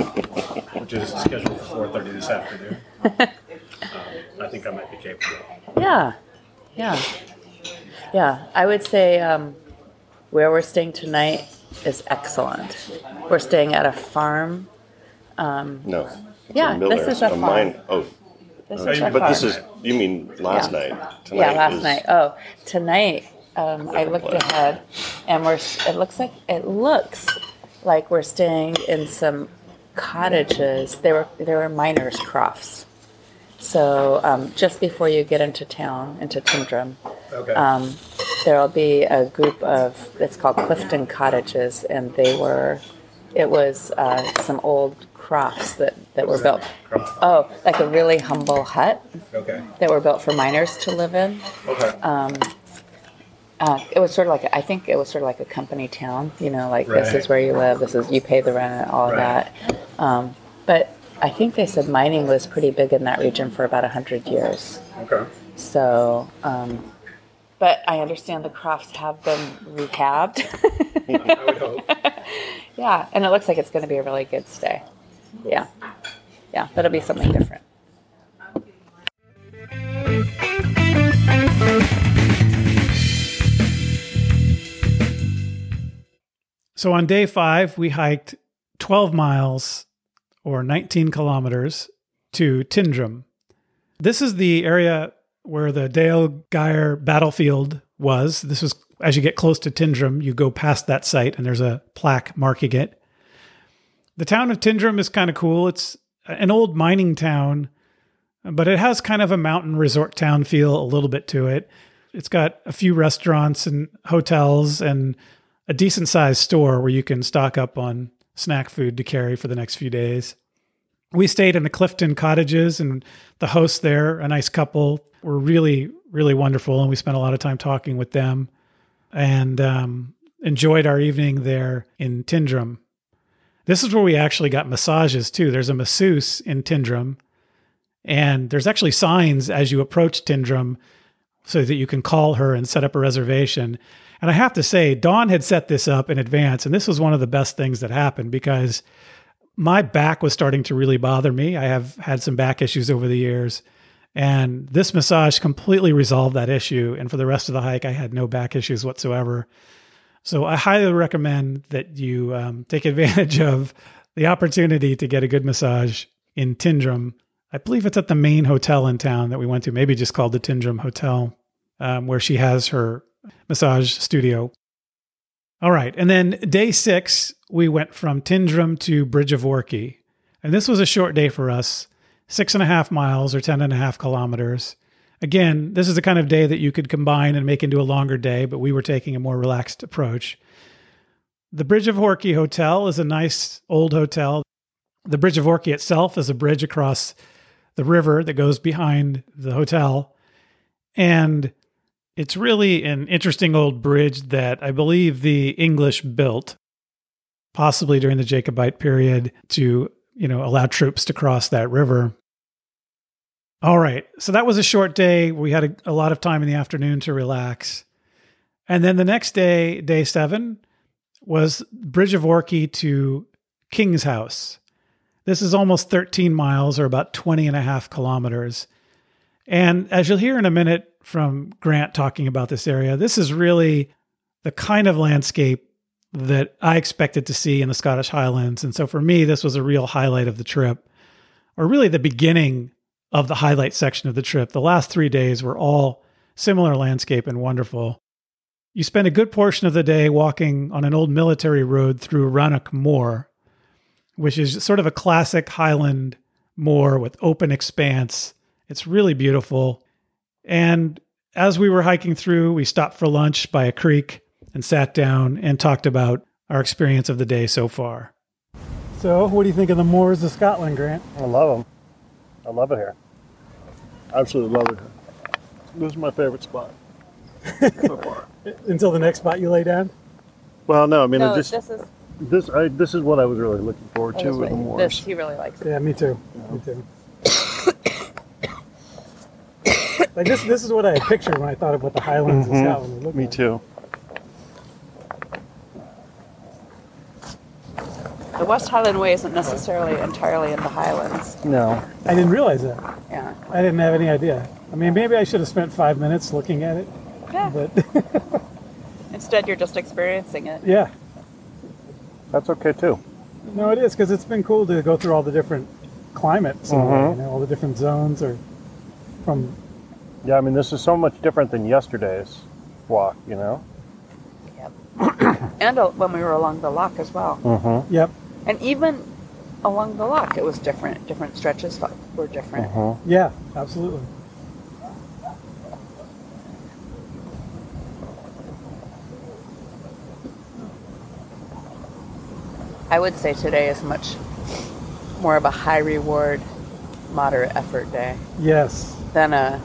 which is scheduled for 4:30 this afternoon. Um, I think I might be capable. Yeah, yeah, yeah. I would say um, where we're staying tonight is excellent. We're staying at a farm. No. It's Yeah, a this is a mine. Oh, This Oh, is a mean- but farm. this is. You mean last Yeah. night? Tonight yeah, last is- night. Oh, tonight. Um, I looked place. ahead, and we're. It looks like it looks like we're staying in some cottages. They were they were miners' crofts. So um, just before you get into town, into Tyndrum, Okay. um, there will be a group of it's called Clifton Cottages, and they were. It was uh, some old crofts that that were built. Cross. Oh, like a really humble hut Okay. that were built for miners to live in. Okay. Uh, it was sort of like I think it was sort of like a company town. You know, like this is where you live. This is you pay the rent, all of that. Um, but I think they said mining was pretty big in that region for about hundred years. okay. So, um, but I understand the crofts have been rehabbed. *laughs* I would hope. *laughs* yeah, and it looks like it's going to be a really good stay. Yeah, yeah, that'll be something different. So on day five, we hiked 12 miles or 19 kilometers to Tyndrum. This is the area where the Dale Geyer battlefield was. This was as you get close to Tyndrum, you go past that site and there's a plaque marking it. The town of Tyndrum is kind of cool. It's an old mining town, but it has kind of a mountain resort town feel a little bit to it. It's got a few restaurants and hotels and a decent sized store where you can stock up on snack food to carry for the next few days. We stayed in the Clifton cottages, and the hosts there, a nice couple, were really, really wonderful. And we spent a lot of time talking with them and um, enjoyed our evening there in Tyndrum. This is where we actually got massages too. There's a masseuse in Tyndrum, and there's actually signs as you approach Tyndrum so that you can call her and set up a reservation. And I have to say, Dawn had set this up in advance, and this was one of the best things that happened because my back was starting to really bother me. I have had some back issues over the years, and this massage completely resolved that issue. And for the rest of the hike, I had no back issues whatsoever. So I highly recommend that you um, take advantage *laughs* of the opportunity to get a good massage in Tyndrum. I believe it's at the main hotel in town that we went to, maybe just called the Tyndrum Hotel, um, where she has her massage studio. All right. And then day six, we went from Tyndrum to Bridge of Orchy. And this was a short day for us six and a half miles or ten and a half kilometers. Again, this is the kind of day that you could combine and make into a longer day, but we were taking a more relaxed approach. The Bridge of Orchy Hotel is a nice old hotel. The Bridge of Orchy itself is a bridge across the river that goes behind the hotel. And it's really an interesting old bridge that I believe the English built, possibly during the Jacobite period, to you know allow troops to cross that river. All right, so that was a short day. We had a, a lot of time in the afternoon to relax, and then the next day, day seven, was Bridge of Orchy to King's House. This is almost 13 miles or about 20 and a half kilometers. And as you'll hear in a minute from Grant talking about this area, this is really the kind of landscape that I expected to see in the Scottish Highlands. And so for me, this was a real highlight of the trip, or really the beginning of the highlight section of the trip. The last three days were all similar landscape and wonderful. You spend a good portion of the day walking on an old military road through Rannoch Moor, which is sort of a classic Highland moor with open expanse. It's really beautiful. And as we were hiking through, we stopped for lunch by a creek and sat down and talked about our experience of the day so far. So, what do you think of the moors of Scotland, Grant? I love them. I love it here. Absolutely love it here. This is my favorite spot so *laughs* far. Until the next spot you lay down? Well, no, I mean, No, I just this is this I, this is what I was really looking forward to this, with the moors. this he really likes. It. Yeah, me too. Me too. *coughs* like this, this is what I had pictured when I thought of what the Highlands of Mhm. Scotland would look Me like. too. The West Highland Way isn't necessarily entirely in the Highlands. No, I didn't realize that. Yeah. I didn't have any idea. I mean, maybe I should have spent five minutes looking at it, Yeah. but *laughs* Instead, you're just experiencing it. yeah, that's okay too. no, it is because it's been cool to go through all the different climates, and Mhm. you know, all the different zones, or from Yeah, I mean, this is so much different than yesterday's walk. You know. Yep. *coughs* and uh, when we were along the lock as well. Mm-hmm. yep, And even along the lock, it was different. Different stretches fu- were different. Mm-hmm. yeah, absolutely. I would say today is much more of a high reward, moderate effort day Yes, than a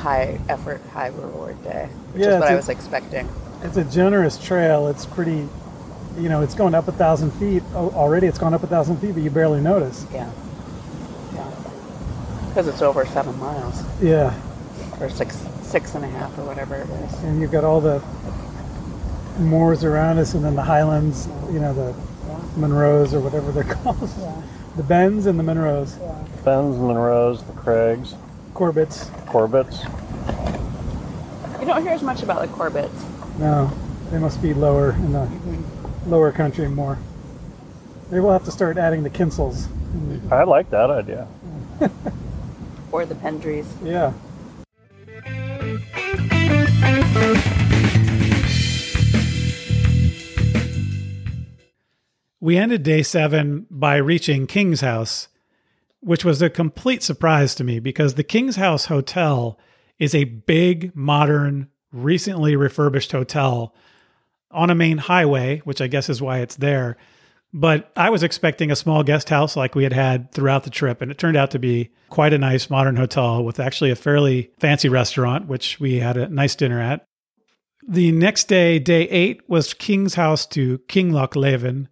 high effort, high reward day, which Yeah, is what it's I a- was expecting. it's a generous trail. It's pretty, you know, it's going up a thousand feet Oh, already. It's gone up a thousand feet, but you barely notice. Yeah. Yeah. Because it's over seven miles Yeah, or six, six and a half or whatever it is. and you've got all the moors around us, and then the highlands. You know, the Munros or whatever they're *laughs* called. The Bens and the Munros, Fens, Munros, the Craigs, Corbetts. Corbetts. You don't hear as much about the Corbetts. No, they must be lower in the lower country more. Maybe we'll have to start adding the Kinsels. I like that idea. *laughs* Or the Pendries. Yeah. We ended day seven by reaching King's House, which was a complete surprise to me because the King's House Hotel is a big, modern, recently refurbished hotel on a main highway, which I guess is why it's there. But I was expecting a small guest house like we had had throughout the trip, and it turned out to be quite a nice modern hotel with actually a fairly fancy restaurant, which we had a nice dinner at. The next day, day eight, was King's House to Kinlochleven,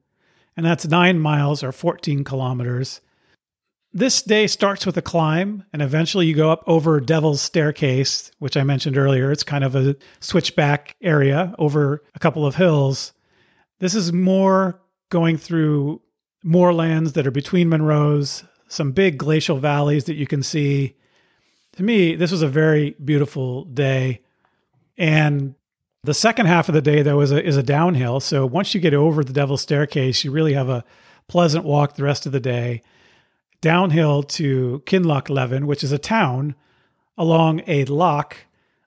and that's nine miles or 14 kilometers. This day starts with a climb, and eventually you go up over Devil's Staircase, which I mentioned earlier. It's kind of a switchback area over a couple of hills. This is more going through moorlands that are between Munros, some big glacial valleys that you can see. To me, this was a very beautiful day. And The second half of the day, though, is a, is a downhill. So once you get over the Devil's Staircase, you really have a pleasant walk the rest of the day downhill to Kinloch which is a town along a loch.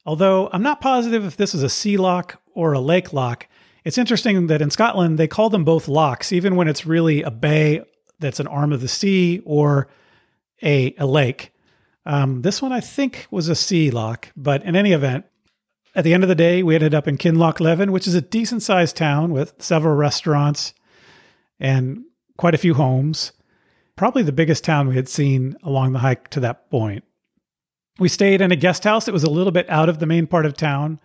Although I'm not positive if this is a sea loch or a lake loch. It's interesting that in Scotland they call them both lochs, even when it's really a bay that's an arm of the sea or a, a lake. Um, this one I think was a sea loch, but in any event, at the end of the day, we ended up in Kinlochleven, which is a decent sized town with several restaurants and quite a few homes. Probably the biggest town we had seen along the hike to that point. We stayed in a guest house that was a little bit out of the main part of town.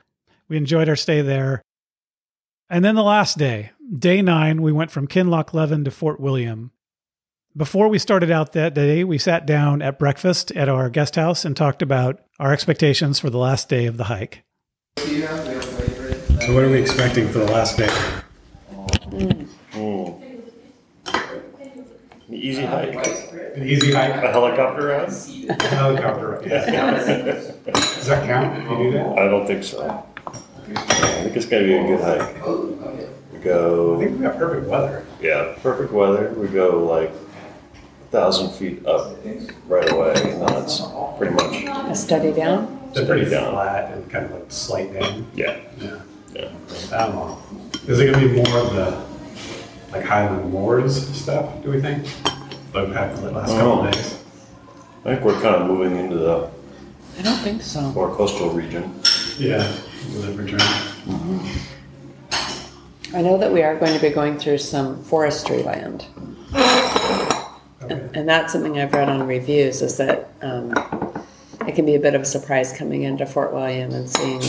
We enjoyed our stay there. And then the last day, day nine, we went from Kinlochleven to Fort William. Before we started out that day, we sat down at breakfast at our guest house and talked about our expectations for the last day of the hike. So, what are we expecting for the last day? Mm. An easy hike. An easy hike? A helicopter ride? A helicopter ride. *laughs* Does that count if you do that? I don't think so. I think it's going to be a good hike. We go. I think we got perfect weather. Yeah, perfect weather. We go like a thousand feet up right away, and then it's pretty much A steady down? It's pretty down. flat and kind of like slight down. yeah, Yeah. yeah. I don't know. Is it going to be more of the like Highland Moors stuff? Do we think? Like we've had for the last couple Oh. of days. I think we're kind of moving into the I don't think so. more coastal region. Yeah. Live return. I know that we are going to be going through some forestry land. And, and that's something I've read on reviews is that um, it can be a bit of a surprise coming into Fort William and seeing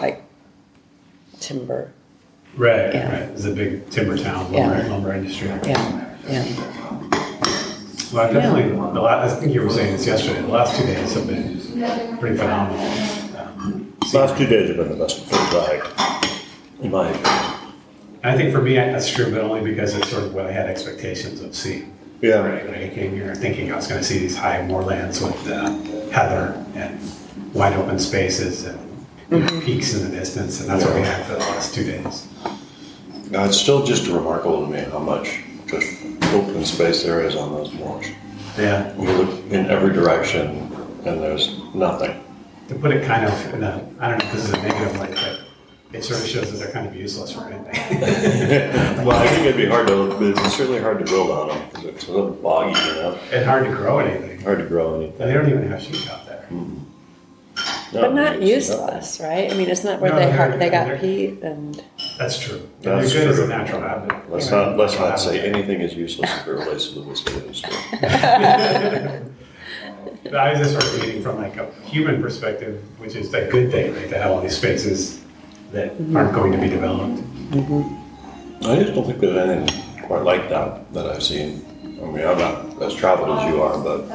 like timber. Right. Yeah. Right. It's a big timber town, Yeah. lumber, lumber industry. Yeah, yeah. Well, I definitely. The last, I think you were saying this yesterday. The last two days have been pretty phenomenal. Um, Last two days have been the best of the hike, in my opinion. I think for me, that's true, but only because it's sort of what I had expectations of seeing. Yeah. Right, when I came here, thinking I was going to see these high moorlands with uh, heather and wide open spaces and know, peaks in the distance, and that's what we had for the last two days. Now, it's still just remarkable to me how much just open space there is on those moors. Yeah. You look in every direction, and there's nothing. To put it kind of in a, I don't know if this is a negative light, but it sort of shows that they're kind of useless for anything. *laughs* Well, I think it'd be hard to, it's certainly hard to build on them because it's a little boggy, you know. and hard to grow anything. Hard to grow anything. And they don't even have sheep out there. No, But not it's useless, right? I mean, isn't that where No, they they're- har- they they're- got peat and That's true. That's they're good as true. a natural habitat. Let's you not, let's natural not say anything is useless if it relates to the whiskey industry. I was just sort of reading from like a human perspective, which is a good thing, right? To have all these spaces that mm-hmm. aren't going to be developed. Mm-hmm. I just don't think there's anything quite like that that I've seen. I mean, I'm not as traveled as you are, but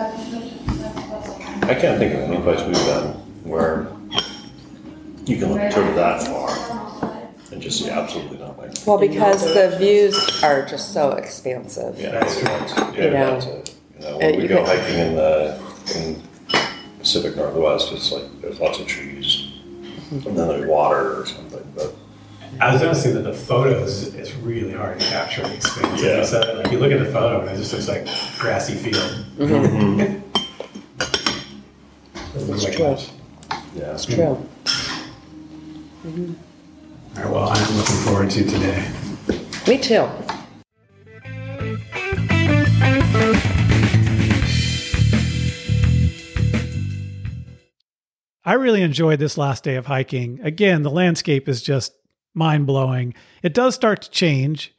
I can't think of any place we've been where you can look sort of that far and just see absolutely nothing. well, because the views are just so expansive. Yeah, That's true. Yeah, You know, that's it. You know, uh, when we go could- hiking in the in Pacific Northwest, it's like there's lots of trees, and then there's water or something. But I was noticing that the photos, it's really hard to capture the experience. Yeah. So, like you look at the photo and it just looks like grassy field. Mm-hmm. Doesn't look like true. Much. yeah, It's true. All right, well, I'm looking forward to today. Me too. I really enjoyed this last day of hiking. Again, the landscape is just mind blowing. It does start to change,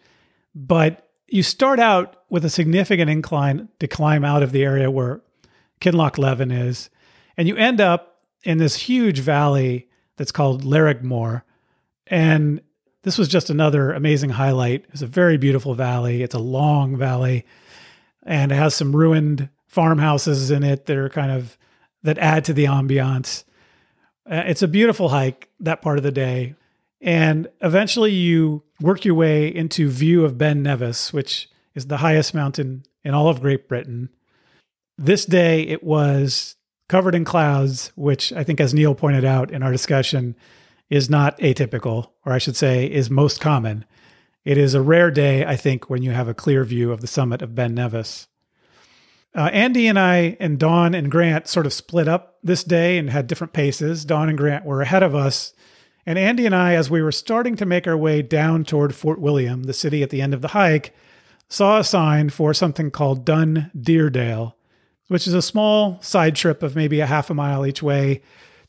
but you start out with a significant incline to climb out of the area where Kinlochleven is, and you end up in this huge valley that's called Lairigmor. And this was just another amazing highlight. It's a very beautiful valley. It's a long valley, and it has some ruined farmhouses in it that are kind of that add to the ambiance. Uh, it's a beautiful hike that part of the day. And eventually you work your way into view of Ben Nevis, which is the highest mountain in all of Great Britain. This day it was covered in clouds, which I think, as Neil pointed out in our discussion, is not atypical, or I should say, is most common. It is a rare day, I think, when you have a clear view of the summit of Ben Nevis. Uh, Andy and I and Dawn and Grant sort of split up this day and had different paces. Dawn and Grant were ahead of us. And Andy and I, as we were starting to make our way down toward Fort William, the city at the end of the hike, saw a sign for something called Dun Deardail, which is a small side trip of maybe a half a mile each way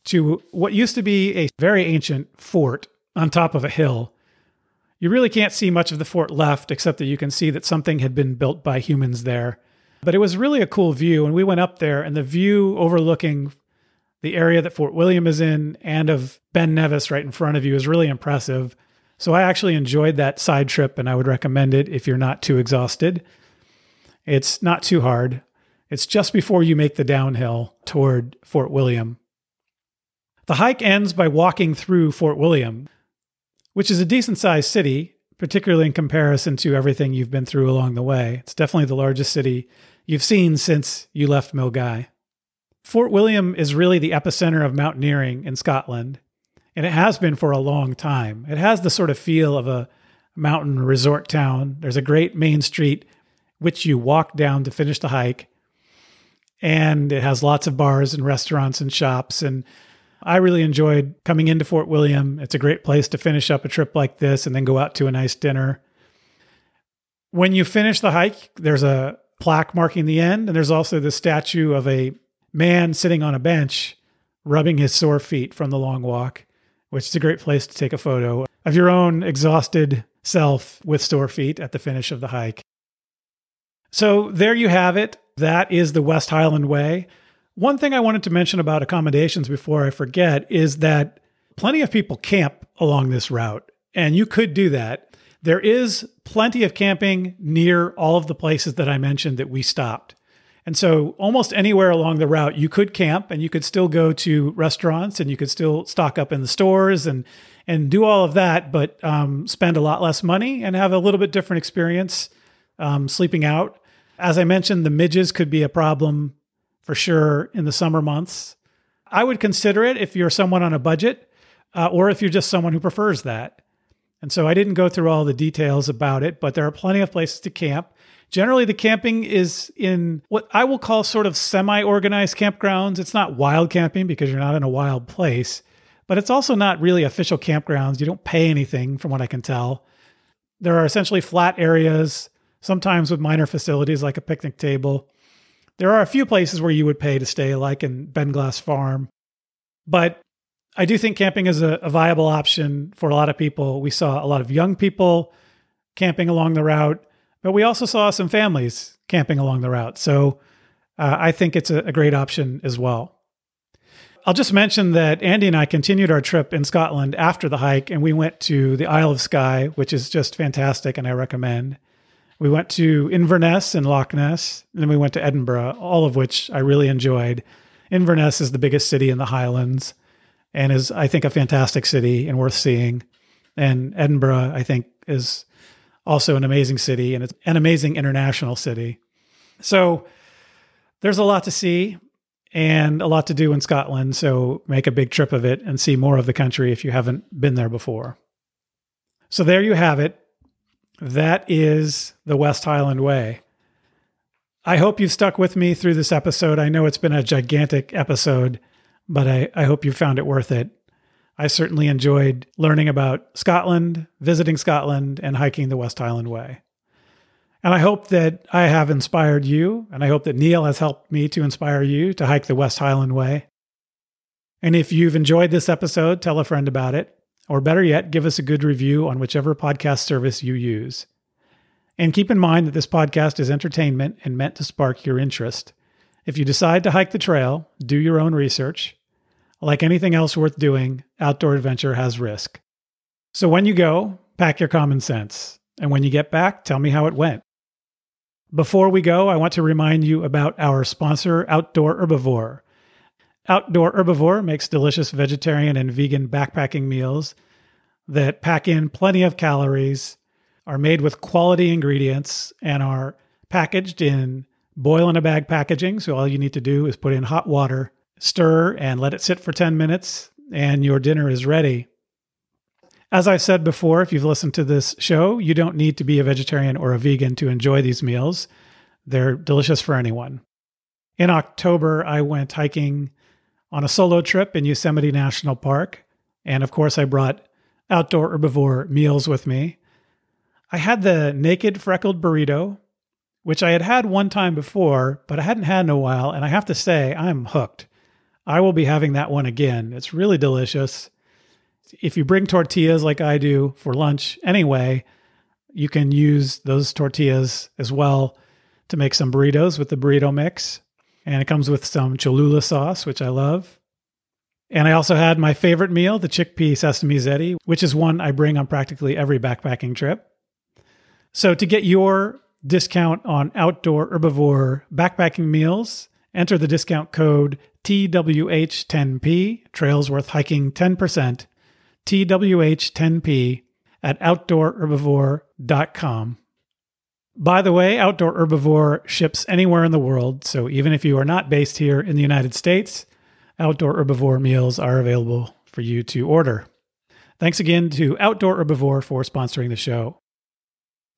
to what used to be a very ancient fort on top of a hill. You really can't see much of the fort left, except that you can see that something had been built by humans there. But it was really a cool view. And we went up there, and the view overlooking the area that Fort William is in and of Ben Nevis right in front of you is really impressive. So I actually enjoyed that side trip, and I would recommend it if you're not too exhausted. It's not too hard. It's just before you make the downhill toward Fort William. The hike ends by walking through Fort William, which is a decent sized city, particularly in comparison to everything you've been through along the way. It's definitely the largest city you've seen since you left Milngavie. Fort William is really the epicenter of mountaineering in Scotland, and it has been for a long time. It has the sort of feel of a mountain resort town. There's a great main street which you walk down to finish the hike, and it has lots of bars and restaurants and shops and I really enjoyed coming into Fort William. It's a great place to finish up a trip like this and then go out to a nice dinner. When you finish the hike, there's a plaque marking the end, and there's also the statue of a man sitting on a bench rubbing his sore feet from the long walk, which is a great place to take a photo of your own exhausted self with sore feet at the finish of the hike. So there you have it. That is the West Highland Way. One thing I wanted to mention about accommodations before I forget is that plenty of people camp along this route, and you could do that. There is plenty of camping near all of the places that I mentioned that we stopped. And so, almost anywhere along the route, you could camp and you could still go to restaurants and you could still stock up in the stores and and do all of that, but um, spend a lot less money and have a little bit different experience um, sleeping out. As I mentioned, the midges could be a problem for sure in the summer months. I would consider it if you're someone on a budget uh, or if you're just someone who prefers that. And so I didn't go through all the details about it, but there are plenty of places to camp. Generally, the camping is in what I will call sort of semi organized campgrounds. It's not wild camping because you're not in a wild place, but it's also not really official campgrounds. You don't pay anything, from what I can tell. There are essentially flat areas, sometimes with minor facilities like a picnic table. There are a few places where you would pay to stay, like in Beinglas Farm. But I do think camping is a, a, viable option for a lot of people. We saw a lot of young people camping along the route, but we also saw some families camping along the route. So uh, I think it's a, a great option as well. I'll just mention that Andy and I continued our trip in Scotland after the hike, and we went to the Isle of Skye, which is just fantastic, and I recommend. We went to Inverness and Loch Ness, and then we went to Edinburgh, all of which I really enjoyed. Inverness is the biggest city in the Highlands and is, I think, a fantastic city and worth seeing. And Edinburgh, I think, is also an amazing city and it's an amazing international city. So there's a lot to see and a lot to do in Scotland. So make a big trip of it and see more of the country if you haven't been there before. So there you have it. That is the West Highland Way. I hope you've stuck with me through this episode. I know it's been a gigantic episode, but I, I hope you found it worth it. I certainly enjoyed learning about Scotland, visiting Scotland, and hiking the West Highland Way. And I hope that I have inspired you, and I hope that Neil has helped me to inspire you to hike the West Highland Way. And if you've enjoyed this episode, tell a friend about it. Or better yet, give us a good review on whichever podcast service you use. And keep in mind that this podcast is entertainment and meant to spark your interest. If you decide to hike the trail, do your own research. Like anything else worth doing, outdoor adventure has risk. So when you go, pack your common sense. And when you get back, tell me how it went. Before we go, I want to remind you about our sponsor, Outdoor Herbivore. Outdoor Herbivore makes delicious vegetarian and vegan backpacking meals that pack in plenty of calories, are made with quality ingredients, and are packaged in boil in a bag packaging. So all you need to do is put in hot water, stir, and let it sit for 10 minutes, and your dinner is ready. As I've said before, if you've listened to this show, you don't need to be a vegetarian or a vegan to enjoy these meals. They're delicious for anyone. In October, I went hiking on a solo trip in Yosemite National Park. And of course, I brought outdoor herbivore meals with me. I had the naked freckled burrito, which I had had one time before, but I hadn't had in a while. And I have to say, I'm hooked. I will be having that one again. It's really delicious. If you bring tortillas like I do for lunch anyway, you can use those tortillas as well to make some burritos with the burrito mix. And it comes with some Cholula sauce, which I love. And I also had my favorite meal, the chickpea sesame ziti, which is one I bring on practically every backpacking trip. So to get your discount on outdoor herbivore backpacking meals, enter the discount code TWH10P, Trails Worth Hiking 10%, TWH10P at outdoorherbivore.com. By the way, Outdoor Herbivore ships anywhere in the world, so even if you are not based here in the United States, Outdoor Herbivore meals are available for you to order. Thanks again to Outdoor Herbivore for sponsoring the show.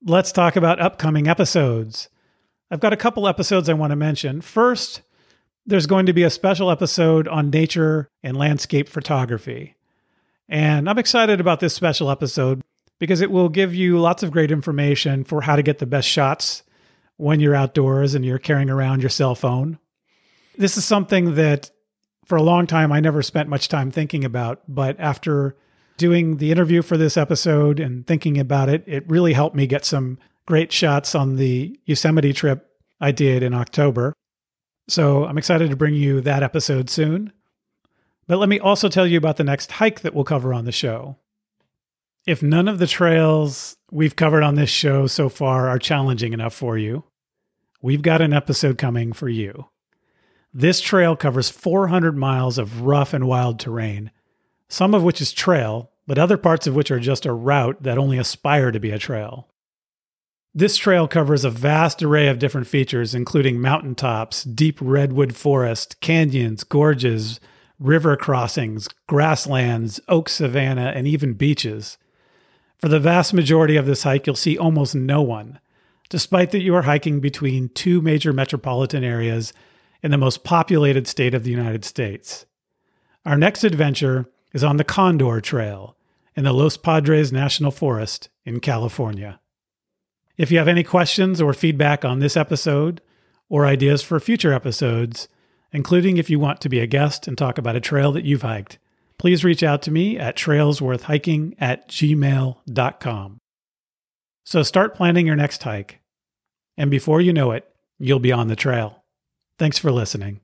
Let's talk about upcoming episodes. I've got a couple episodes I want to mention. First, there's going to be a special episode on nature and landscape photography. And I'm excited about this special episode because it will give you lots of great information for how to get the best shots when you're outdoors and you're carrying around your cell phone. This is something that for a long time I never spent much time thinking about, but after doing the interview for this episode and thinking about it, it really helped me get some great shots on the Yosemite trip I did in October. So I'm excited to bring you that episode soon. But let me also tell you about the next hike that we'll cover on the show. If none of the trails we've covered on this show so far are challenging enough for you, we've got an episode coming for you. This trail covers 400 miles of rough and wild terrain, some of which is trail, but other parts of which are just a route that only aspire to be a trail. This trail covers a vast array of different features, including mountaintops, deep redwood forest, canyons, gorges, river crossings, grasslands, oak savanna, and even beaches. For the vast majority of this hike, you'll see almost no one, despite that you are hiking between two major metropolitan areas in the most populated state of the United States. Our next adventure is on the Condor Trail in the Los Padres National Forest in California. If you have any questions or feedback on this episode, or ideas for future episodes, including if you want to be a guest and talk about a trail that you've hiked, please reach out to me at trailsworthhiking at gmail.com. So start planning your next hike, and before you know it, you'll be on the trail. Thanks for listening.